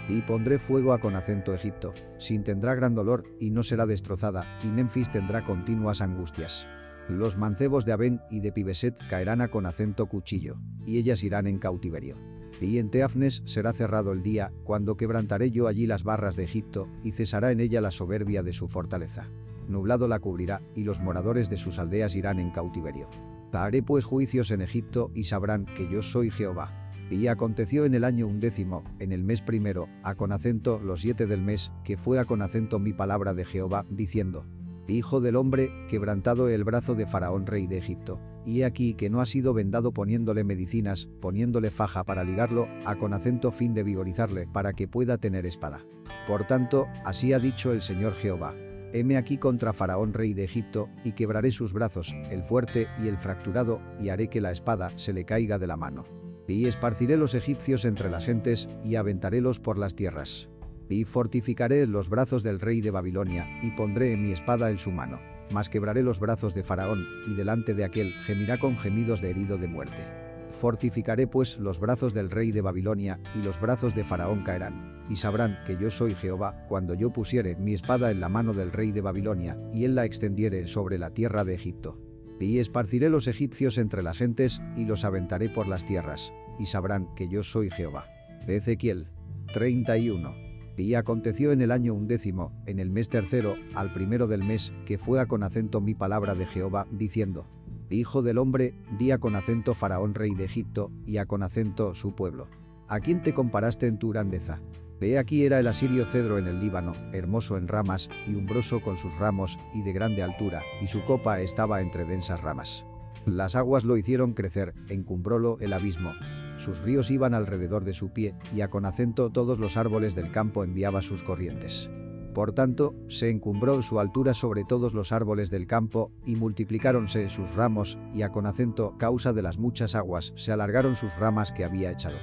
Y pondré fuego a con acento Egipto, Sin tendrá gran dolor, y no será destrozada, y Memphis tendrá continuas angustias. Los mancebos de Abén y de Pibeset caerán a con acento cuchillo, y ellas irán en cautiverio. Y en Teafnes será cerrado el día, cuando quebrantaré yo allí las barras de Egipto, y cesará en ella la soberbia de su fortaleza. Nublado la cubrirá, y los moradores de sus aldeas irán en cautiverio. Haré pues juicios en Egipto y sabrán que yo soy Jehová. Y aconteció en el año undécimo, en el mes primero, a con acento los siete del mes, que fue a con acento mi palabra de Jehová, diciendo, Hijo del hombre, quebrantado el brazo de Faraón rey de Egipto, y he aquí que no ha sido vendado poniéndole medicinas, poniéndole faja para ligarlo, a con acento fin de vigorizarle, para que pueda tener espada. Por tanto, así ha dicho el Señor Jehová, heme aquí contra Faraón rey de Egipto, y quebraré sus brazos, el fuerte y el fracturado, y haré que la espada se le caiga de la mano. Y esparciré los egipcios entre las gentes, y aventarélos por las tierras. Y fortificaré los brazos del rey de Babilonia, y pondré mi espada en su mano. Mas quebraré los brazos de Faraón, y delante de aquel gemirá con gemidos de herido de muerte. Fortificaré pues los brazos del rey de Babilonia, y los brazos de Faraón caerán, y sabrán que yo soy Jehová, cuando yo pusiere mi espada en la mano del rey de Babilonia, y él la extendiere sobre la tierra de Egipto. Y esparciré los egipcios entre las gentes, y los aventaré por las tierras, y sabrán que yo soy Jehová. Ezequiel 31 Y aconteció en el año undécimo, en el mes tercero, al primero del mes, que fue a con acento mi palabra de Jehová, diciendo, Hijo del hombre, día con acento Faraón rey de Egipto, y a con acento su pueblo. ¿A quién te comparaste en tu grandeza? Ve aquí era el asirio cedro en el Líbano, hermoso en ramas, y umbroso con sus ramos, y de grande altura, y su copa estaba entre densas ramas. Las aguas lo hicieron crecer, encumbrólo el abismo, sus ríos iban alrededor de su pie, y a con acento todos los árboles del campo enviaba sus corrientes. Por tanto, se encumbró su altura sobre todos los árboles del campo, y multiplicáronse sus ramos, y a con acento, causa de las muchas aguas, se alargaron sus ramas que había echado.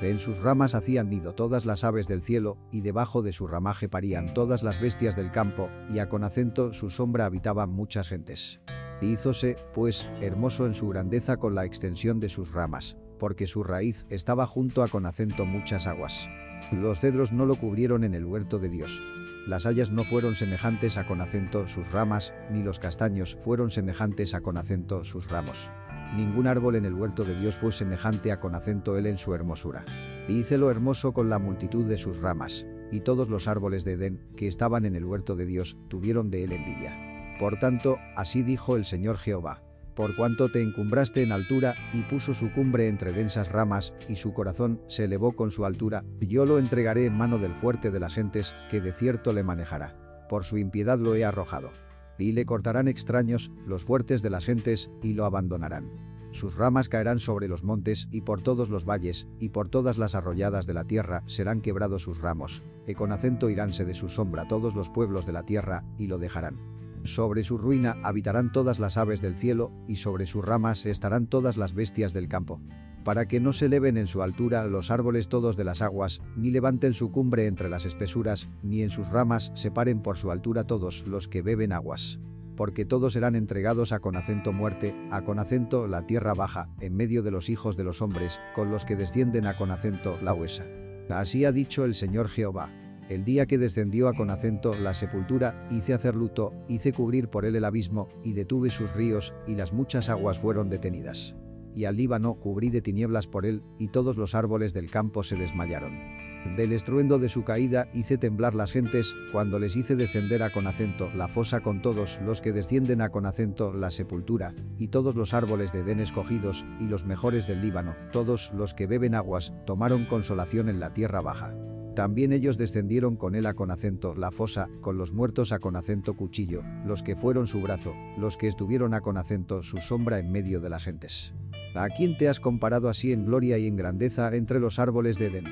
En sus ramas hacían nido todas las aves del cielo, y debajo de su ramaje parían todas las bestias del campo, y a con acento su sombra habitaban muchas gentes. Hízose, pues, hermoso en su grandeza con la extensión de sus ramas, porque su raíz estaba junto a con acento muchas aguas. Los cedros no lo cubrieron en el huerto de Dios. Las hayas no fueron semejantes a con acento sus ramas, ni los castaños fueron semejantes a con acento sus ramos. Ningún árbol en el huerto de Dios fue semejante a con acento él en su hermosura. Y lo hermoso con la multitud de sus ramas, y todos los árboles de Edén, que estaban en el huerto de Dios, tuvieron de él envidia. Por tanto, así dijo el Señor Jehová, por cuanto te encumbraste en altura y puso su cumbre entre densas ramas y su corazón se elevó con su altura, yo lo entregaré en mano del fuerte de las gentes, que de cierto le manejará. Por su impiedad lo he arrojado. Y le cortarán extraños, los fuertes de las gentes, y lo abandonarán. Sus ramas caerán sobre los montes y por todos los valles, y por todas las arrolladas de la tierra serán quebrados sus ramos, y con acento iránse de su sombra todos los pueblos de la tierra, y lo dejarán. Sobre su ruina habitarán todas las aves del cielo, y sobre sus ramas estarán todas las bestias del campo. Para que no se eleven en su altura los árboles todos de las aguas, ni levanten su cumbre entre las espesuras, ni en sus ramas se paren por su altura todos los que beben aguas. Porque todos serán entregados a con acento muerte, a con acento la tierra baja, en medio de los hijos de los hombres, con los que descienden a con acento la huesa. Así ha dicho el Señor Jehová. El día que descendió a con acento la sepultura, hice hacer luto, hice cubrir por él el abismo, y detuve sus ríos, y las muchas aguas fueron detenidas. Y al Líbano cubrí de tinieblas por él, y todos los árboles del campo se desmayaron. Del estruendo de su caída hice temblar las gentes, cuando les hice descender a con acento la fosa con todos los que descienden a con acento la sepultura, y todos los árboles de Edén escogidos, y los mejores del Líbano, todos los que beben aguas, tomaron consolación en la tierra baja. También ellos descendieron con él a con acento la fosa, con los muertos a con acento cuchillo, los que fueron su brazo, los que estuvieron a con acento su sombra en medio de las gentes. ¿A quién te has comparado así en gloria y en grandeza entre los árboles de Edén?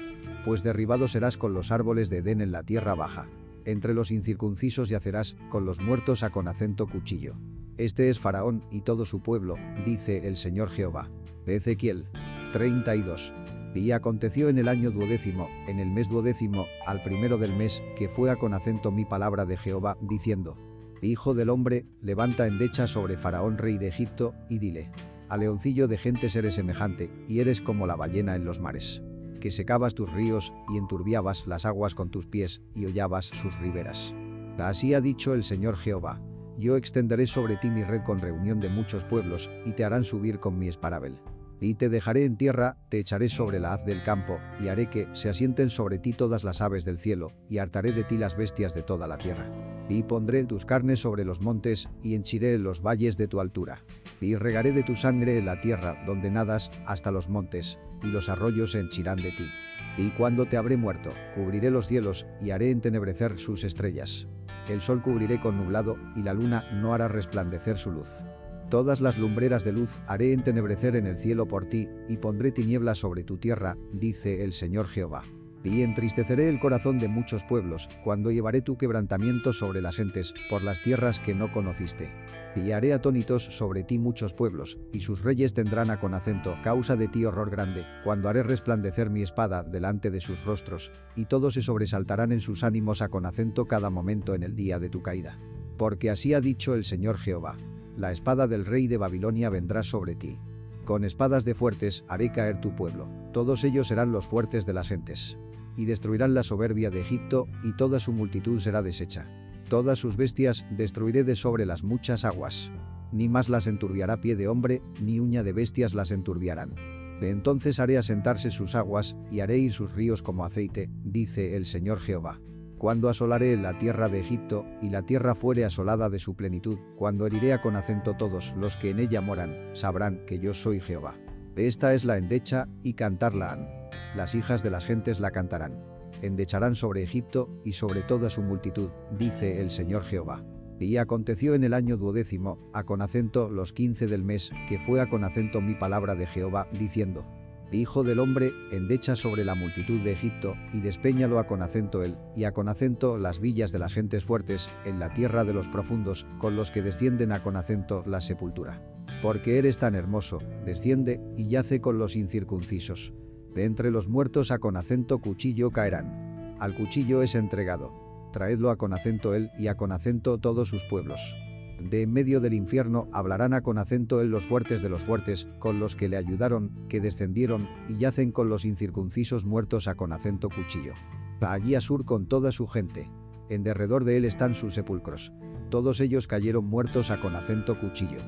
Pues derribado serás con los árboles de Edén en la tierra baja. Entre los incircuncisos yacerás, con los muertos a con acento cuchillo. Este es Faraón y todo su pueblo, dice el Señor Jehová. Ezequiel 32. Y aconteció en el año duodécimo, en el mes duodécimo, al primero del mes, que fue a con acento mi palabra de Jehová, diciendo, Hijo del hombre, levanta endecha sobre Faraón rey de Egipto, y dile, a leoncillo de gentes eres semejante, y eres como la ballena en los mares, que secabas tus ríos, y enturbiabas las aguas con tus pies, y hollabas sus riberas. Así ha dicho el Señor Jehová, yo extenderé sobre ti mi red con reunión de muchos pueblos, y te harán subir con mi esparabel. Y te dejaré en tierra, te echaré sobre la haz del campo, y haré que se asienten sobre ti todas las aves del cielo, y hartaré de ti las bestias de toda la tierra. Y pondré tus carnes sobre los montes, y henchiré los valles de tu altura. Y regaré de tu sangre la tierra donde nadas, hasta los montes, y los arroyos se henchirán de ti. Y cuando te habré muerto, cubriré los cielos, y haré entenebrecer sus estrellas. El sol cubriré con nublado, y la luna no hará resplandecer su luz. Todas las lumbreras de luz haré entenebrecer en el cielo por ti, y pondré tinieblas sobre tu tierra, dice el Señor Jehová. Y entristeceré el corazón de muchos pueblos, cuando llevaré tu quebrantamiento sobre las gentes, por las tierras que no conociste. Y haré atónitos sobre ti muchos pueblos, y sus reyes tendrán a con acento causa de ti horror grande, cuando haré resplandecer mi espada delante de sus rostros, y todos se sobresaltarán en sus ánimos a con acento cada momento en el día de tu caída. Porque así ha dicho el Señor Jehová la espada del rey de Babilonia vendrá sobre ti. Con espadas de fuertes haré caer tu pueblo, todos ellos serán los fuertes de las gentes. Y destruirán la soberbia de Egipto, y toda su multitud será deshecha. Todas sus bestias destruiré de sobre las muchas aguas. Ni más las enturbiará pie de hombre, ni uña de bestias las enturbiarán. De entonces haré asentarse sus aguas, y haré ir sus ríos como aceite, dice el Señor Jehová. Cuando asolaré la tierra de Egipto, y la tierra fuere asolada de su plenitud, cuando heriré a con acento todos los que en ella moran, sabrán que yo soy Jehová. Esta es la endecha, y cantarla han. Las hijas de las gentes la cantarán. Endecharán sobre Egipto, y sobre toda su multitud, dice el Señor Jehová. Y aconteció en el año duodécimo, a con acento los quince del mes, que fue a con acento mi palabra de Jehová, diciendo, Hijo del hombre, endecha sobre la multitud de Egipto, y despeñalo a con acento él, y a con acento las villas de las gentes fuertes, en la tierra de los profundos, con los que descienden a con acento la sepultura. Porque eres tan hermoso, desciende, y yace con los incircuncisos. De entre los muertos a con acento cuchillo caerán. Al cuchillo es entregado traedlo a con acento él y a con acento todos sus pueblos. De en medio del infierno hablarán a con acento él los fuertes de los fuertes, con los que le ayudaron, que descendieron, y yacen con los incircuncisos muertos a con acento cuchillo. Allí a sur con toda su gente. En derredor de él están sus sepulcros. Todos ellos cayeron muertos a con acento cuchillo.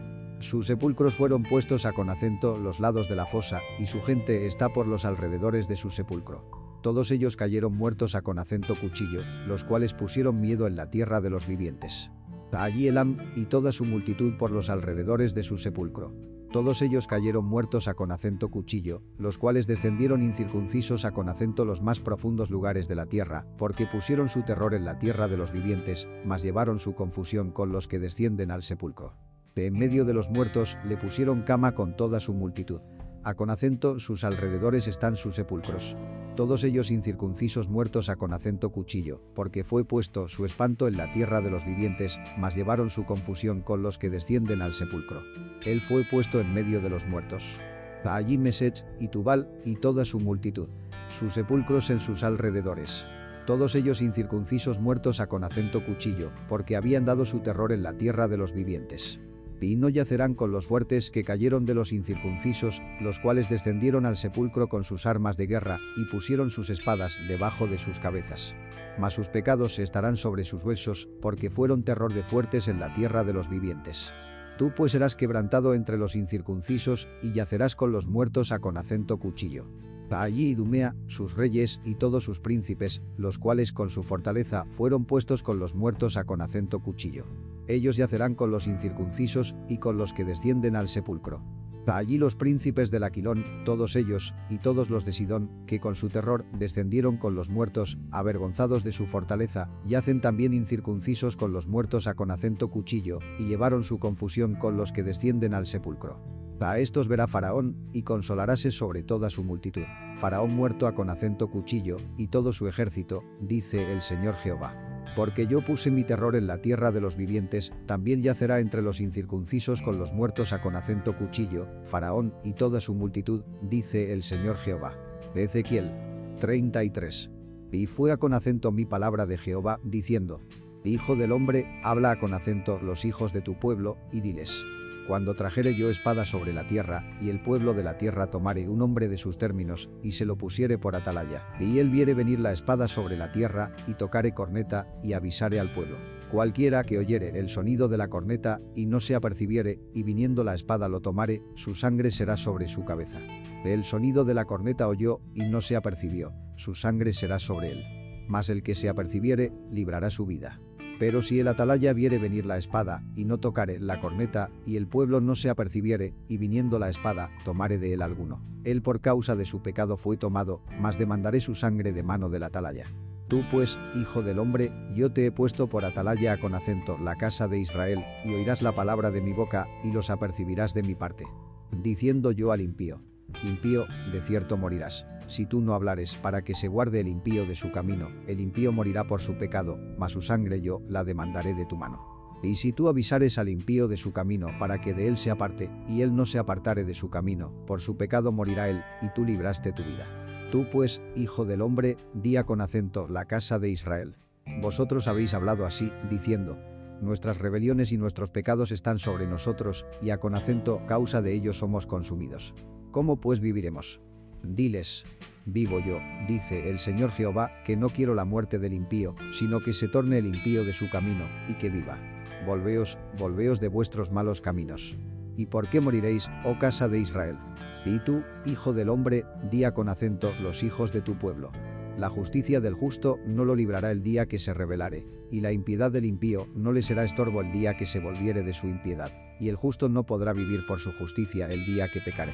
Sus sepulcros fueron puestos a con acento los lados de la fosa, y su gente está por los alrededores de su sepulcro. Todos ellos cayeron muertos a con acento cuchillo, los cuales pusieron miedo en la tierra de los vivientes. Allí Elam y toda su multitud por los alrededores de su sepulcro. Todos ellos cayeron muertos a con acento cuchillo, los cuales descendieron incircuncisos a con acento los más profundos lugares de la tierra, porque pusieron su terror en la tierra de los vivientes, mas llevaron su confusión con los que descienden al sepulcro. De en medio de los muertos le pusieron cama con toda su multitud. A con acento sus alrededores están sus sepulcros todos ellos incircuncisos muertos a con acento cuchillo, porque fue puesto su espanto en la tierra de los vivientes, mas llevaron su confusión con los que descienden al sepulcro. Él fue puesto en medio de los muertos. Allí Mesech y Tubal y toda su multitud, sus sepulcros en sus alrededores. Todos ellos incircuncisos muertos a con acento cuchillo, porque habían dado su terror en la tierra de los vivientes y no yacerán con los fuertes que cayeron de los incircuncisos, los cuales descendieron al sepulcro con sus armas de guerra y pusieron sus espadas debajo de sus cabezas. Mas sus pecados estarán sobre sus huesos, porque fueron terror de fuertes en la tierra de los vivientes. Tú pues serás quebrantado entre los incircuncisos y yacerás con los muertos a con acento cuchillo. Allí Idumea, sus reyes y todos sus príncipes, los cuales con su fortaleza fueron puestos con los muertos a con acento cuchillo. Ellos yacerán con los incircuncisos y con los que descienden al sepulcro. Allí los príncipes del Aquilón, todos ellos, y todos los de Sidón, que con su terror descendieron con los muertos, avergonzados de su fortaleza, yacen también incircuncisos con los muertos a con acento cuchillo, y llevaron su confusión con los que descienden al sepulcro. A estos verá Faraón, y consolaráse sobre toda su multitud. Faraón muerto a con acento cuchillo, y todo su ejército, dice el Señor Jehová. Porque yo puse mi terror en la tierra de los vivientes, también yacerá entre los incircuncisos con los muertos a con acento cuchillo, Faraón y toda su multitud, dice el Señor Jehová. Ezequiel 33. Y fue a con acento mi palabra de Jehová, diciendo, Hijo del hombre, habla a con acento los hijos de tu pueblo, y diles, cuando trajere yo espada sobre la tierra, y el pueblo de la tierra tomare un hombre de sus términos, y se lo pusiere por atalaya, y él viere venir la espada sobre la tierra, y tocare corneta, y avisare al pueblo. Cualquiera que oyere el sonido de la corneta, y no se apercibiere, y viniendo la espada lo tomare, su sangre será sobre su cabeza. El sonido de la corneta oyó, y no se apercibió, su sangre será sobre él. Mas el que se apercibiere, librará su vida. Pero si el atalaya viere venir la espada, y no tocare la corneta, y el pueblo no se apercibiere, y viniendo la espada, tomare de él alguno. Él por causa de su pecado fue tomado, mas demandaré su sangre de mano del atalaya. Tú pues, hijo del hombre, yo te he puesto por atalaya con acento la casa de Israel, y oirás la palabra de mi boca, y los apercibirás de mi parte. Diciendo yo al impío, impío, de cierto morirás si tú no hablares para que se guarde el impío de su camino, el impío morirá por su pecado, mas su sangre yo la demandaré de tu mano. Y si tú avisares al impío de su camino para que de él se aparte, y él no se apartare de su camino, por su pecado morirá él, y tú libraste tu vida. Tú pues, hijo del hombre, día con acento la casa de Israel. Vosotros habéis hablado así, diciendo, Nuestras rebeliones y nuestros pecados están sobre nosotros, y a con acento causa de ellos somos consumidos. ¿Cómo pues viviremos? Diles, vivo yo, dice el Señor Jehová, que no quiero la muerte del impío, sino que se torne el impío de su camino, y que viva. Volveos, volveos de vuestros malos caminos. ¿Y por qué moriréis, oh casa de Israel? Y tú, hijo del hombre, día con acento los hijos de tu pueblo. La justicia del justo no lo librará el día que se rebelare, y la impiedad del impío no le será estorbo el día que se volviere de su impiedad, y el justo no podrá vivir por su justicia el día que pecare.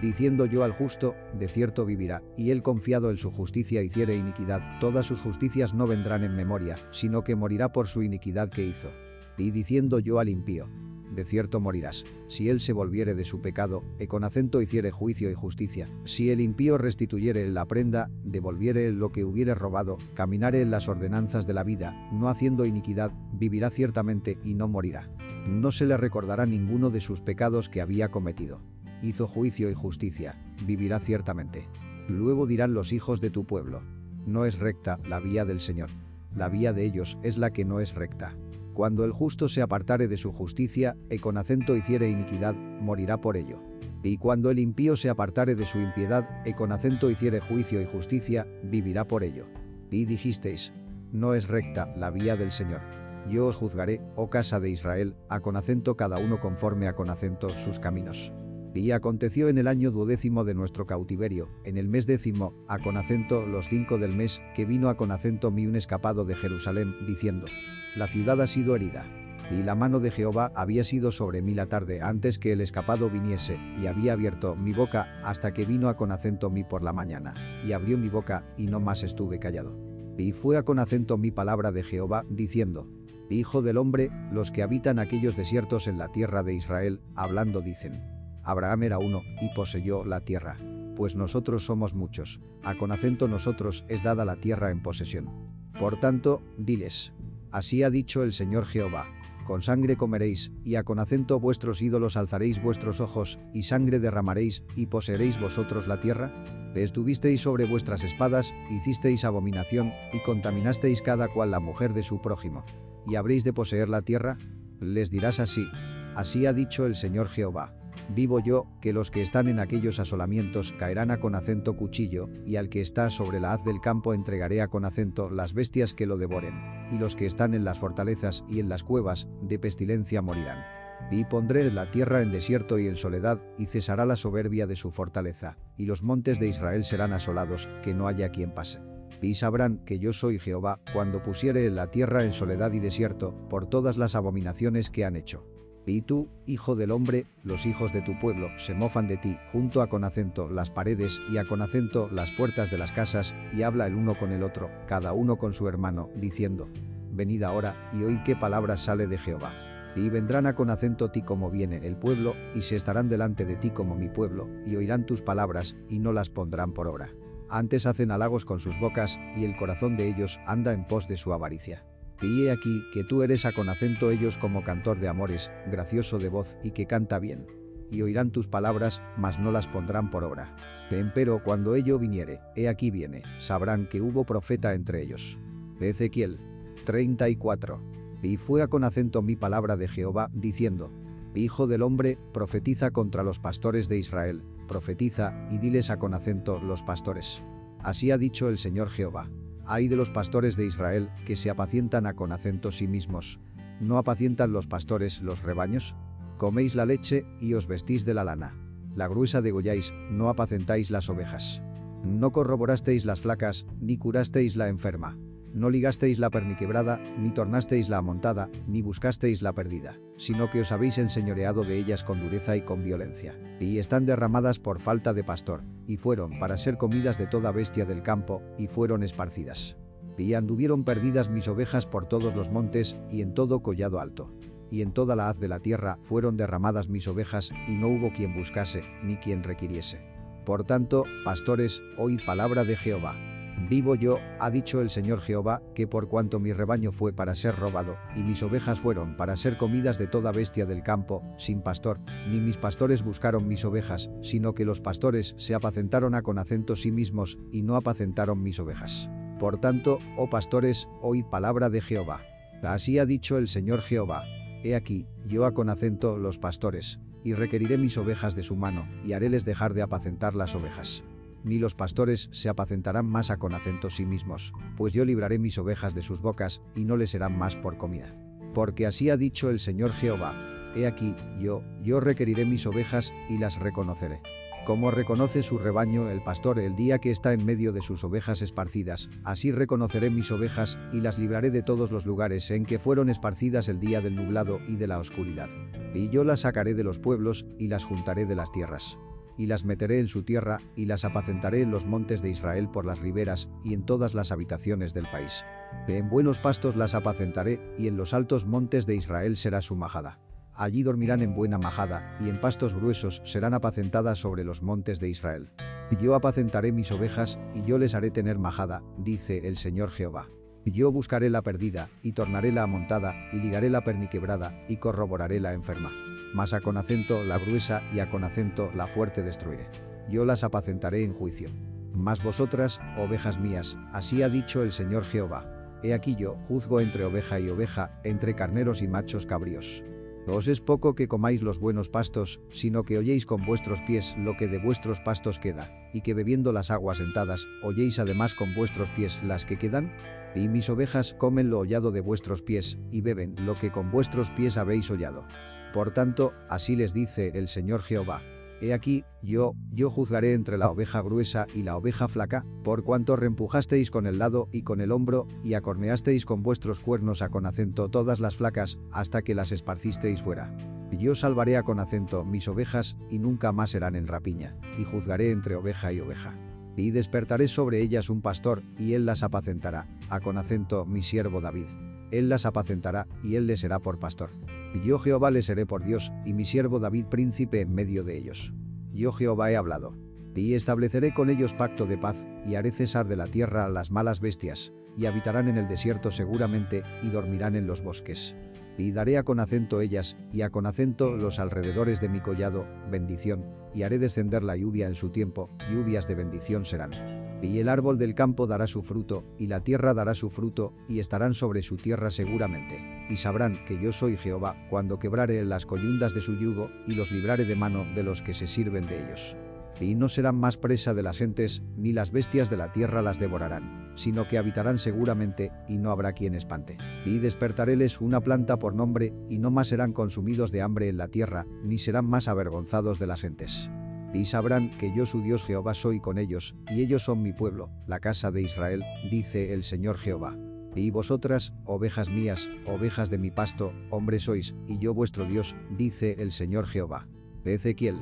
Diciendo yo al justo, de cierto vivirá, y él confiado en su justicia hiciere iniquidad, todas sus justicias no vendrán en memoria, sino que morirá por su iniquidad que hizo. Y diciendo yo al impío, de cierto morirás. Si él se volviere de su pecado, e con acento hiciere juicio y justicia. Si el impío restituyere la prenda, devolviere lo que hubiere robado, caminare en las ordenanzas de la vida, no haciendo iniquidad, vivirá ciertamente y no morirá. No se le recordará ninguno de sus pecados que había cometido. Hizo juicio y justicia, vivirá ciertamente. Luego dirán los hijos de tu pueblo. No es recta la vía del Señor. La vía de ellos es la que no es recta. Cuando el justo se apartare de su justicia, e con acento hiciere iniquidad, morirá por ello. Y cuando el impío se apartare de su impiedad, e con acento hiciere juicio y justicia, vivirá por ello. Y dijisteis, no es recta la vía del Señor. Yo os juzgaré, oh casa de Israel, a con acento cada uno conforme a con acento sus caminos. Y aconteció en el año duodécimo de nuestro cautiverio, en el mes décimo, a con acento los cinco del mes, que vino a con acento mi un escapado de Jerusalén, diciendo, la ciudad ha sido herida. Y la mano de Jehová había sido sobre mí la tarde antes que el escapado viniese, y había abierto mi boca hasta que vino a con acento mí por la mañana. Y abrió mi boca, y no más estuve callado. Y fue a con acento mi palabra de Jehová, diciendo, Hijo del hombre, los que habitan aquellos desiertos en la tierra de Israel, hablando dicen, Abraham era uno, y poseyó la tierra. Pues nosotros somos muchos, a con acento nosotros es dada la tierra en posesión. Por tanto, diles, Así ha dicho el Señor Jehová. Con sangre comeréis, y a con acento vuestros ídolos alzaréis vuestros ojos, y sangre derramaréis, y poseeréis vosotros la tierra. Estuvisteis sobre vuestras espadas, hicisteis abominación, y contaminasteis cada cual la mujer de su prójimo. ¿Y habréis de poseer la tierra? Les dirás así. Así ha dicho el Señor Jehová. Vivo yo, que los que están en aquellos asolamientos caerán a con acento cuchillo, y al que está sobre la haz del campo entregaré a con acento las bestias que lo devoren, y los que están en las fortalezas y en las cuevas, de pestilencia morirán. Y pondré la tierra en desierto y en soledad, y cesará la soberbia de su fortaleza, y los montes de Israel serán asolados, que no haya quien pase. Y sabrán que yo soy Jehová, cuando pusiere la tierra en soledad y desierto, por todas las abominaciones que han hecho. Y tú, hijo del hombre, los hijos de tu pueblo se mofan de ti, junto a con acento las paredes y a con acento las puertas de las casas, y habla el uno con el otro, cada uno con su hermano, diciendo, Venid ahora, y oíd qué palabra sale de Jehová. Y vendrán a con acento ti como viene el pueblo, y se estarán delante de ti como mi pueblo, y oirán tus palabras, y no las pondrán por obra. Antes hacen halagos con sus bocas, y el corazón de ellos anda en pos de su avaricia. Y he aquí que tú eres a con acento ellos como cantor de amores, gracioso de voz y que canta bien. Y oirán tus palabras, mas no las pondrán por obra. Empero cuando ello viniere, he aquí viene, sabrán que hubo profeta entre ellos. Ezequiel 34. Y fue a con acento mi palabra de Jehová, diciendo, Hijo del hombre, profetiza contra los pastores de Israel, profetiza y diles a con acento los pastores. Así ha dicho el Señor Jehová. Hay de los pastores de Israel que se apacientan a con acento sí mismos. ¿No apacientan los pastores los rebaños? Coméis la leche y os vestís de la lana. La gruesa degolláis, no apacentáis las ovejas. No corroborasteis las flacas, ni curasteis la enferma. No ligasteis la perniquebrada, ni tornasteis la amontada, ni buscasteis la perdida, sino que os habéis enseñoreado de ellas con dureza y con violencia. Y están derramadas por falta de pastor, y fueron para ser comidas de toda bestia del campo, y fueron esparcidas. Y anduvieron perdidas mis ovejas por todos los montes, y en todo collado alto. Y en toda la haz de la tierra fueron derramadas mis ovejas, y no hubo quien buscase, ni quien requiriese. Por tanto, pastores, oíd palabra de Jehová. Vivo yo, ha dicho el Señor Jehová, que por cuanto mi rebaño fue para ser robado, y mis ovejas fueron para ser comidas de toda bestia del campo, sin pastor, ni mis pastores buscaron mis ovejas, sino que los pastores se apacentaron a con acento sí mismos, y no apacentaron mis ovejas. Por tanto, oh pastores, oíd palabra de Jehová. Así ha dicho el Señor Jehová. He aquí, yo a con acento los pastores, y requeriré mis ovejas de su mano, y haréles dejar de apacentar las ovejas ni los pastores se apacentarán más a con acento sí mismos, pues yo libraré mis ovejas de sus bocas, y no les serán más por comida. Porque así ha dicho el Señor Jehová, He aquí, yo, yo requeriré mis ovejas, y las reconoceré. Como reconoce su rebaño el pastor el día que está en medio de sus ovejas esparcidas, así reconoceré mis ovejas y las libraré de todos los lugares en que fueron esparcidas el día del nublado y de la oscuridad. Y yo las sacaré de los pueblos y las juntaré de las tierras. Y las meteré en su tierra y las apacentaré en los montes de Israel por las riberas y en todas las habitaciones del país. En buenos pastos las apacentaré y en los altos montes de Israel será su majada. Allí dormirán en buena majada, y en pastos gruesos serán apacentadas sobre los montes de Israel. Yo apacentaré mis ovejas, y yo les haré tener majada, dice el Señor Jehová. Yo buscaré la perdida, y tornaré la amontada, y ligaré la perniquebrada, y corroboraré la enferma. Mas a con acento la gruesa y a con acento la fuerte destruiré. Yo las apacentaré en juicio. Mas vosotras, ovejas mías, así ha dicho el Señor Jehová. He aquí yo juzgo entre oveja y oveja, entre carneros y machos cabríos. Os es poco que comáis los buenos pastos, sino que oyéis con vuestros pies lo que de vuestros pastos queda, y que bebiendo las aguas sentadas, oyéis además con vuestros pies las que quedan. Y mis ovejas comen lo hollado de vuestros pies, y beben lo que con vuestros pies habéis hollado. Por tanto, así les dice el Señor Jehová, He aquí, yo, yo juzgaré entre la oveja gruesa y la oveja flaca, por cuanto reempujasteis con el lado y con el hombro, y acorneasteis con vuestros cuernos a con acento todas las flacas, hasta que las esparcisteis fuera. Yo salvaré a con acento mis ovejas, y nunca más serán en rapiña, y juzgaré entre oveja y oveja. Y despertaré sobre ellas un pastor, y él las apacentará, a con acento mi siervo David. Él las apacentará, y él les será por pastor. Yo Jehová les seré por Dios, y mi siervo David príncipe en medio de ellos. Yo Jehová he hablado. Y estableceré con ellos pacto de paz, y haré cesar de la tierra a las malas bestias, y habitarán en el desierto seguramente, y dormirán en los bosques. Y daré a con acento ellas, y a con acento los alrededores de mi collado, bendición, y haré descender la lluvia en su tiempo, lluvias de bendición serán. Y el árbol del campo dará su fruto, y la tierra dará su fruto, y estarán sobre su tierra seguramente y sabrán que yo soy Jehová cuando quebrare las coyundas de su yugo y los librare de mano de los que se sirven de ellos. Y no serán más presa de las gentes, ni las bestias de la tierra las devorarán, sino que habitarán seguramente, y no habrá quien espante. Y despertaréles una planta por nombre, y no más serán consumidos de hambre en la tierra, ni serán más avergonzados de las gentes. Y sabrán que yo su Dios Jehová soy con ellos, y ellos son mi pueblo, la casa de Israel, dice el Señor Jehová. Y vosotras, ovejas mías, ovejas de mi pasto, hombres sois, y yo vuestro Dios, dice el Señor Jehová. Ezequiel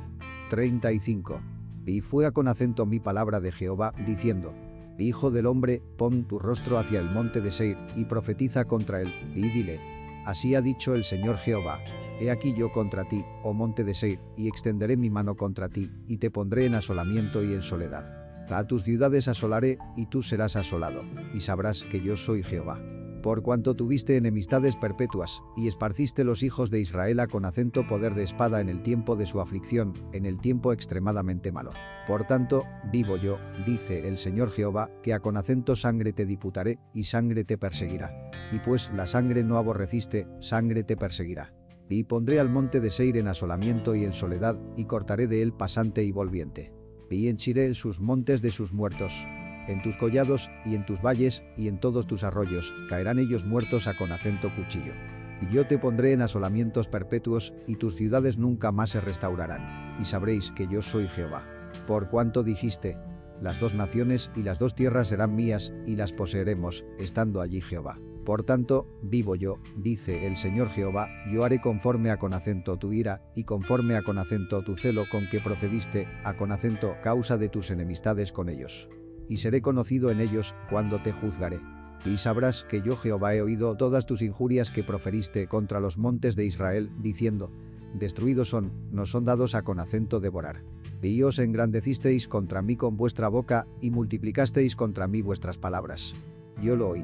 35. Y fue con acento mi palabra de Jehová, diciendo, Hijo del hombre, pon tu rostro hacia el monte de Seir, y profetiza contra él, y dile, Así ha dicho el Señor Jehová, He aquí yo contra ti, oh monte de Seir, y extenderé mi mano contra ti, y te pondré en asolamiento y en soledad a tus ciudades asolaré, y tú serás asolado, y sabrás que yo soy Jehová. Por cuanto tuviste enemistades perpetuas, y esparciste los hijos de Israel con acento poder de espada en el tiempo de su aflicción, en el tiempo extremadamente malo. Por tanto, vivo yo, dice el Señor Jehová, que a con acento sangre te diputaré, y sangre te perseguirá. Y pues la sangre no aborreciste, sangre te perseguirá. Y pondré al monte de Seir en asolamiento y en soledad, y cortaré de él pasante y volviente y henchiré sus montes de sus muertos. En tus collados, y en tus valles, y en todos tus arroyos, caerán ellos muertos a con acento cuchillo. Y yo te pondré en asolamientos perpetuos, y tus ciudades nunca más se restaurarán, y sabréis que yo soy Jehová. Por cuanto dijiste, las dos naciones y las dos tierras serán mías, y las poseeremos, estando allí Jehová. Por tanto, vivo yo, dice el Señor Jehová, yo haré conforme a con acento tu ira, y conforme a con acento tu celo con que procediste, a con acento causa de tus enemistades con ellos. Y seré conocido en ellos, cuando te juzgaré. Y sabrás que yo Jehová he oído todas tus injurias que proferiste contra los montes de Israel, diciendo, Destruidos son, no son dados a con acento devorar. Y os engrandecisteis contra mí con vuestra boca, y multiplicasteis contra mí vuestras palabras. Yo lo oí.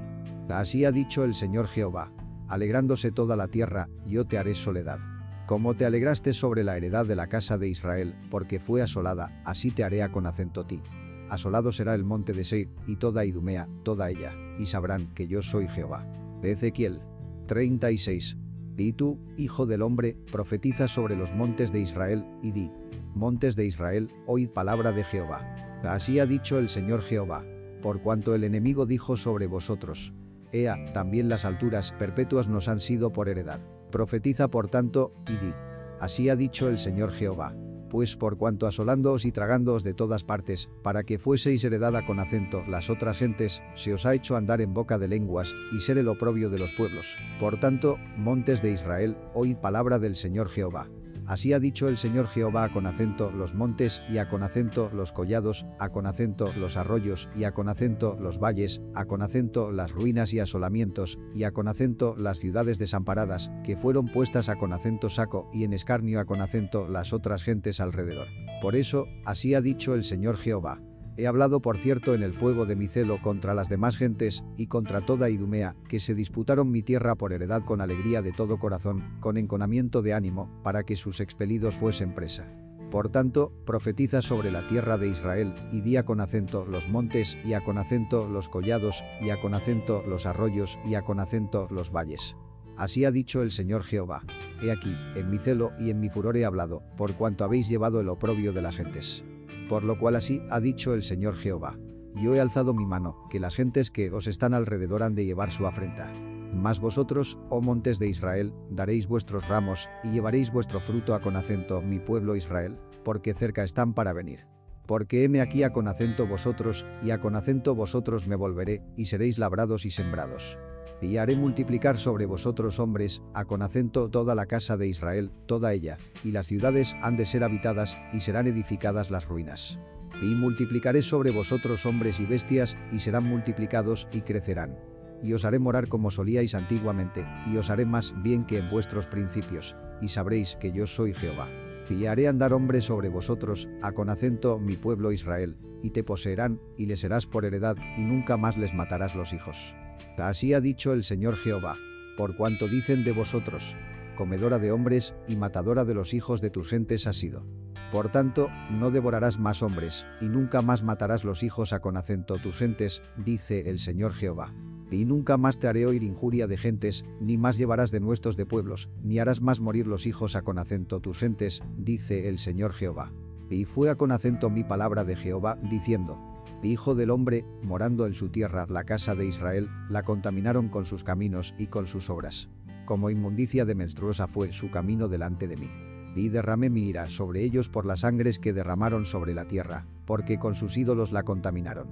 Así ha dicho el Señor Jehová, alegrándose toda la tierra, yo te haré soledad. Como te alegraste sobre la heredad de la casa de Israel, porque fue asolada, así te haré con acento ti. Asolado será el monte de Seir, y toda Idumea, toda ella, y sabrán que yo soy Jehová. Ezequiel 36. Y tú, hijo del hombre, profetiza sobre los montes de Israel, y di, Montes de Israel, oíd palabra de Jehová. Así ha dicho el Señor Jehová, por cuanto el enemigo dijo sobre vosotros, Ea, también las alturas perpetuas nos han sido por heredad. Profetiza por tanto, y di. Así ha dicho el Señor Jehová. pues por cuanto asolándoos y tragándoos de todas partes, para que fueseis heredada con acento las otras gentes, se os ha hecho andar en boca de lenguas, y ser el oprobio de los pueblos. Por tanto, montes de Israel, oíd palabra del Señor Jehová. Así ha dicho el Señor Jehová con acento los montes y a con acento los collados, a con acento los arroyos y a con acento los valles, a con acento las ruinas y asolamientos, y a con acento las ciudades desamparadas, que fueron puestas a con acento saco y en escarnio a con acento las otras gentes alrededor. Por eso, así ha dicho el Señor Jehová. He hablado por cierto en el fuego de mi celo contra las demás gentes y contra toda Idumea, que se disputaron mi tierra por heredad con alegría de todo corazón, con enconamiento de ánimo, para que sus expelidos fuesen presa. Por tanto, profetiza sobre la tierra de Israel, y di con acento los montes, y a con acento los collados, y a con acento los arroyos, y a con acento los valles. Así ha dicho el Señor Jehová. He aquí, en mi celo y en mi furor he hablado, por cuanto habéis llevado el oprobio de las gentes. Por lo cual así ha dicho el Señor Jehová. Yo he alzado mi mano, que las gentes que os están alrededor han de llevar su afrenta. Mas vosotros, oh montes de Israel, daréis vuestros ramos, y llevaréis vuestro fruto a con acento, mi pueblo Israel, porque cerca están para venir. Porque heme aquí a con acento vosotros, y a con acento vosotros me volveré, y seréis labrados y sembrados. Y haré multiplicar sobre vosotros hombres, a con acento toda la casa de Israel, toda ella, y las ciudades han de ser habitadas, y serán edificadas las ruinas. Y multiplicaré sobre vosotros hombres y bestias, y serán multiplicados, y crecerán. Y os haré morar como solíais antiguamente, y os haré más bien que en vuestros principios, y sabréis que yo soy Jehová. Y haré andar hombres sobre vosotros, a con acento mi pueblo Israel, y te poseerán, y les serás por heredad, y nunca más les matarás los hijos. Así ha dicho el Señor Jehová, por cuanto dicen de vosotros, comedora de hombres y matadora de los hijos de tus gentes has sido. Por tanto, no devorarás más hombres, y nunca más matarás los hijos a con acento tus gentes, dice el Señor Jehová. Y nunca más te haré oír injuria de gentes, ni más llevarás de nuestros de pueblos, ni harás más morir los hijos a con acento tus gentes, dice el Señor Jehová. Y fue a con acento mi palabra de Jehová, diciendo, Hijo del hombre, morando en su tierra, la casa de Israel, la contaminaron con sus caminos y con sus obras. Como inmundicia de menstruosa fue su camino delante de mí. Y derramé mi ira sobre ellos por las sangres que derramaron sobre la tierra, porque con sus ídolos la contaminaron.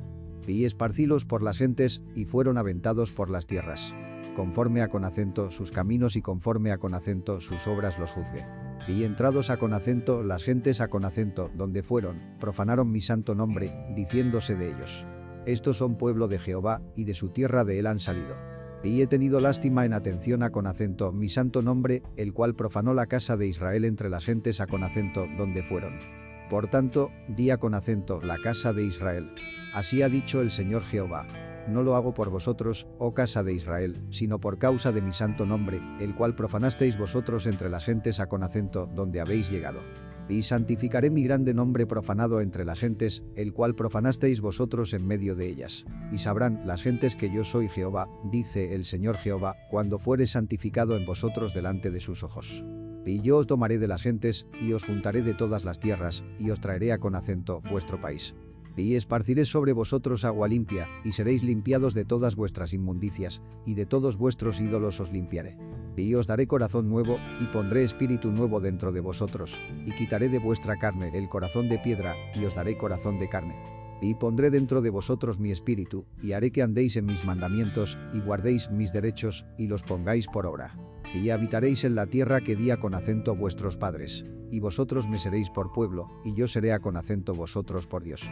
Y esparcílos por las gentes, y fueron aventados por las tierras. Conforme a con acento sus caminos y conforme a con acento sus obras los juzgue. Y entrados a con acento las gentes a con acento donde fueron, profanaron mi santo nombre, diciéndose de ellos. Estos son pueblo de Jehová, y de su tierra de él han salido. Y he tenido lástima en atención a con acento mi santo nombre, el cual profanó la casa de Israel entre las gentes a con acento donde fueron. Por tanto, di a con acento la casa de Israel. Así ha dicho el Señor Jehová no lo hago por vosotros, oh casa de Israel, sino por causa de mi santo nombre, el cual profanasteis vosotros entre las gentes a con acento donde habéis llegado. Y santificaré mi grande nombre profanado entre las gentes, el cual profanasteis vosotros en medio de ellas. Y sabrán las gentes que yo soy Jehová, dice el Señor Jehová, cuando fuere santificado en vosotros delante de sus ojos. Y yo os tomaré de las gentes, y os juntaré de todas las tierras, y os traeré a con acento vuestro país y esparciré sobre vosotros agua limpia, y seréis limpiados de todas vuestras inmundicias, y de todos vuestros ídolos os limpiaré. Y os daré corazón nuevo, y pondré espíritu nuevo dentro de vosotros, y quitaré de vuestra carne el corazón de piedra, y os daré corazón de carne. Y pondré dentro de vosotros mi espíritu, y haré que andéis en mis mandamientos, y guardéis mis derechos, y los pongáis por obra. Y habitaréis en la tierra que di a con acento vuestros padres, y vosotros me seréis por pueblo, y yo seré con acento vosotros por Dios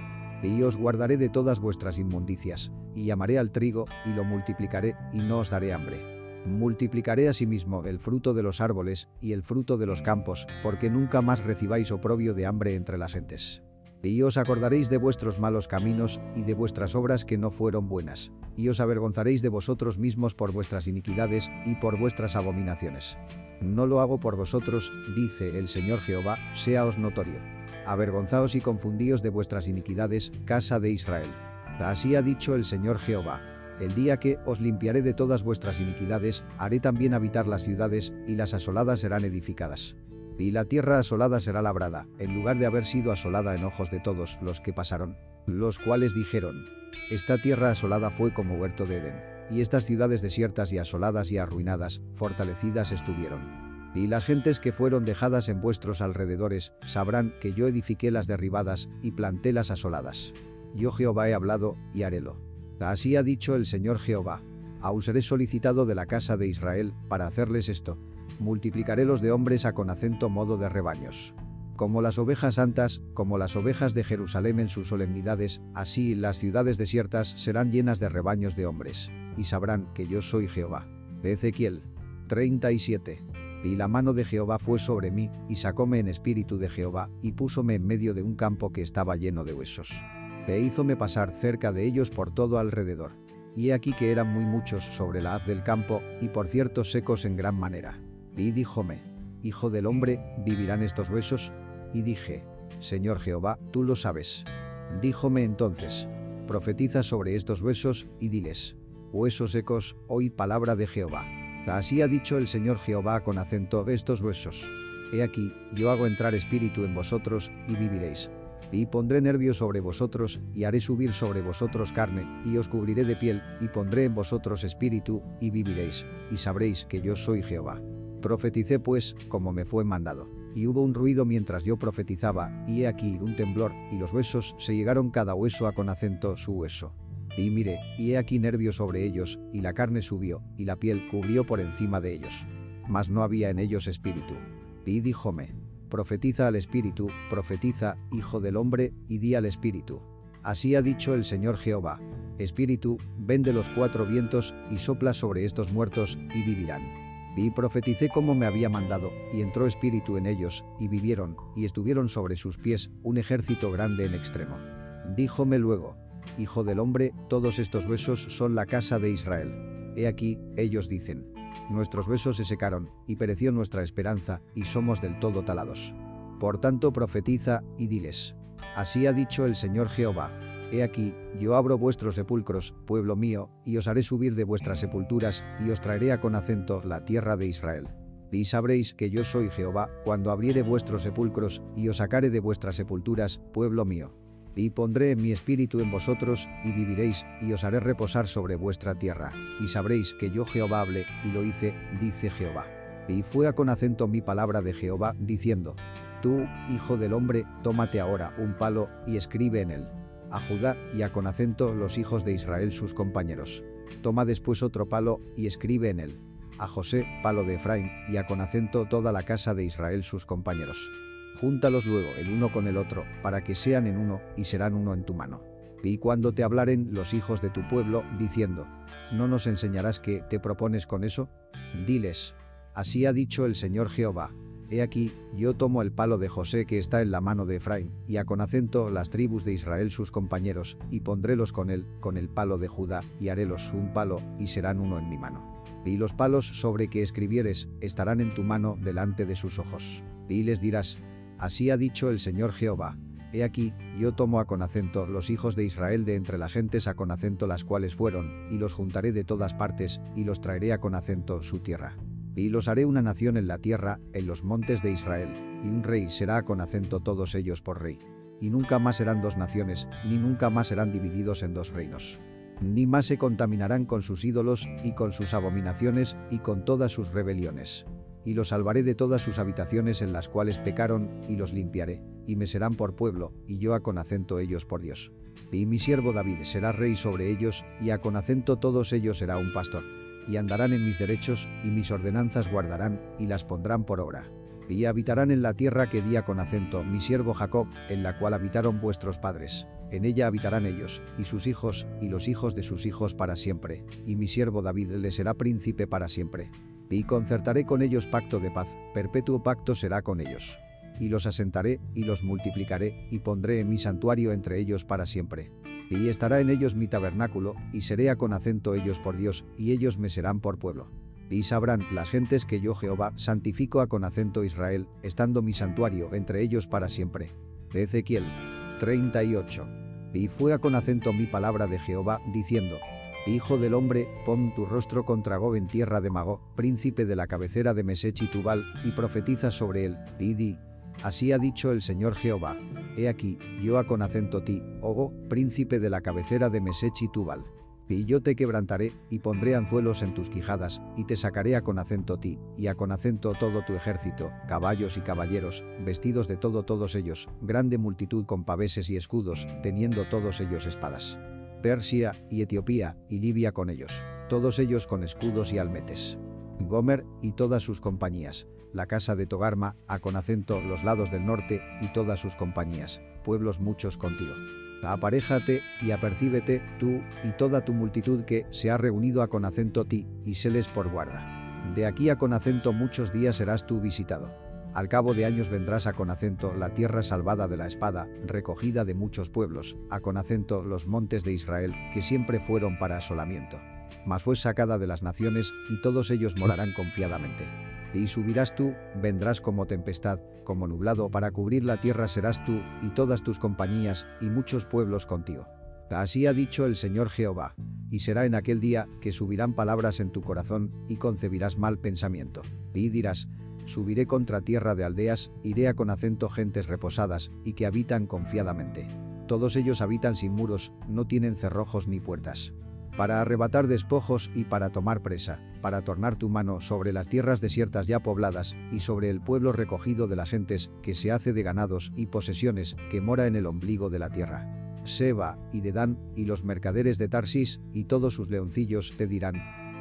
y os guardaré de todas vuestras inmundicias, y llamaré al trigo, y lo multiplicaré, y no os daré hambre. Multiplicaré asimismo el fruto de los árboles, y el fruto de los campos, porque nunca más recibáis oprobio de hambre entre las gentes. Y os acordaréis de vuestros malos caminos, y de vuestras obras que no fueron buenas, y os avergonzaréis de vosotros mismos por vuestras iniquidades, y por vuestras abominaciones. No lo hago por vosotros, dice el Señor Jehová, seaos notorio avergonzaos y confundíos de vuestras iniquidades, casa de Israel. Así ha dicho el Señor Jehová. El día que os limpiaré de todas vuestras iniquidades, haré también habitar las ciudades, y las asoladas serán edificadas. Y la tierra asolada será labrada, en lugar de haber sido asolada en ojos de todos los que pasaron, los cuales dijeron, Esta tierra asolada fue como huerto de Edén, y estas ciudades desiertas y asoladas y arruinadas, fortalecidas estuvieron. Y las gentes que fueron dejadas en vuestros alrededores sabrán que yo edifiqué las derribadas y planté las asoladas. Yo Jehová he hablado y harélo. Así ha dicho el Señor Jehová. Aún seré solicitado de la casa de Israel para hacerles esto. Multiplicaré los de hombres a con acento modo de rebaños. Como las ovejas santas, como las ovejas de Jerusalén en sus solemnidades, así las ciudades desiertas serán llenas de rebaños de hombres, y sabrán que yo soy Jehová. Ezequiel 37. Y la mano de Jehová fue sobre mí, y sacóme en espíritu de Jehová, y púsome en medio de un campo que estaba lleno de huesos. E hízome pasar cerca de ellos por todo alrededor. Y he aquí que eran muy muchos sobre la haz del campo, y por cierto secos en gran manera. Y díjome, Hijo del hombre, ¿vivirán estos huesos? Y dije, Señor Jehová, tú lo sabes. Díjome entonces, profetiza sobre estos huesos, y diles, Huesos secos, oíd palabra de Jehová. Así ha dicho el Señor Jehová con acento estos huesos. He aquí, yo hago entrar espíritu en vosotros, y viviréis. Y pondré nervio sobre vosotros, y haré subir sobre vosotros carne, y os cubriré de piel, y pondré en vosotros espíritu, y viviréis, y sabréis que yo soy Jehová. Profeticé pues, como me fue mandado. Y hubo un ruido mientras yo profetizaba, y he aquí un temblor, y los huesos se llegaron cada hueso a con acento su hueso. Y miré, y he aquí nervio sobre ellos, y la carne subió, y la piel cubrió por encima de ellos. Mas no había en ellos espíritu. Y díjome, profetiza al espíritu, profetiza, hijo del hombre, y di al espíritu. Así ha dicho el Señor Jehová. Espíritu, ven de los cuatro vientos, y sopla sobre estos muertos, y vivirán. Y profeticé como me había mandado, y entró espíritu en ellos, y vivieron, y estuvieron sobre sus pies, un ejército grande en extremo. Díjome luego, Hijo del hombre, todos estos huesos son la casa de Israel. He aquí, ellos dicen, nuestros huesos se secaron, y pereció nuestra esperanza, y somos del todo talados. Por tanto profetiza, y diles, así ha dicho el Señor Jehová, He aquí, yo abro vuestros sepulcros, pueblo mío, y os haré subir de vuestras sepulturas, y os traeré a con acento la tierra de Israel. Y sabréis que yo soy Jehová, cuando abriere vuestros sepulcros, y os sacare de vuestras sepulturas, pueblo mío. Y pondré mi espíritu en vosotros, y viviréis, y os haré reposar sobre vuestra tierra, y sabréis que yo Jehová hablé, y lo hice, dice Jehová. Y fue a con acento mi palabra de Jehová, diciendo, Tú, hijo del hombre, tómate ahora un palo, y escribe en él. A Judá y a con acento los hijos de Israel sus compañeros. Toma después otro palo, y escribe en él. A José, palo de Efraín, y a con acento toda la casa de Israel sus compañeros. Júntalos luego el uno con el otro, para que sean en uno, y serán uno en tu mano. Y cuando te hablaren los hijos de tu pueblo, diciendo, ¿no nos enseñarás que te propones con eso? Diles, así ha dicho el Señor Jehová. He aquí, yo tomo el palo de José que está en la mano de Efraín, y a con acento las tribus de Israel sus compañeros, y pondrélos con él, con el palo de Judá, y harélos un palo, y serán uno en mi mano. Y los palos sobre que escribieres, estarán en tu mano delante de sus ojos. Y les dirás, Así ha dicho el Señor Jehová. He aquí, yo tomo a con acento los hijos de Israel de entre las gentes a con acento las cuales fueron, y los juntaré de todas partes, y los traeré a con acento su tierra. Y los haré una nación en la tierra, en los montes de Israel, y un rey será con acento todos ellos por rey. Y nunca más serán dos naciones, ni nunca más serán divididos en dos reinos. Ni más se contaminarán con sus ídolos, y con sus abominaciones, y con todas sus rebeliones y los salvaré de todas sus habitaciones en las cuales pecaron, y los limpiaré, y me serán por pueblo, y yo a con acento ellos por Dios. Y mi siervo David será rey sobre ellos, y a con acento todos ellos será un pastor. Y andarán en mis derechos, y mis ordenanzas guardarán, y las pondrán por obra. Y habitarán en la tierra que di a con acento mi siervo Jacob, en la cual habitaron vuestros padres. En ella habitarán ellos, y sus hijos, y los hijos de sus hijos para siempre, y mi siervo David le será príncipe para siempre y concertaré con ellos pacto de paz, perpetuo pacto será con ellos. Y los asentaré, y los multiplicaré, y pondré en mi santuario entre ellos para siempre. Y estará en ellos mi tabernáculo, y seré con acento ellos por Dios, y ellos me serán por pueblo. Y sabrán las gentes que yo Jehová santifico a con acento Israel, estando mi santuario entre ellos para siempre. Ezequiel 38. Y fue a con acento mi palabra de Jehová, diciendo, Hijo del hombre, pon tu rostro contra Gog en tierra de Magó, príncipe de la cabecera de Mesech y Tubal, y profetiza sobre él, y di, Así ha dicho el Señor Jehová. He aquí, yo a con acento ti, Ogo, príncipe de la cabecera de Mesech y Tubal. Y yo te quebrantaré, y pondré anzuelos en tus quijadas, y te sacaré a con acento ti, y a con acento todo tu ejército, caballos y caballeros, vestidos de todo todos ellos, grande multitud con paveses y escudos, teniendo todos ellos espadas. Persia, y Etiopía, y Libia con ellos, todos ellos con escudos y almetes. Gomer, y todas sus compañías, la casa de Togarma, a con acento los lados del norte, y todas sus compañías, pueblos muchos contigo aparéjate y apercíbete, tú y toda tu multitud que se ha reunido a con acento ti, y seles por guarda. De aquí a con acento muchos días serás tú visitado. Al cabo de años vendrás a con acento la tierra salvada de la espada, recogida de muchos pueblos, a con acento los montes de Israel, que siempre fueron para asolamiento. Mas fue sacada de las naciones, y todos ellos morarán confiadamente. Y subirás tú, vendrás como tempestad, como nublado para cubrir la tierra serás tú, y todas tus compañías, y muchos pueblos contigo. Así ha dicho el Señor Jehová. Y será en aquel día que subirán palabras en tu corazón, y concebirás mal pensamiento. Y dirás, subiré contra tierra de aldeas, iré a con acento gentes reposadas, y que habitan confiadamente. Todos ellos habitan sin muros, no tienen cerrojos ni puertas para arrebatar despojos y para tomar presa, para tornar tu mano sobre las tierras desiertas ya pobladas y sobre el pueblo recogido de las gentes que se hace de ganados y posesiones que mora en el ombligo de la tierra. Seba y Dedán y los mercaderes de Tarsis y todos sus leoncillos te dirán,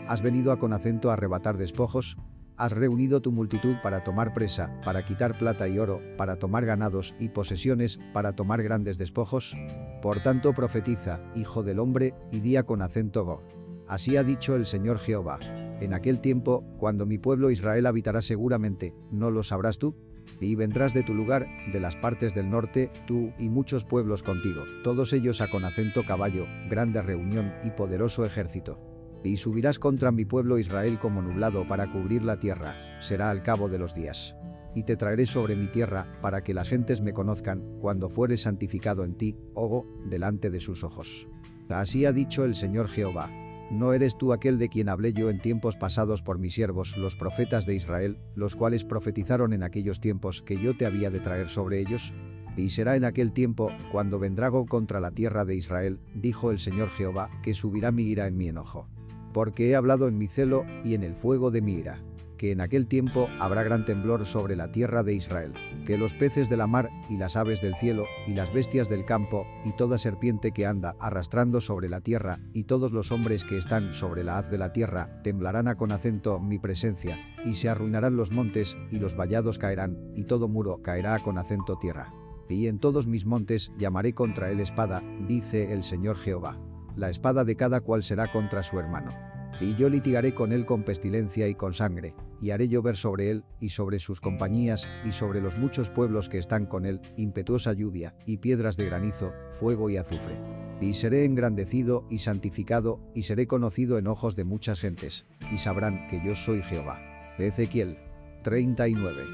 ¿has venido a con acento a arrebatar despojos? Has reunido tu multitud para tomar presa, para quitar plata y oro, para tomar ganados y posesiones, para tomar grandes despojos. Por tanto profetiza, hijo del hombre, y día con acento go. Así ha dicho el Señor Jehová. En aquel tiempo, cuando mi pueblo Israel habitará seguramente, ¿no lo sabrás tú? Y vendrás de tu lugar, de las partes del norte, tú y muchos pueblos contigo, todos ellos a con acento caballo, grande reunión y poderoso ejército. Y subirás contra mi pueblo Israel como nublado para cubrir la tierra, será al cabo de los días. Y te traeré sobre mi tierra, para que las gentes me conozcan, cuando fuere santificado en ti, Ogo, delante de sus ojos. Así ha dicho el Señor Jehová. ¿No eres tú aquel de quien hablé yo en tiempos pasados por mis siervos, los profetas de Israel, los cuales profetizaron en aquellos tiempos que yo te había de traer sobre ellos? Y será en aquel tiempo, cuando vendrá contra la tierra de Israel, dijo el Señor Jehová, que subirá mi ira en mi enojo porque he hablado en mi celo y en el fuego de mi ira, que en aquel tiempo habrá gran temblor sobre la tierra de Israel, que los peces de la mar y las aves del cielo y las bestias del campo y toda serpiente que anda arrastrando sobre la tierra y todos los hombres que están sobre la haz de la tierra temblarán a con acento mi presencia, y se arruinarán los montes y los vallados caerán y todo muro caerá con acento tierra. Y en todos mis montes llamaré contra él espada, dice el Señor Jehová la espada de cada cual será contra su hermano. Y yo litigaré con él con pestilencia y con sangre, y haré llover sobre él, y sobre sus compañías, y sobre los muchos pueblos que están con él, impetuosa lluvia, y piedras de granizo, fuego y azufre. Y seré engrandecido y santificado, y seré conocido en ojos de muchas gentes, y sabrán que yo soy Jehová. Ezequiel 39.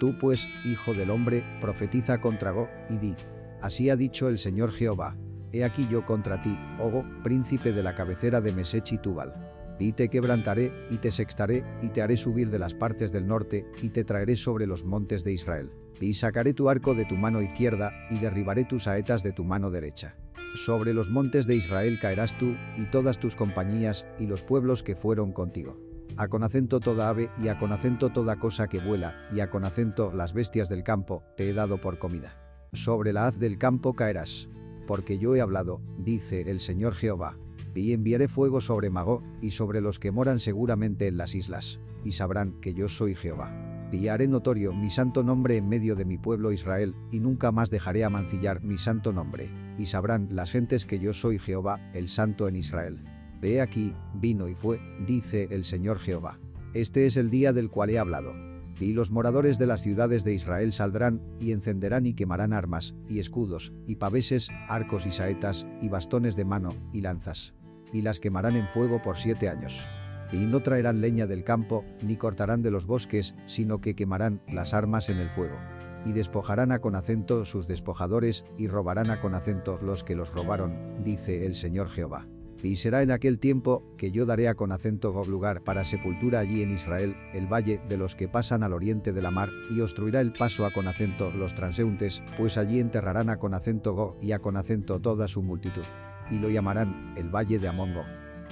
Tú pues, hijo del hombre, profetiza contra Go, y di, así ha dicho el Señor Jehová, He aquí yo contra ti, Ogo, príncipe de la cabecera de Mesech y Tubal. Y te quebrantaré, y te sextaré, y te haré subir de las partes del norte, y te traeré sobre los montes de Israel. Y sacaré tu arco de tu mano izquierda, y derribaré tus saetas de tu mano derecha. Sobre los montes de Israel caerás tú, y todas tus compañías, y los pueblos que fueron contigo. A con acento toda ave, y a con acento toda cosa que vuela, y a con acento las bestias del campo, te he dado por comida. Sobre la haz del campo caerás porque yo he hablado, dice el Señor Jehová. Y enviaré fuego sobre Magó y sobre los que moran seguramente en las islas, y sabrán que yo soy Jehová. Y haré notorio mi santo nombre en medio de mi pueblo Israel, y nunca más dejaré amancillar mi santo nombre, y sabrán las gentes que yo soy Jehová, el santo en Israel. Ve aquí, vino y fue, dice el Señor Jehová. Este es el día del cual he hablado y los moradores de las ciudades de Israel saldrán, y encenderán y quemarán armas, y escudos, y paveses, arcos y saetas, y bastones de mano, y lanzas. Y las quemarán en fuego por siete años. Y no traerán leña del campo, ni cortarán de los bosques, sino que quemarán las armas en el fuego. Y despojarán a con acento sus despojadores, y robarán a con acento los que los robaron, dice el Señor Jehová. Y será en aquel tiempo que yo daré a con acento lugar para sepultura allí en Israel, el valle de los que pasan al oriente de la mar, y obstruirá el paso a con acento los transeúntes, pues allí enterrarán a con acento Go y a con acento toda su multitud. Y lo llamarán el valle de Amongo.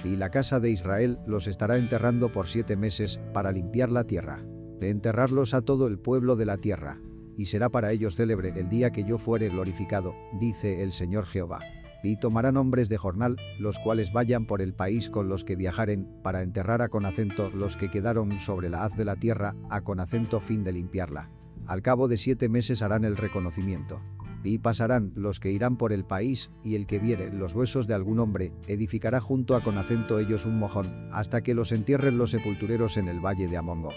Y la casa de Israel los estará enterrando por siete meses para limpiar la tierra. De enterrarlos a todo el pueblo de la tierra. Y será para ellos célebre el día que yo fuere glorificado, dice el Señor Jehová. Y tomarán hombres de jornal, los cuales vayan por el país con los que viajaren, para enterrar a con acento los que quedaron sobre la haz de la tierra, a con acento fin de limpiarla. Al cabo de siete meses harán el reconocimiento. Y pasarán los que irán por el país, y el que viere los huesos de algún hombre, edificará junto a con acento ellos un mojón, hasta que los entierren los sepultureros en el valle de Amongo.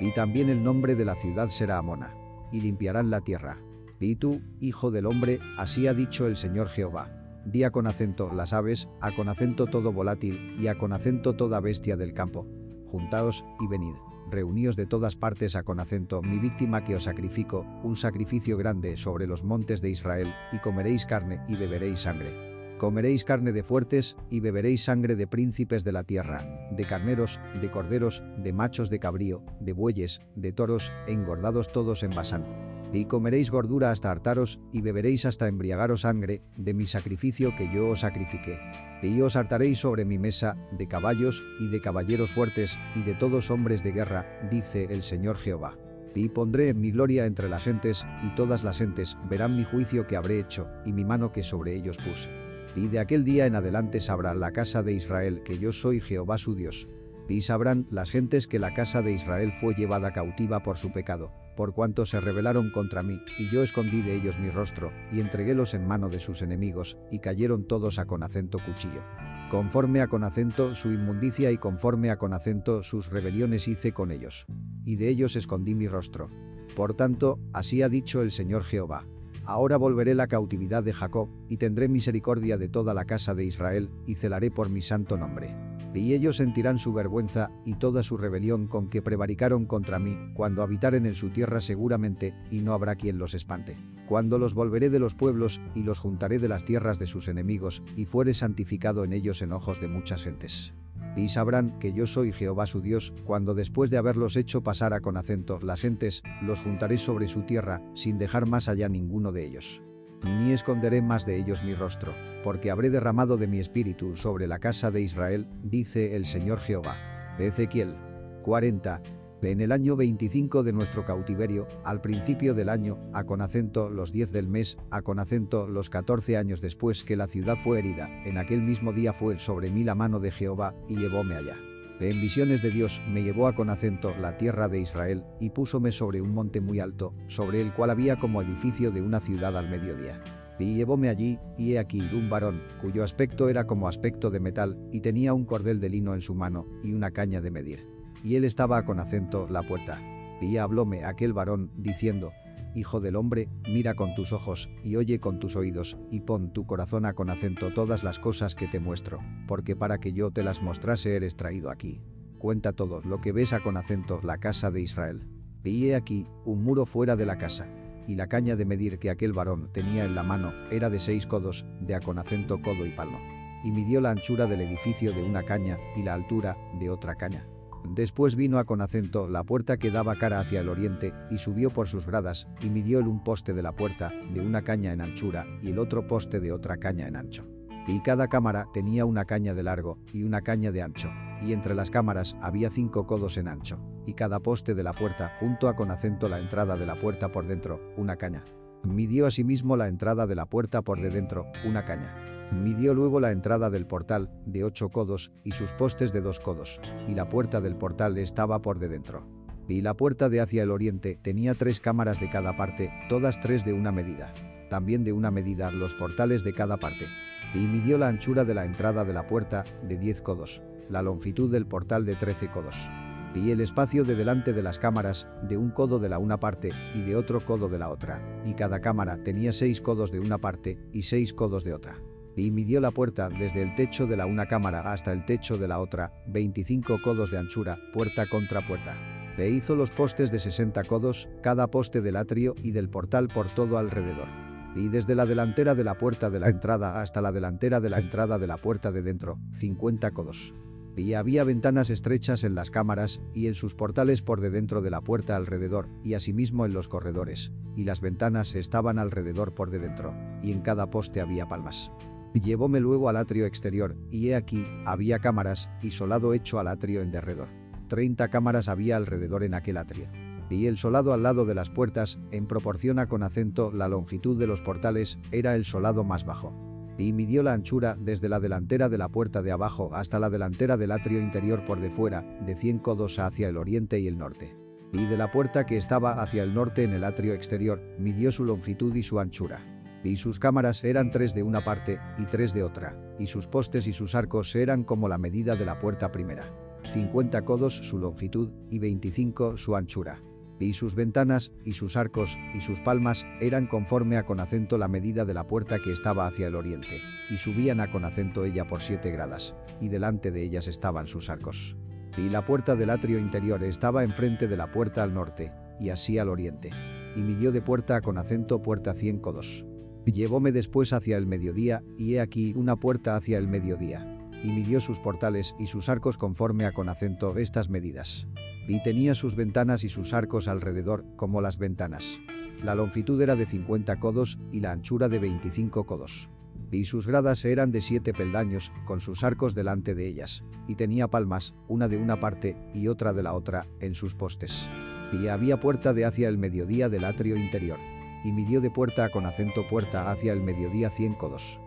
Y también el nombre de la ciudad será Amona. Y limpiarán la tierra. Y tú, hijo del hombre, así ha dicho el Señor Jehová. Di a con acento las aves, a con acento todo volátil, y a con acento toda bestia del campo. Juntaos y venid reuníos de todas partes a con acento mi víctima que os sacrifico, un sacrificio grande sobre los montes de Israel, y comeréis carne y beberéis sangre. Comeréis carne de fuertes y beberéis sangre de príncipes de la tierra, de carneros, de corderos, de machos de cabrío, de bueyes, de toros, engordados todos en Basán. Y comeréis gordura hasta hartaros, y beberéis hasta embriagaros sangre, de mi sacrificio que yo os sacrifiqué. Y os hartaréis sobre mi mesa, de caballos, y de caballeros fuertes, y de todos hombres de guerra, dice el Señor Jehová. Y pondré mi gloria entre las gentes, y todas las gentes verán mi juicio que habré hecho, y mi mano que sobre ellos puse. Y de aquel día en adelante sabrá la casa de Israel que yo soy Jehová su Dios. Y sabrán las gentes que la casa de Israel fue llevada cautiva por su pecado, por cuanto se rebelaron contra mí, y yo escondí de ellos mi rostro, y entreguélos en mano de sus enemigos, y cayeron todos a con acento cuchillo. Conforme a con acento su inmundicia y conforme a con acento sus rebeliones hice con ellos. Y de ellos escondí mi rostro. Por tanto, así ha dicho el Señor Jehová. Ahora volveré la cautividad de Jacob, y tendré misericordia de toda la casa de Israel, y celaré por mi santo nombre y ellos sentirán su vergüenza y toda su rebelión con que prevaricaron contra mí, cuando habitaren en su tierra seguramente, y no habrá quien los espante. Cuando los volveré de los pueblos, y los juntaré de las tierras de sus enemigos, y fuere santificado en ellos en ojos de muchas gentes. Y sabrán que yo soy Jehová su Dios, cuando después de haberlos hecho pasar a con acento las gentes, los juntaré sobre su tierra, sin dejar más allá ninguno de ellos ni esconderé más de ellos mi rostro, porque habré derramado de mi espíritu sobre la casa de Israel, dice el Señor Jehová. Ezequiel 40. En el año 25 de nuestro cautiverio, al principio del año, a con acento los 10 del mes, a con acento los 14 años después que la ciudad fue herida, en aquel mismo día fue sobre mí la mano de Jehová, y llevóme allá. En visiones de Dios me llevó a con acento la tierra de Israel y púsome sobre un monte muy alto, sobre el cual había como edificio de una ciudad al mediodía. Y llevóme allí, y he aquí un varón, cuyo aspecto era como aspecto de metal, y tenía un cordel de lino en su mano, y una caña de medir. Y él estaba con acento la puerta. Y hablóme aquel varón, diciendo, Hijo del hombre, mira con tus ojos, y oye con tus oídos, y pon tu corazón a con acento todas las cosas que te muestro, porque para que yo te las mostrase eres traído aquí. Cuenta todo lo que ves a con acento la casa de Israel. Y aquí, un muro fuera de la casa, y la caña de medir que aquel varón tenía en la mano era de seis codos, de a con acento codo y palmo. Y midió la anchura del edificio de una caña, y la altura de otra caña Después vino a con acento la puerta que daba cara hacia el oriente, y subió por sus gradas, y midió el un poste de la puerta, de una caña en anchura, y el otro poste de otra caña en ancho. Y cada cámara tenía una caña de largo, y una caña de ancho, y entre las cámaras había cinco codos en ancho, y cada poste de la puerta, junto a con acento la entrada de la puerta por dentro, una caña. Midió asimismo la entrada de la puerta por de dentro, una caña. Midió luego la entrada del portal, de ocho codos, y sus postes de dos codos, y la puerta del portal estaba por de dentro. Y la puerta de hacia el oriente tenía tres cámaras de cada parte, todas tres de una medida. También de una medida los portales de cada parte. Y midió la anchura de la entrada de la puerta, de diez codos, la longitud del portal de trece codos. Y el espacio de delante de las cámaras, de un codo de la una parte y de otro codo de la otra, y cada cámara tenía seis codos de una parte y seis codos de otra y midió la puerta desde el techo de la una cámara hasta el techo de la otra, 25 codos de anchura, puerta contra puerta. E hizo los postes de 60 codos, cada poste del atrio y del portal por todo alrededor. Y desde la delantera de la puerta de la entrada hasta la delantera de la entrada de la puerta de dentro, 50 codos. Y había ventanas estrechas en las cámaras y en sus portales por de dentro de la puerta alrededor, y asimismo en los corredores, y las ventanas estaban alrededor por de dentro, y en cada poste había palmas Llevóme luego al atrio exterior, y he aquí, había cámaras, y solado hecho al atrio en derredor. Treinta cámaras había alrededor en aquel atrio. Y el solado al lado de las puertas, en proporción a con acento la longitud de los portales, era el solado más bajo. Y midió la anchura desde la delantera de la puerta de abajo hasta la delantera del atrio interior por de fuera, de cien codos hacia el oriente y el norte. Y de la puerta que estaba hacia el norte en el atrio exterior, midió su longitud y su anchura y sus cámaras eran tres de una parte y tres de otra, y sus postes y sus arcos eran como la medida de la puerta primera. 50 codos su longitud y 25 su anchura. Y sus ventanas, y sus arcos, y sus palmas, eran conforme a con acento la medida de la puerta que estaba hacia el oriente, y subían a con acento ella por siete gradas, y delante de ellas estaban sus arcos. Y la puerta del atrio interior estaba enfrente de la puerta al norte, y así al oriente. Y midió de puerta a con acento puerta cien codos. Llevóme después hacia el mediodía, y he aquí una puerta hacia el mediodía. Y midió sus portales y sus arcos conforme a con acento estas medidas. Y tenía sus ventanas y sus arcos alrededor, como las ventanas. La longitud era de 50 codos y la anchura de 25 codos. Y sus gradas eran de siete peldaños, con sus arcos delante de ellas, y tenía palmas, una de una parte y otra de la otra, en sus postes. Y había puerta de hacia el mediodía del atrio interior y midió de puerta a con acento puerta hacia el mediodía cien codos.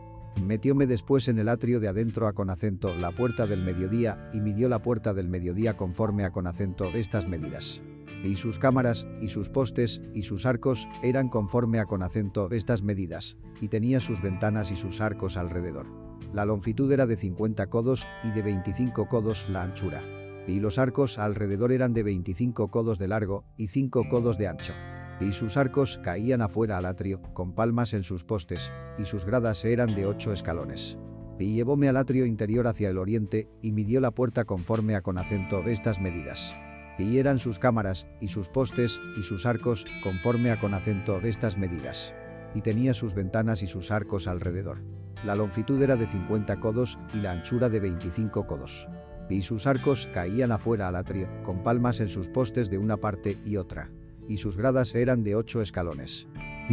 Metióme después en el atrio de adentro a con acento la puerta del mediodía y midió la puerta del mediodía conforme a con acento estas medidas. Y sus cámaras, y sus postes, y sus arcos, eran conforme a con acento estas medidas, y tenía sus ventanas y sus arcos alrededor. La longitud era de 50 codos y de 25 codos la anchura. Y los arcos alrededor eran de 25 codos de largo y 5 codos de ancho y sus arcos caían afuera al atrio, con palmas en sus postes, y sus gradas eran de ocho escalones. Y llevóme al atrio interior hacia el oriente, y midió la puerta conforme a con acento estas medidas. Y eran sus cámaras, y sus postes, y sus arcos, conforme a con acento estas medidas. Y tenía sus ventanas y sus arcos alrededor. La longitud era de 50 codos, y la anchura de 25 codos. Y sus arcos caían afuera al atrio, con palmas en sus postes de una parte y otra y sus gradas eran de ocho escalones.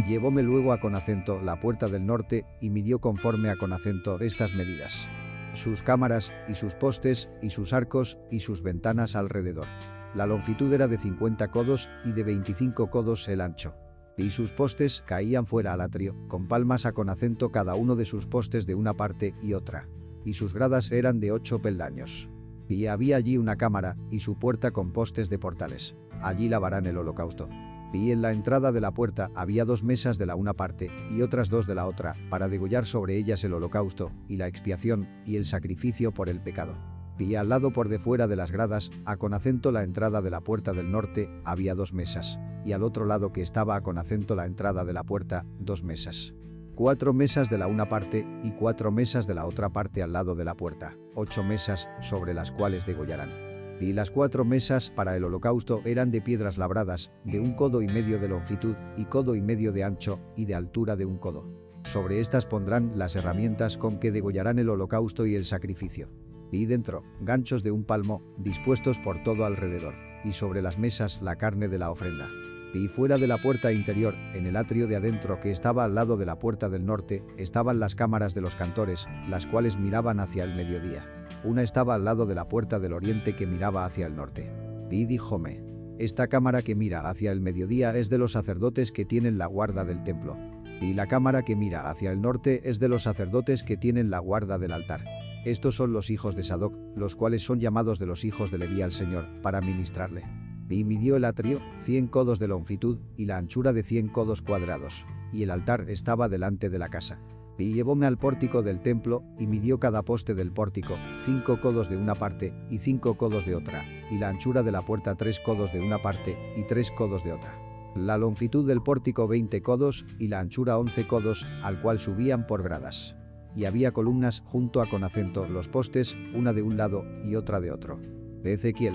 Llevóme luego a con acento la puerta del norte y midió conforme a con acento estas medidas. Sus cámaras, y sus postes, y sus arcos, y sus ventanas alrededor. La longitud era de 50 codos y de 25 codos el ancho. Y sus postes caían fuera al atrio, con palmas a con acento cada uno de sus postes de una parte y otra. Y sus gradas eran de ocho peldaños. Y había allí una cámara, y su puerta con postes de portales allí lavarán el holocausto. Y en la entrada de la puerta había dos mesas de la una parte y otras dos de la otra, para degollar sobre ellas el holocausto, y la expiación, y el sacrificio por el pecado. Y al lado por de fuera de las gradas, a con acento la entrada de la puerta del norte, había dos mesas, y al otro lado que estaba a con acento la entrada de la puerta, dos mesas. Cuatro mesas de la una parte y cuatro mesas de la otra parte al lado de la puerta, ocho mesas sobre las cuales degollarán y las cuatro mesas para el holocausto eran de piedras labradas, de un codo y medio de longitud y codo y medio de ancho y de altura de un codo. Sobre estas pondrán las herramientas con que degollarán el holocausto y el sacrificio. Y dentro, ganchos de un palmo, dispuestos por todo alrededor, y sobre las mesas la carne de la ofrenda. Y fuera de la puerta interior, en el atrio de adentro que estaba al lado de la puerta del norte, estaban las cámaras de los cantores, las cuales miraban hacia el mediodía. Una estaba al lado de la puerta del oriente que miraba hacia el norte. Y díjome, esta cámara que mira hacia el mediodía es de los sacerdotes que tienen la guarda del templo. Y la cámara que mira hacia el norte es de los sacerdotes que tienen la guarda del altar. Estos son los hijos de Sadoc, los cuales son llamados de los hijos de Leví al Señor, para ministrarle. Y midió el atrio, cien codos de longitud, y la anchura de cien codos cuadrados. Y el altar estaba delante de la casa y llevóme al pórtico del templo, y midió cada poste del pórtico, cinco codos de una parte, y cinco codos de otra, y la anchura de la puerta tres codos de una parte, y tres codos de otra. La longitud del pórtico veinte codos, y la anchura once codos, al cual subían por gradas. Y había columnas junto a con acento los postes, una de un lado y otra de otro. Ezequiel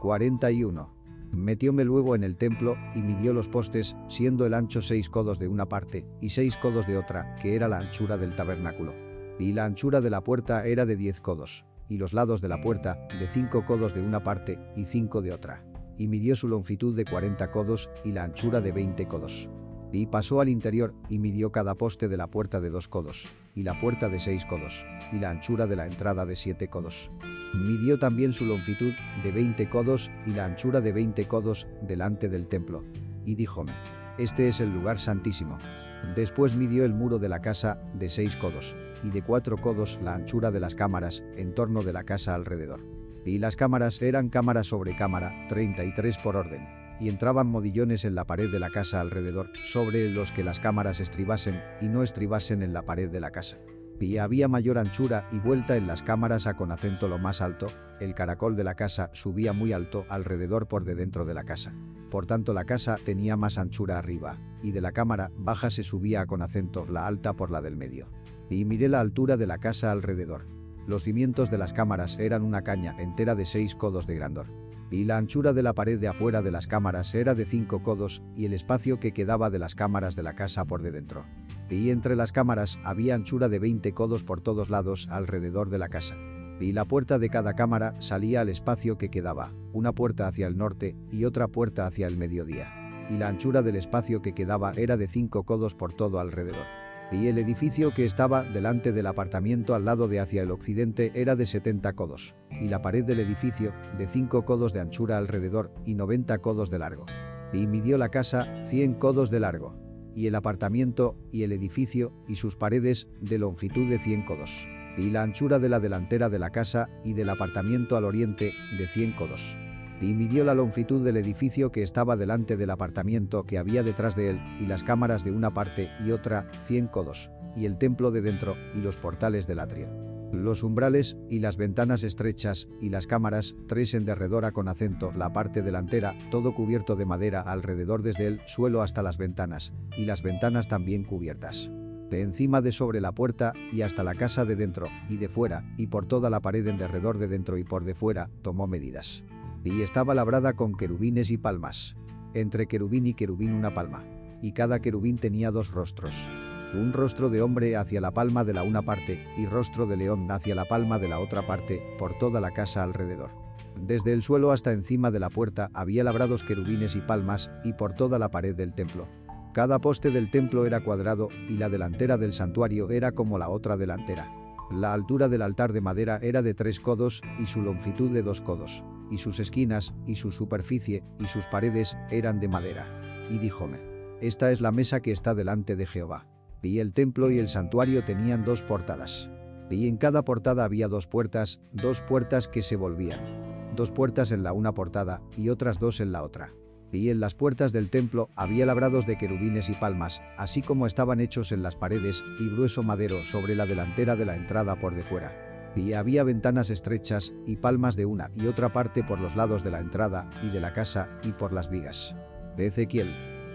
41 Metióme luego en el templo y midió los postes, siendo el ancho seis codos de una parte y seis codos de otra, que era la anchura del tabernáculo. Y la anchura de la puerta era de diez codos, y los lados de la puerta de cinco codos de una parte y cinco de otra. Y midió su longitud de cuarenta codos y la anchura de veinte codos. Y pasó al interior y midió cada poste de la puerta de dos codos, y la puerta de seis codos, y la anchura de la entrada de siete codos. Midió también su longitud de veinte codos y la anchura de veinte codos delante del templo, y díjome, este es el lugar santísimo. Después midió el muro de la casa de seis codos, y de cuatro codos la anchura de las cámaras en torno de la casa alrededor. Y las cámaras eran cámara sobre cámara, 33 por orden, y entraban modillones en la pared de la casa alrededor, sobre los que las cámaras estribasen y no estribasen en la pared de la casa. Y había mayor anchura y vuelta en las cámaras a con acento lo más alto, el caracol de la casa subía muy alto alrededor por de dentro de la casa. Por tanto la casa tenía más anchura arriba, y de la cámara baja se subía a con acento la alta por la del medio. Y miré la altura de la casa alrededor. Los cimientos de las cámaras eran una caña entera de seis codos de grandor. Y la anchura de la pared de afuera de las cámaras era de cinco codos y el espacio que quedaba de las cámaras de la casa por de dentro y entre las cámaras había anchura de 20 codos por todos lados alrededor de la casa. Y la puerta de cada cámara salía al espacio que quedaba, una puerta hacia el norte y otra puerta hacia el mediodía. Y la anchura del espacio que quedaba era de 5 codos por todo alrededor. Y el edificio que estaba delante del apartamento al lado de hacia el occidente era de 70 codos, y la pared del edificio de 5 codos de anchura alrededor y 90 codos de largo. Y midió la casa 100 codos de largo, y el apartamento y el edificio y sus paredes de longitud de 100 codos, y la anchura de la delantera de la casa y del apartamento al oriente de 100 codos. Y midió la longitud del edificio que estaba delante del apartamento que había detrás de él y las cámaras de una parte y otra 100 codos, y el templo de dentro y los portales del atrio los umbrales y las ventanas estrechas y las cámaras, tres en derredor con acento, la parte delantera, todo cubierto de madera alrededor desde el suelo hasta las ventanas, y las ventanas también cubiertas. De encima de sobre la puerta y hasta la casa de dentro y de fuera y por toda la pared en derredor de dentro y por de fuera, tomó medidas. Y estaba labrada con querubines y palmas. Entre querubín y querubín una palma. Y cada querubín tenía dos rostros un rostro de hombre hacia la palma de la una parte y rostro de león hacia la palma de la otra parte, por toda la casa alrededor. Desde el suelo hasta encima de la puerta había labrados querubines y palmas y por toda la pared del templo. Cada poste del templo era cuadrado y la delantera del santuario era como la otra delantera. La altura del altar de madera era de tres codos y su longitud de dos codos, y sus esquinas y su superficie y sus paredes eran de madera. Y díjome, esta es la mesa que está delante de Jehová. Y el templo y el santuario tenían dos portadas. Y en cada portada había dos puertas, dos puertas que se volvían. Dos puertas en la una portada y otras dos en la otra. Y en las puertas del templo había labrados de querubines y palmas, así como estaban hechos en las paredes y grueso madero sobre la delantera de la entrada por de fuera. Y había ventanas estrechas y palmas de una y otra parte por los lados de la entrada y de la casa y por las vigas. De Ezequiel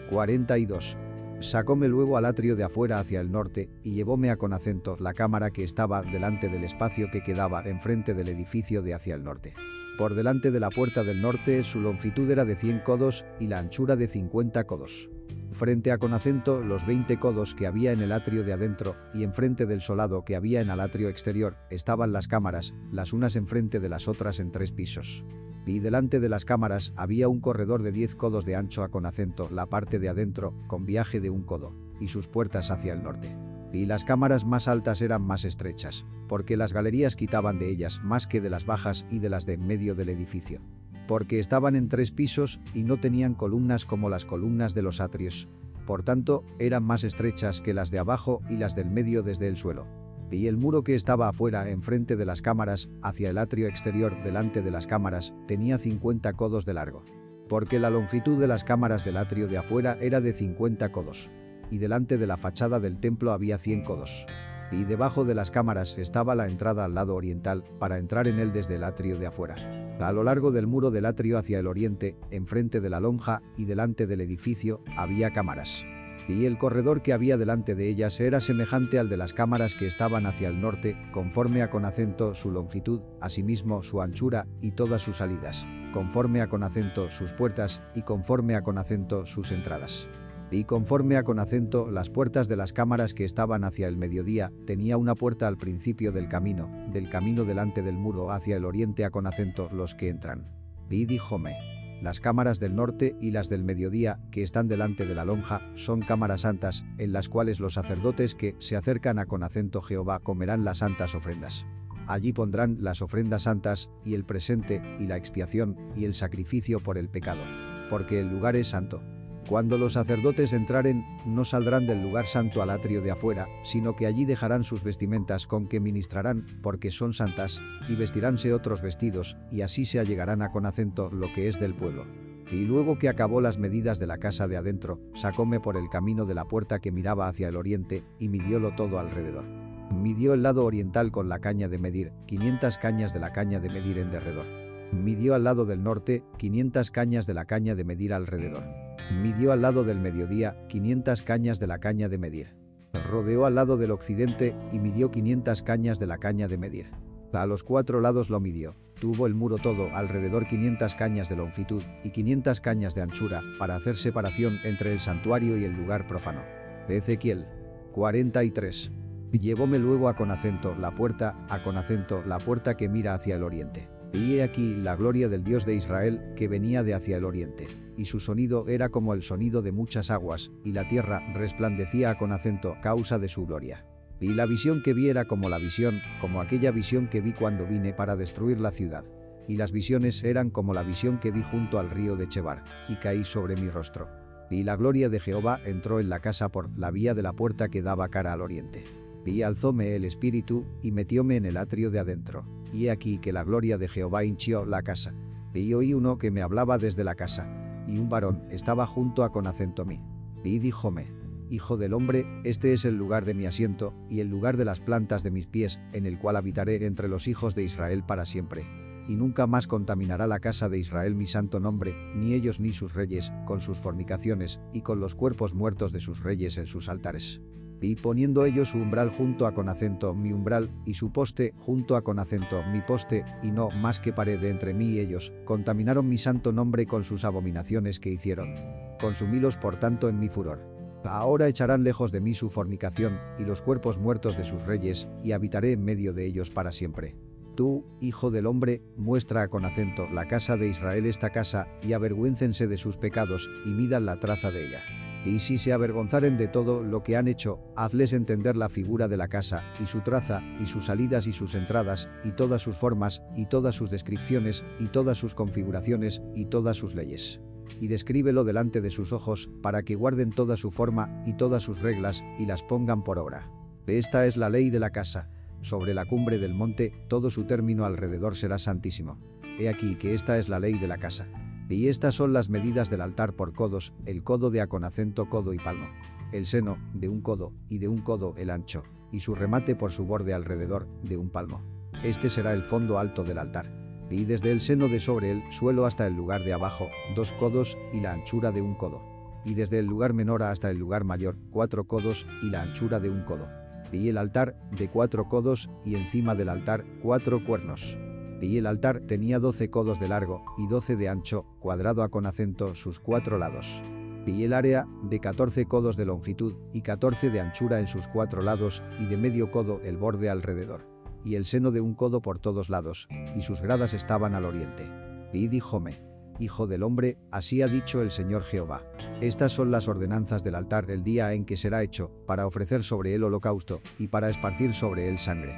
42. Sacóme luego al atrio de afuera hacia el norte y llevóme a con acento la cámara que estaba delante del espacio que quedaba enfrente del edificio de hacia el norte. Por delante de la puerta del norte su longitud era de 100 codos y la anchura de 50 codos. Frente a con acento los 20 codos que había en el atrio de adentro y enfrente del solado que había en el atrio exterior estaban las cámaras, las unas enfrente de las otras en tres pisos y delante de las cámaras había un corredor de 10 codos de ancho a con acento la parte de adentro, con viaje de un codo, y sus puertas hacia el norte. Y las cámaras más altas eran más estrechas, porque las galerías quitaban de ellas más que de las bajas y de las de en medio del edificio. Porque estaban en tres pisos y no tenían columnas como las columnas de los atrios. Por tanto, eran más estrechas que las de abajo y las del medio desde el suelo y el muro que estaba afuera enfrente de las cámaras, hacia el atrio exterior delante de las cámaras, tenía 50 codos de largo. Porque la longitud de las cámaras del atrio de afuera era de 50 codos. Y delante de la fachada del templo había 100 codos. Y debajo de las cámaras estaba la entrada al lado oriental para entrar en él desde el atrio de afuera. A lo largo del muro del atrio hacia el oriente, enfrente de la lonja y delante del edificio, había cámaras y el corredor que había delante de ellas era semejante al de las cámaras que estaban hacia el norte, conforme a con acento su longitud, asimismo su anchura y todas sus salidas, conforme a con acento sus puertas y conforme a con acento sus entradas. Y conforme a con acento las puertas de las cámaras que estaban hacia el mediodía, tenía una puerta al principio del camino, del camino delante del muro hacia el oriente a con acento los que entran. Y díjome, Las cámaras del norte y las del mediodía, que están delante de la lonja, son cámaras santas, en las cuales los sacerdotes que se acercan a con acento Jehová comerán las santas ofrendas. Allí pondrán las ofrendas santas, y el presente, y la expiación, y el sacrificio por el pecado. Porque el lugar es santo. Cuando los sacerdotes entraren, no saldrán del lugar santo al atrio de afuera, sino que allí dejarán sus vestimentas con que ministrarán, porque son santas, y vestiránse otros vestidos, y así se allegarán a con acento lo que es del pueblo. Y luego que acabó las medidas de la casa de adentro, sacóme por el camino de la puerta que miraba hacia el oriente, y midiólo todo alrededor. Midió el lado oriental con la caña de medir, 500 cañas de la caña de medir en derredor. Midió al lado del norte, 500 cañas de la caña de medir alrededor. Midió al lado del mediodía 500 cañas de la caña de medir. Rodeó al lado del occidente y midió 500 cañas de la caña de medir. A los cuatro lados lo midió. Tuvo el muro todo alrededor 500 cañas de longitud y 500 cañas de anchura para hacer separación entre el santuario y el lugar profano. Ezequiel 43. Llevóme luego a con acento la puerta, a con acento la puerta que mira hacia el oriente. Y he aquí la gloria del Dios de Israel que venía de hacia el oriente y su sonido era como el sonido de muchas aguas, y la tierra resplandecía con acento causa de su gloria. Y la visión que vi era como la visión, como aquella visión que vi cuando vine para destruir la ciudad. Y las visiones eran como la visión que vi junto al río de Chebar, y caí sobre mi rostro. Y la gloria de Jehová entró en la casa por la vía de la puerta que daba cara al oriente. Y alzóme el espíritu, y metióme en el atrio de adentro. Y he aquí que la gloria de Jehová hinchió la casa. Y oí uno que me hablaba desde la casa, y un varón estaba junto a con acento mí. Y díjome, Hijo del hombre, este es el lugar de mi asiento, y el lugar de las plantas de mis pies, en el cual habitaré entre los hijos de Israel para siempre. Y nunca más contaminará la casa de Israel mi santo nombre, ni ellos ni sus reyes, con sus fornicaciones, y con los cuerpos muertos de sus reyes en sus altares y poniendo ellos su umbral junto a con acento mi umbral, y su poste junto a con acento mi poste, y no más que pared entre mí y ellos, contaminaron mi santo nombre con sus abominaciones que hicieron. Consumílos por tanto en mi furor. Ahora echarán lejos de mí su fornicación, y los cuerpos muertos de sus reyes, y habitaré en medio de ellos para siempre. Tú, hijo del hombre, muestra con acento la casa de Israel esta casa, y avergüéncense de sus pecados, y midan la traza de ella. Y si se avergonzaren de todo lo que han hecho, hazles entender la figura de la casa, y su traza, y sus salidas y sus entradas, y todas sus formas, y todas sus descripciones, y todas sus configuraciones, y todas sus leyes. Y descríbelo delante de sus ojos, para que guarden toda su forma, y todas sus reglas, y las pongan por obra. Esta es la ley de la casa. Sobre la cumbre del monte, todo su término alrededor será santísimo. He aquí que esta es la ley de la casa. Y estas son las medidas del altar por codos, el codo de aconacento codo y palmo. El seno, de un codo, y de un codo el ancho, y su remate por su borde alrededor, de un palmo. Este será el fondo alto del altar. Y desde el seno de sobre el suelo hasta el lugar de abajo, dos codos y la anchura de un codo. Y desde el lugar menor hasta el lugar mayor, cuatro codos y la anchura de un codo. Y el altar, de cuatro codos, y encima del altar, cuatro cuernos y el altar tenía doce codos de largo y doce de ancho, cuadrado a con acento sus cuatro lados. Y el área, de catorce codos de longitud y catorce de anchura en sus cuatro lados, y de medio codo el borde alrededor. Y el seno de un codo por todos lados, y sus gradas estaban al oriente. Y díjome, Hijo del hombre, así ha dicho el Señor Jehová. Estas son las ordenanzas del altar el día en que será hecho, para ofrecer sobre él holocausto, y para esparcir sobre él sangre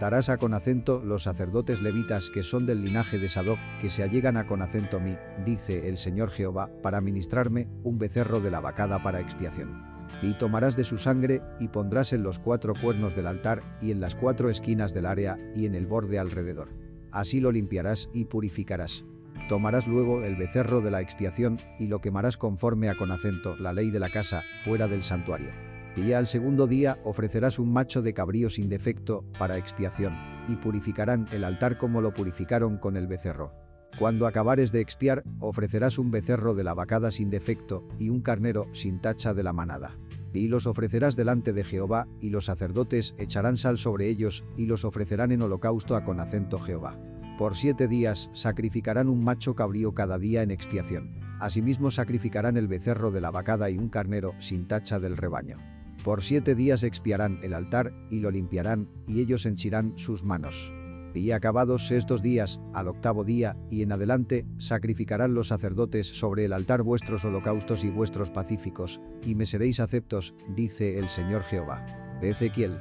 darás a con acento los sacerdotes levitas que son del linaje de Sadoc, que se allegan a con acento mí, dice el Señor Jehová, para ministrarme un becerro de la vacada para expiación. Y tomarás de su sangre, y pondrás en los cuatro cuernos del altar, y en las cuatro esquinas del área, y en el borde alrededor. Así lo limpiarás y purificarás. Tomarás luego el becerro de la expiación, y lo quemarás conforme a con acento la ley de la casa, fuera del santuario y al segundo día ofrecerás un macho de cabrío sin defecto para expiación, y purificarán el altar como lo purificaron con el becerro. Cuando acabares de expiar, ofrecerás un becerro de la vacada sin defecto y un carnero sin tacha de la manada. Y los ofrecerás delante de Jehová, y los sacerdotes echarán sal sobre ellos, y los ofrecerán en holocausto a con acento Jehová. Por siete días sacrificarán un macho cabrío cada día en expiación. Asimismo sacrificarán el becerro de la vacada y un carnero sin tacha del rebaño. Por siete días expiarán el altar y lo limpiarán, y ellos henchirán sus manos. Y acabados estos días, al octavo día, y en adelante, sacrificarán los sacerdotes sobre el altar vuestros holocaustos y vuestros pacíficos, y me seréis aceptos, dice el Señor Jehová. Ezequiel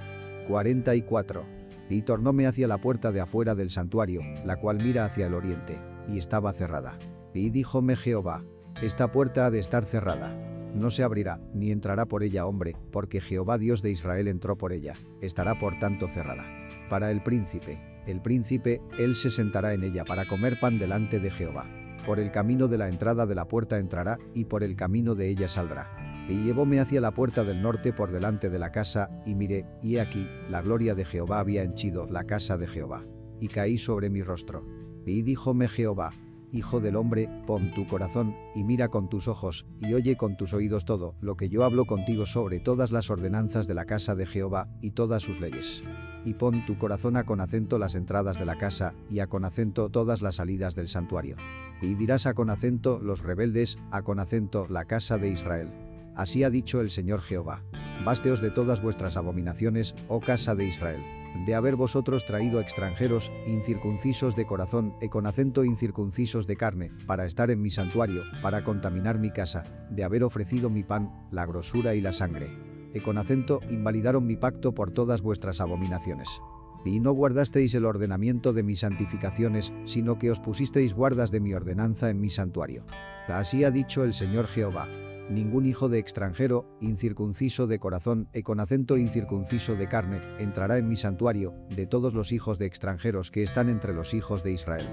44. Y tornóme hacia la puerta de afuera del santuario, la cual mira hacia el oriente, y estaba cerrada. Y díjome Jehová, esta puerta ha de estar cerrada. No se abrirá, ni entrará por ella hombre, porque Jehová Dios de Israel entró por ella, estará por tanto cerrada. Para el príncipe, el príncipe, él se sentará en ella para comer pan delante de Jehová. Por el camino de la entrada de la puerta entrará, y por el camino de ella saldrá. Y llevóme hacia la puerta del norte por delante de la casa, y miré, y aquí, la gloria de Jehová había henchido la casa de Jehová. Y caí sobre mi rostro. Y díjome Jehová, Hijo del hombre, pon tu corazón, y mira con tus ojos, y oye con tus oídos todo lo que yo hablo contigo sobre todas las ordenanzas de la casa de Jehová, y todas sus leyes y pon tu corazón a con acento las entradas de la casa, y a con acento todas las salidas del santuario. Y dirás a con acento los rebeldes, a con acento la casa de Israel. Así ha dicho el Señor Jehová. Basteos de todas vuestras abominaciones, oh casa de Israel. De haber vosotros traído extranjeros, incircuncisos de corazón e con acento incircuncisos de carne, para estar en mi santuario, para contaminar mi casa, de haber ofrecido mi pan, la grosura y la sangre y con acento invalidaron mi pacto por todas vuestras abominaciones. Y no guardasteis el ordenamiento de mis santificaciones, sino que os pusisteis guardas de mi ordenanza en mi santuario. Así ha dicho el Señor Jehová. Ningún hijo de extranjero, incircunciso de corazón e con acento incircunciso de carne, entrará en mi santuario, de todos los hijos de extranjeros que están entre los hijos de Israel.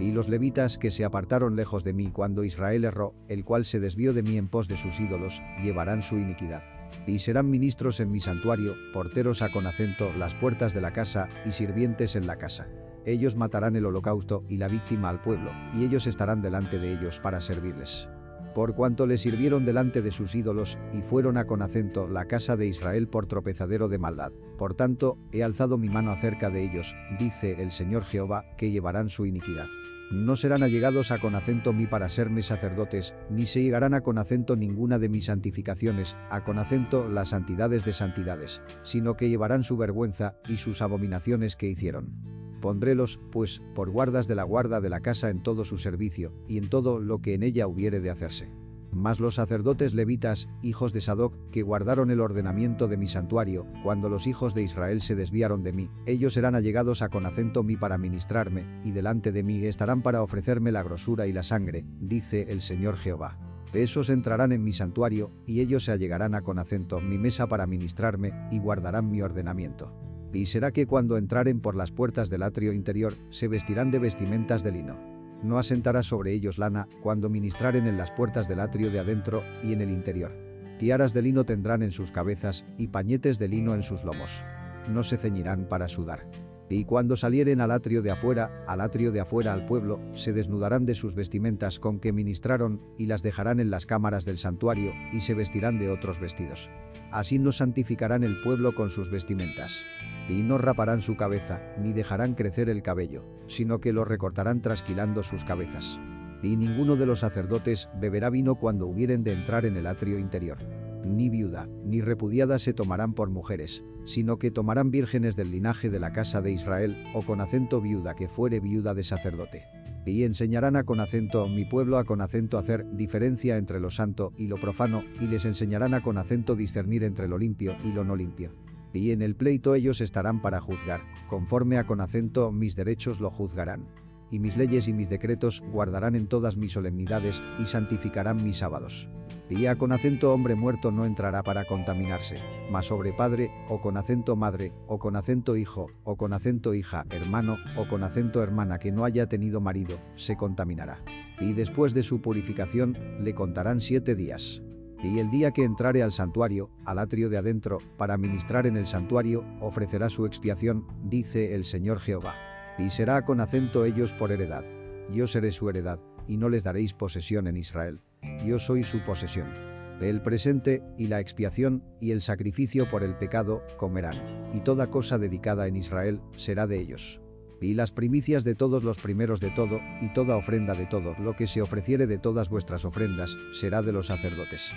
Y los levitas que se apartaron lejos de mí cuando Israel erró, el cual se desvió de mí en pos de sus ídolos, llevarán su iniquidad. Y serán ministros en mi santuario, porteros a con acento las puertas de la casa y sirvientes en la casa. Ellos matarán el holocausto y la víctima al pueblo, y ellos estarán delante de ellos para servirles. Por cuanto le sirvieron delante de sus ídolos, y fueron a con acento la casa de Israel por tropezadero de maldad. Por tanto, he alzado mi mano acerca de ellos, dice el Señor Jehová, que llevarán su iniquidad. No serán allegados a con acento mí para serme sacerdotes, ni se llegarán a con acento ninguna de mis santificaciones, a con acento las santidades de santidades, sino que llevarán su vergüenza y sus abominaciones que hicieron. Pondrélos, pues, por guardas de la guarda de la casa en todo su servicio, y en todo lo que en ella hubiere de hacerse. Mas los sacerdotes levitas, hijos de Sadoc, que guardaron el ordenamiento de mi santuario, cuando los hijos de Israel se desviaron de mí, ellos serán allegados a con acento mí para ministrarme, y delante de mí estarán para ofrecerme la grosura y la sangre, dice el Señor Jehová. Esos entrarán en mi santuario, y ellos se allegarán a con acento mi mesa para ministrarme, y guardarán mi ordenamiento. Y será que cuando entraren por las puertas del atrio interior, se vestirán de vestimentas de lino no asentará sobre ellos lana cuando ministraren en las puertas del atrio de adentro y en el interior. Tiaras de lino tendrán en sus cabezas y pañetes de lino en sus lomos. No se ceñirán para sudar. Y cuando salieren al atrio de afuera, al atrio de afuera al pueblo, se desnudarán de sus vestimentas con que ministraron, y las dejarán en las cámaras del santuario, y se vestirán de otros vestidos. Así no santificarán el pueblo con sus vestimentas y no raparán su cabeza, ni dejarán crecer el cabello, sino que lo recortarán trasquilando sus cabezas. Y ninguno de los sacerdotes beberá vino cuando hubieren de entrar en el atrio interior. Ni viuda, ni repudiada se tomarán por mujeres, sino que tomarán vírgenes del linaje de la casa de Israel, o con acento viuda que fuere viuda de sacerdote. Y enseñarán a con acento mi pueblo a con acento hacer diferencia entre lo santo y lo profano, y les enseñarán a con acento discernir entre lo limpio y lo no limpio y en el pleito ellos estarán para juzgar, conforme a con acento mis derechos lo juzgarán. Y mis leyes y mis decretos guardarán en todas mis solemnidades y santificarán mis sábados. Y a con acento hombre muerto no entrará para contaminarse, mas sobre padre, o con acento madre, o con acento hijo, o con acento hija, hermano, o con acento hermana que no haya tenido marido, se contaminará. Y después de su purificación, le contarán siete días. Y el día que entrare al santuario, al atrio de adentro, para ministrar en el santuario, ofrecerá su expiación, dice el Señor Jehová. Y será con acento ellos por heredad. Yo seré su heredad, y no les daréis posesión en Israel. Yo soy su posesión. El presente, y la expiación, y el sacrificio por el pecado, comerán. Y toda cosa dedicada en Israel, será de ellos y las primicias de todos los primeros de todo, y toda ofrenda de todo lo que se ofreciere de todas vuestras ofrendas, será de los sacerdotes.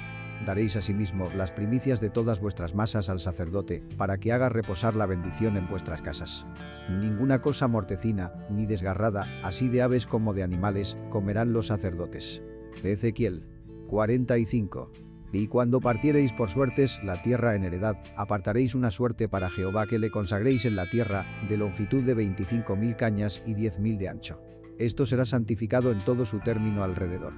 daréis asimismo las primicias de todas vuestras masas al sacerdote, para que haga reposar la bendición en vuestras casas. Ninguna cosa mortecina, ni desgarrada, así de aves como de animales, comerán los sacerdotes. Ezequiel 45. Y cuando partiereis por suertes la tierra en heredad, apartaréis una suerte para Jehová que le consagréis en la tierra, de longitud de veinticinco mil cañas y diez mil de ancho. Esto será santificado en todo su término alrededor.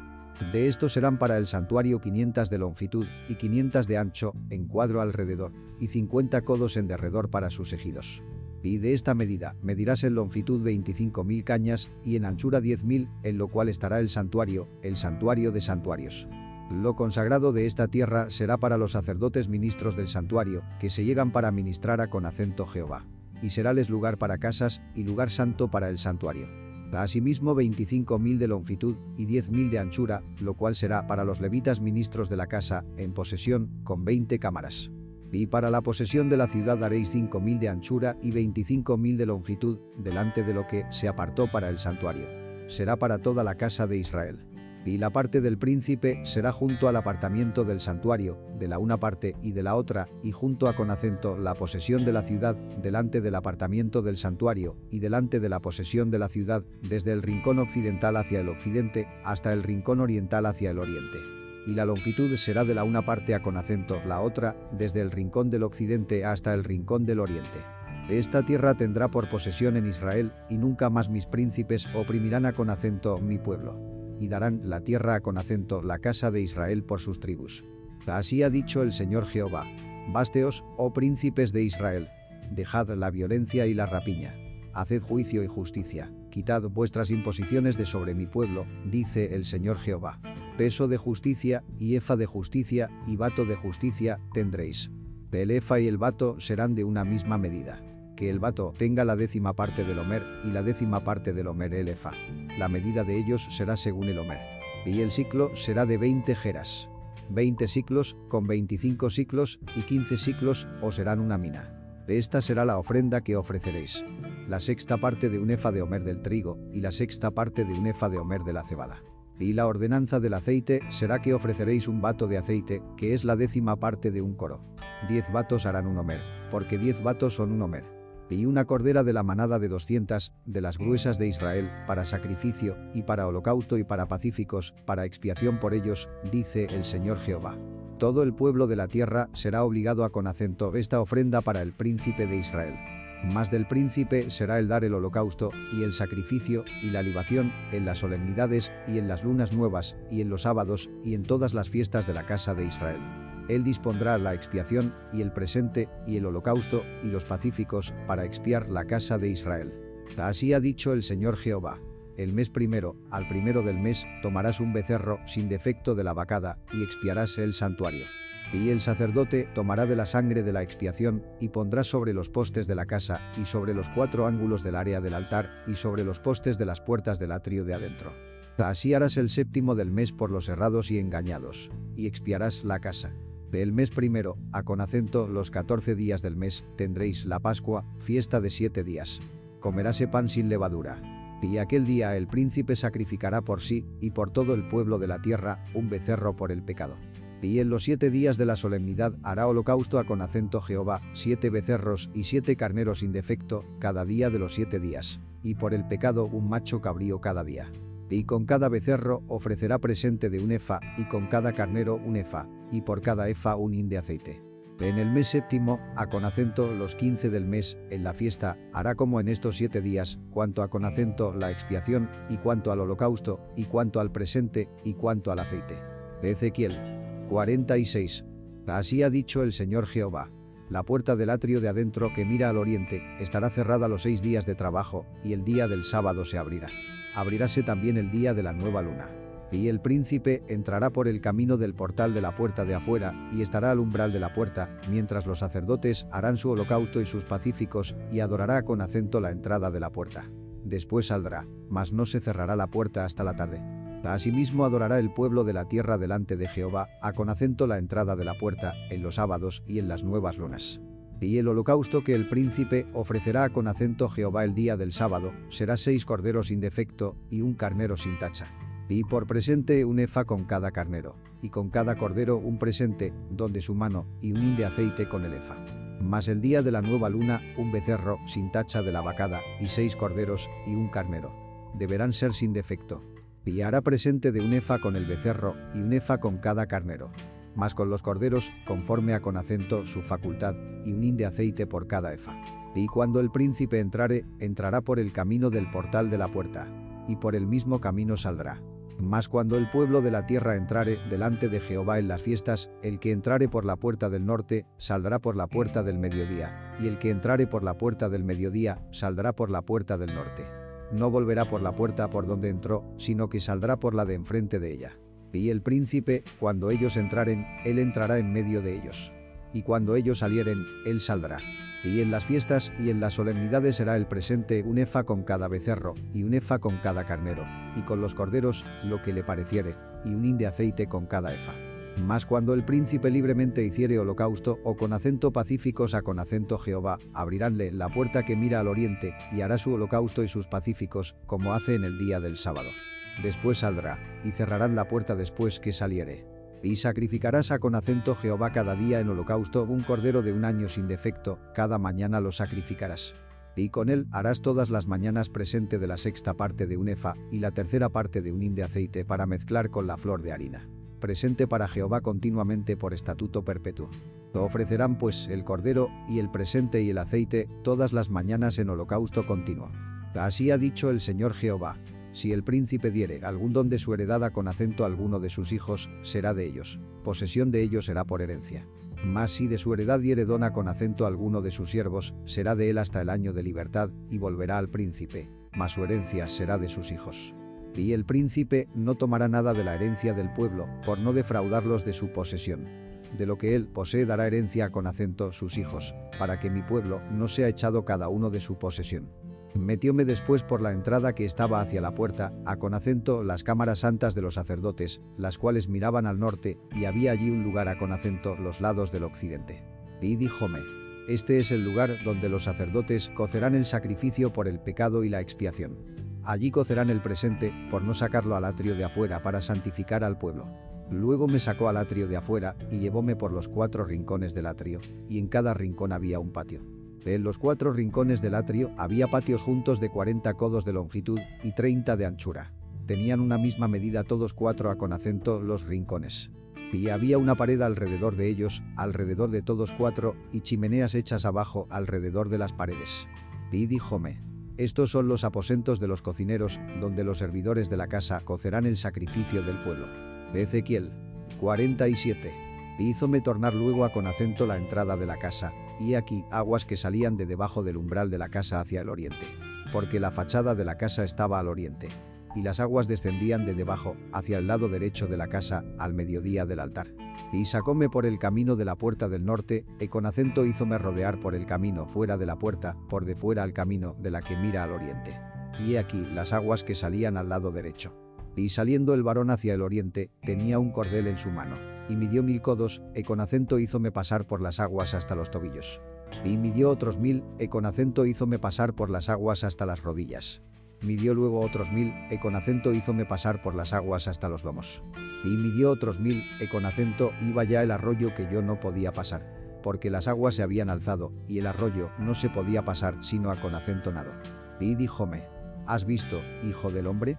De esto serán para el santuario 500 de longitud y 500 de ancho en cuadro alrededor, y 50 codos en derredor para sus ejidos. Y de esta medida medirás en longitud 25.000 cañas y en anchura 10.000, en lo cual estará el santuario, el santuario de santuarios. Lo consagrado de esta tierra será para los sacerdotes ministros del santuario, que se llegan para ministrar a con acento Jehová. Y seráles lugar para casas y lugar santo para el santuario. Asimismo 25.000 de longitud y 10.000 de anchura, lo cual será para los levitas ministros de la casa, en posesión, con 20 cámaras. Y para la posesión de la ciudad daréis 5.000 de anchura y 25.000 de longitud, delante de lo que se apartó para el santuario. Será para toda la casa de Israel y la parte del príncipe será junto al apartamiento del santuario, de la una parte y de la otra, y junto a con acento la posesión de la ciudad, delante del apartamiento del santuario, y delante de la posesión de la ciudad, desde el rincón occidental hacia el occidente, hasta el rincón oriental hacia el oriente. Y la longitud será de la una parte a con acento la otra, desde el rincón del occidente hasta el rincón del oriente. Esta tierra tendrá por posesión en Israel, y nunca más mis príncipes oprimirán a con acento mi pueblo y darán la tierra con acento la casa de Israel por sus tribus. Así ha dicho el Señor Jehová. Basteos, oh príncipes de Israel, dejad la violencia y la rapiña. Haced juicio y justicia, quitad vuestras imposiciones de sobre mi pueblo, dice el Señor Jehová. Peso de justicia, y efa de justicia, y vato de justicia, tendréis. El efa y el vato serán de una misma medida. Que el vato tenga la décima parte del homer, y la décima parte del homer el efa la medida de ellos será según el Homer. Y el ciclo será de 20 jeras. 20 ciclos, con 25 ciclos y 15 ciclos, os serán una mina. De esta será la ofrenda que ofreceréis. La sexta parte de un efa de homer del trigo, y la sexta parte de un efa de homer de la cebada. Y la ordenanza del aceite será que ofreceréis un vato de aceite, que es la décima parte de un coro. Diez vatos harán un homer, porque diez vatos son un homer y una cordera de la manada de doscientas, de las gruesas de Israel, para sacrificio, y para holocausto y para pacíficos, para expiación por ellos, dice el Señor Jehová. Todo el pueblo de la tierra será obligado a con acento esta ofrenda para el príncipe de Israel. Más del príncipe será el dar el holocausto, y el sacrificio, y la libación, en las solemnidades, y en las lunas nuevas, y en los sábados, y en todas las fiestas de la casa de Israel. Él dispondrá la expiación y el presente y el holocausto y los pacíficos para expiar la casa de Israel. Así ha dicho el Señor Jehová. El mes primero, al primero del mes, tomarás un becerro sin defecto de la vacada y expiarás el santuario. Y el sacerdote tomará de la sangre de la expiación y pondrá sobre los postes de la casa y sobre los cuatro ángulos del área del altar y sobre los postes de las puertas del atrio de adentro. Así harás el séptimo del mes por los errados y engañados, y expiarás la casa. Del mes primero, a con acento los catorce días del mes, tendréis la Pascua, fiesta de siete días. Comeráse pan sin levadura. Y aquel día el príncipe sacrificará por sí y por todo el pueblo de la tierra un becerro por el pecado. Y en los siete días de la solemnidad hará holocausto a con acento Jehová, siete becerros y siete carneros sin defecto, cada día de los siete días. Y por el pecado un macho cabrío cada día. Y con cada becerro ofrecerá presente de un efa, y con cada carnero un efa, y por cada efa un hin de aceite. En el mes séptimo, a con acento los quince del mes, en la fiesta, hará como en estos siete días, cuanto a con acento la expiación, y cuanto al holocausto, y cuanto al presente, y cuanto al aceite. Ezequiel 46. Así ha dicho el Señor Jehová. La puerta del atrio de adentro que mira al oriente estará cerrada los seis días de trabajo, y el día del sábado se abrirá abriráse también el día de la nueva luna. Y el príncipe entrará por el camino del portal de la puerta de afuera y estará al umbral de la puerta, mientras los sacerdotes harán su holocausto y sus pacíficos, y adorará con acento la entrada de la puerta. Después saldrá, mas no se cerrará la puerta hasta la tarde. Asimismo adorará el pueblo de la tierra delante de Jehová, a con acento la entrada de la puerta, en los sábados y en las nuevas lunas. Y el holocausto que el príncipe ofrecerá con acento Jehová el día del sábado será seis corderos sin defecto y un carnero sin tacha. Y por presente un efa con cada carnero, y con cada cordero un presente, donde su mano, y un hin de aceite con el efa. Mas el día de la nueva luna, un becerro, sin tacha de la vacada, y seis corderos, y un carnero. Deberán ser sin defecto. Y hará presente de un efa con el becerro, y un efa con cada carnero. Mas con los corderos, conforme a con acento su facultad, y un hin de aceite por cada efa. Y cuando el príncipe entrare, entrará por el camino del portal de la puerta, y por el mismo camino saldrá. Mas cuando el pueblo de la tierra entrare delante de Jehová en las fiestas, el que entrare por la puerta del norte, saldrá por la puerta del mediodía, y el que entrare por la puerta del mediodía, saldrá por la puerta del norte. No volverá por la puerta por donde entró, sino que saldrá por la de enfrente de ella. Y el príncipe, cuando ellos entraren, él entrará en medio de ellos. Y cuando ellos salieren, él saldrá. Y en las fiestas y en las solemnidades será el presente un efa con cada becerro, y un efa con cada carnero, y con los corderos lo que le pareciere, y un hin de aceite con cada efa. Mas cuando el príncipe libremente hiciere holocausto o con acento pacíficos a con acento Jehová, abriránle la puerta que mira al oriente, y hará su holocausto y sus pacíficos, como hace en el día del sábado. Después saldrá, y cerrarán la puerta después que saliere. Y sacrificarás a con acento Jehová cada día en holocausto un cordero de un año sin defecto, cada mañana lo sacrificarás. Y con él harás todas las mañanas presente de la sexta parte de un efa y la tercera parte de un hin de aceite para mezclar con la flor de harina. Presente para Jehová continuamente por estatuto perpetuo. Lo ofrecerán pues el cordero y el presente y el aceite todas las mañanas en holocausto continuo. Así ha dicho el Señor Jehová, si el príncipe diere algún don de su heredad con acento alguno de sus hijos, será de ellos. Posesión de ellos será por herencia. Mas si de su heredad diere dona con acento alguno de sus siervos, será de él hasta el año de libertad, y volverá al príncipe. Mas su herencia será de sus hijos. Y el príncipe no tomará nada de la herencia del pueblo, por no defraudarlos de su posesión. De lo que él posee dará herencia con acento sus hijos, para que mi pueblo no sea echado cada uno de su posesión. Metióme después por la entrada que estaba hacia la puerta, a con acento las cámaras santas de los sacerdotes, las cuales miraban al norte, y había allí un lugar a con acento los lados del occidente. Y díjome, este es el lugar donde los sacerdotes cocerán el sacrificio por el pecado y la expiación. Allí cocerán el presente, por no sacarlo al atrio de afuera para santificar al pueblo. Luego me sacó al atrio de afuera y llevóme por los cuatro rincones del atrio, y en cada rincón había un patio. En los cuatro rincones del atrio había patios juntos de 40 codos de longitud y 30 de anchura. Tenían una misma medida todos cuatro a con acento los rincones. Y había una pared alrededor de ellos, alrededor de todos cuatro, y chimeneas hechas abajo alrededor de las paredes. Y díjome, estos son los aposentos de los cocineros, donde los servidores de la casa cocerán el sacrificio del pueblo. Ezequiel 47. Hízome tornar luego a con acento la entrada de la casa, y aquí aguas que salían de debajo del umbral de la casa hacia el oriente. Porque la fachada de la casa estaba al oriente. Y las aguas descendían de debajo, hacia el lado derecho de la casa, al mediodía del altar. Y sacóme por el camino de la puerta del norte, y con acento hízome rodear por el camino fuera de la puerta, por de fuera al camino de la que mira al oriente. Y he aquí las aguas que salían al lado derecho. Y saliendo el varón hacia el oriente, tenía un cordel en su mano y midió mil codos, e con acento hízome pasar por las aguas hasta los tobillos. Y midió otros mil, e con acento hízome pasar por las aguas hasta las rodillas. Midió luego otros mil, e con acento hízome pasar por las aguas hasta los lomos. Y midió otros mil, e con acento iba ya el arroyo que yo no podía pasar, porque las aguas se habían alzado, y el arroyo no se podía pasar sino a con acento nado. Y díjome, ¿has visto, hijo del hombre?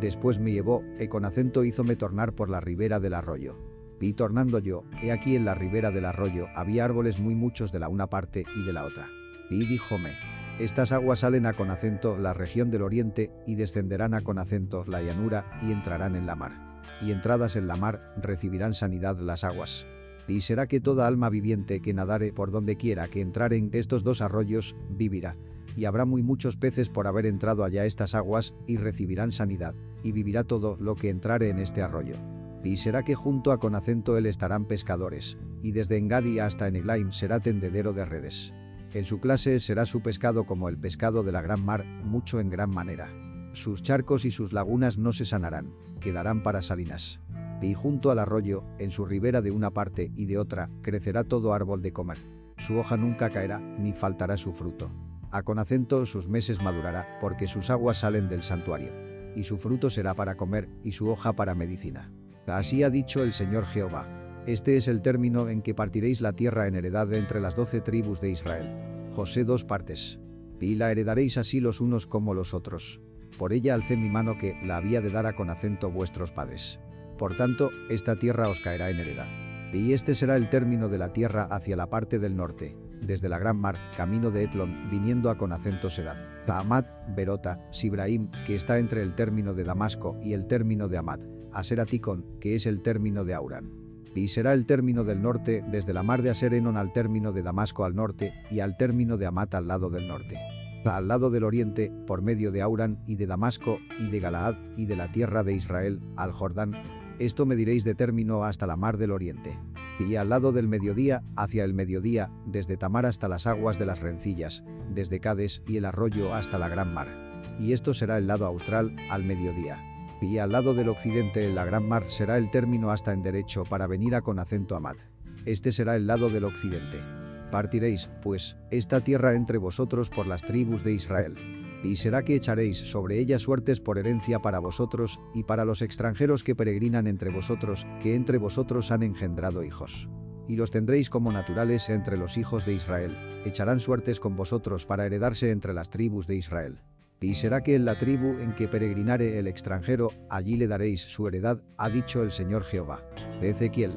Después me llevó, e con acento hízome tornar por la ribera del arroyo. Y tornando yo, he aquí en la ribera del arroyo había árboles muy muchos de la una parte y de la otra. Y díjome, estas aguas salen a con acento la región del oriente y descenderán a con acento la llanura y entrarán en la mar. Y entradas en la mar recibirán sanidad las aguas. Y será que toda alma viviente que nadare por donde quiera que entraren estos dos arroyos, vivirá. Y habrá muy muchos peces por haber entrado allá estas aguas, y recibirán sanidad, y vivirá todo lo que entrare en este arroyo. Y será que junto a con acento él estarán pescadores, y desde Engadi hasta Eneglaim será tendedero de redes. En su clase será su pescado como el pescado de la gran mar, mucho en gran manera. Sus charcos y sus lagunas no se sanarán, quedarán para salinas. Y junto al arroyo, en su ribera de una parte y de otra, crecerá todo árbol de comer. Su hoja nunca caerá, ni faltará su fruto. A con acento sus meses madurará, porque sus aguas salen del santuario. y su fruto será para comer, y su hoja para medicina. Así ha dicho el Señor Jehová. Este es el término en que partiréis la tierra en heredad entre las doce tribus de Israel. José dos partes. Y la heredaréis así los unos como los otros. Por ella alcé mi mano que la había de dar a con acento vuestros padres. Por tanto, esta tierra os caerá en heredad. Y este será el término de la tierra hacia la parte del norte, desde la gran mar, camino de Etlon, viniendo a con acento Sedad. Amat, Berota, Sibraim, que está entre el término de Damasco y el término de Amat, Aseraticon, que es el término de Auran. Y será el término del norte desde la mar de Aserenon al término de Damasco al norte y al término de Amat al lado del norte. Al lado del oriente, por medio de Auran y de Damasco y de Galaad y de la tierra de Israel, al Jordán, esto me diréis de término hasta la mar del oriente. Y al lado del mediodía, hacia el mediodía, desde Tamar hasta las aguas de las rencillas, desde Cades y el arroyo hasta la gran mar. Y esto será el lado austral, al mediodía. Y al lado del occidente en la gran mar será el término hasta en derecho para venir a con acento Amad. Este será el lado del occidente. Partiréis, pues, esta tierra entre vosotros por las tribus de Israel y será que echaréis sobre ella suertes por herencia para vosotros y para los extranjeros que peregrinan entre vosotros, que entre vosotros han engendrado hijos. Y los tendréis como naturales entre los hijos de Israel, echarán suertes con vosotros para heredarse entre las tribus de Israel. Y será que en la tribu en que peregrinare el extranjero, allí le daréis su heredad, ha dicho el Señor Jehová. Ezequiel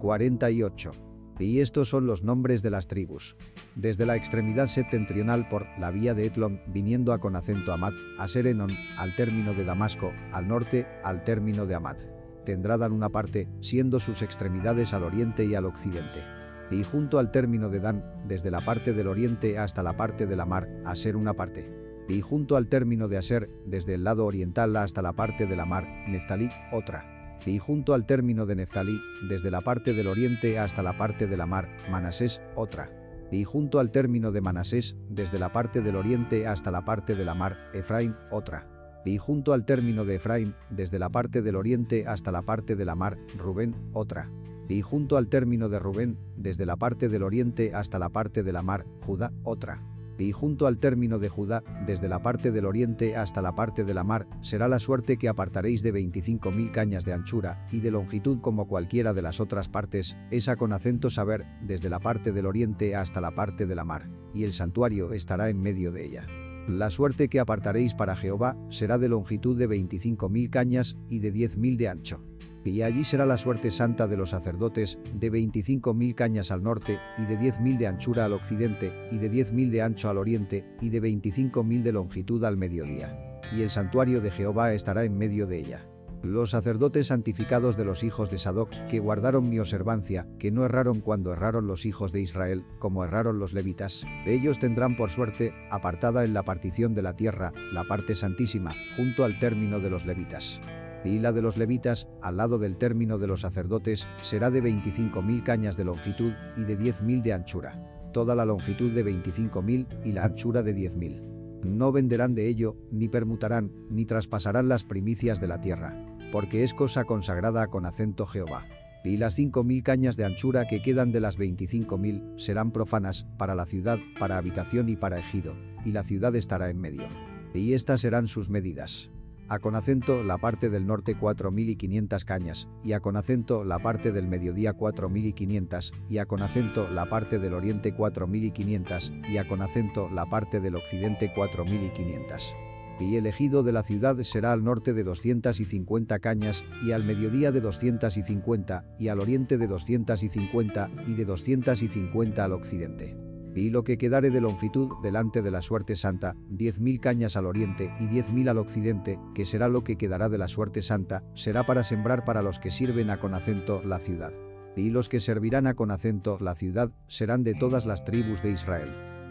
48. Y estos son los nombres de las tribus. Desde la extremidad septentrional por la vía de Etlon, viniendo a con acento Amat, a Serenon, al término de Damasco, al norte, al término de Amat. Tendrá Dan una parte, siendo sus extremidades al oriente y al occidente. Y junto al término de Dan, desde la parte del oriente hasta la parte de la mar, a ser una parte. Y junto al término de Aser, desde el lado oriental hasta la parte de la mar, Neftalí, otra y junto al término de Neftalí, desde la parte del oriente hasta la parte de la mar, Manasés, otra. Y junto al término de Manasés, desde la parte del oriente hasta la parte de la mar, Efraín, otra. Y junto al término de Efraín, desde la parte del oriente hasta la parte de la mar, Rubén, otra. Y junto al término de Rubén, desde la parte del oriente hasta la parte de la mar, Judá, otra y junto al término de Judá, desde la parte del oriente hasta la parte de la mar, será la suerte que apartaréis de 25.000 cañas de anchura y de longitud como cualquiera de las otras partes, esa con acento saber, desde la parte del oriente hasta la parte de la mar, y el santuario estará en medio de ella. La suerte que apartaréis para Jehová será de longitud de 25.000 cañas y de 10.000 de ancho y allí será la suerte santa de los sacerdotes, de 25.000 cañas al norte, y de 10.000 de anchura al occidente, y de 10.000 de ancho al oriente, y de 25.000 de longitud al mediodía. Y el santuario de Jehová estará en medio de ella. Los sacerdotes santificados de los hijos de Sadoc, que guardaron mi observancia, que no erraron cuando erraron los hijos de Israel, como erraron los levitas, ellos tendrán por suerte, apartada en la partición de la tierra, la parte santísima, junto al término de los levitas y la de los levitas, al lado del término de los sacerdotes, será de 25.000 cañas de longitud y de 10.000 de anchura. Toda la longitud de 25.000 y la anchura de 10.000. No venderán de ello, ni permutarán, ni traspasarán las primicias de la tierra, porque es cosa consagrada con acento Jehová. Y las 5.000 cañas de anchura que quedan de las 25.000 serán profanas, para la ciudad, para habitación y para ejido, y la ciudad estará en medio. Y estas serán sus medidas a con acento la parte del norte 4.500 cañas, y a con acento la parte del mediodía 4.500, y a con acento la parte del oriente 4.500, y a con acento la parte del occidente 4.500. Y el ejido de la ciudad será al norte de 250 cañas, y al mediodía de 250, y al oriente de 250, y de 250 al occidente y lo que quedare de longitud delante de la suerte santa, diez mil cañas al oriente y diez mil al occidente, que será lo que quedará de la suerte santa, será para sembrar para los que sirven a con acento la ciudad. Y los que servirán a con acento la ciudad serán de todas las tribus de Israel.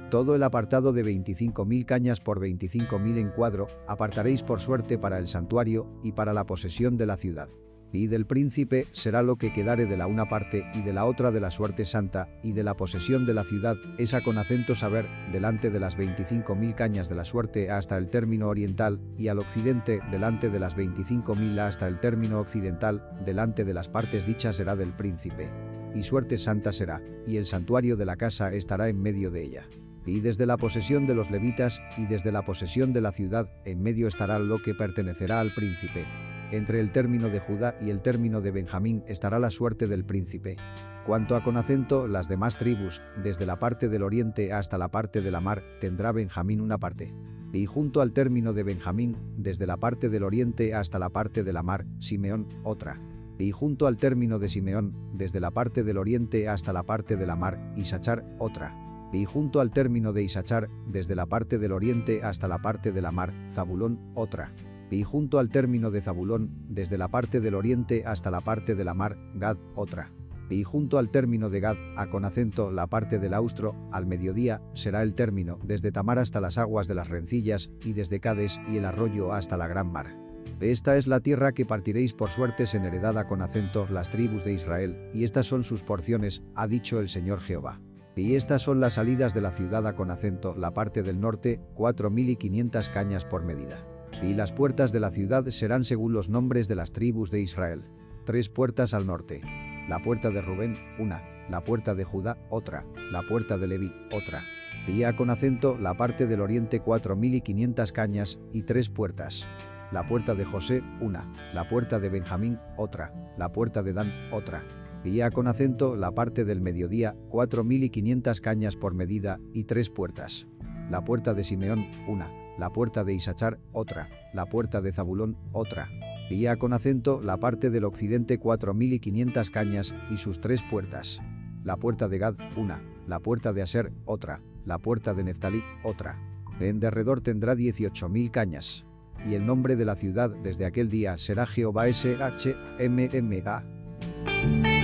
Todo el apartado de veinticinco mil cañas por veinticinco mil en cuadro, apartaréis por suerte para el santuario y para la posesión de la ciudad y del príncipe será lo que quedare de la una parte y de la otra de la suerte santa, y de la posesión de la ciudad, esa con acento saber, delante de las veinticinco mil cañas de la suerte hasta el término oriental, y al occidente, delante de las veinticinco mil hasta el término occidental, delante de las partes dichas será del príncipe. Y suerte santa será, y el santuario de la casa estará en medio de ella. Y desde la posesión de los levitas y desde la posesión de la ciudad, en medio estará lo que pertenecerá al príncipe. Entre el término de Judá y el término de Benjamín estará la suerte del príncipe. Cuanto a con acento, las demás tribus, desde la parte del oriente hasta la parte de la mar, tendrá Benjamín una parte. Y junto al término de Benjamín, desde la parte del oriente hasta la parte de la mar, Simeón, otra. Y junto al término de Simeón, desde la parte del oriente hasta la parte de la mar, Isachar, otra. Y junto al término de Isachar, desde la parte del oriente hasta la parte de la mar, Zabulón, otra y junto al término de Zabulón, desde la parte del oriente hasta la parte de la mar, Gad, otra. Y junto al término de Gad, a con acento la parte del austro, al mediodía, será el término, desde Tamar hasta las aguas de las rencillas, y desde Cades y el arroyo hasta la gran mar. Esta es la tierra que partiréis por suertes en heredada con acento las tribus de Israel, y estas son sus porciones, ha dicho el Señor Jehová. Y estas son las salidas de la ciudad a con acento la parte del norte, cuatro mil y quinientas cañas por medida. Y las puertas de la ciudad serán según los nombres de las tribus de Israel. Tres puertas al norte. La puerta de Rubén, una. La puerta de Judá, otra. La puerta de Leví, otra. Y con acento la parte del oriente cuatro mil y quinientas cañas y tres puertas. La puerta de José, una. La puerta de Benjamín, otra. La puerta de Dan, otra. Y con acento la parte del mediodía, cuatro mil y quinientas cañas por medida y tres puertas. La puerta de Simeón, una la puerta de Isachar, otra, la puerta de Zabulón, otra. Y con acento la parte del occidente 4500 cañas y sus tres puertas. La puerta de Gad, una, la puerta de Aser, otra, la puerta de Neftalí, otra. En derredor tendrá 18.000 cañas. Y el nombre de la ciudad desde aquel día será Jehová S. H. M. M. A.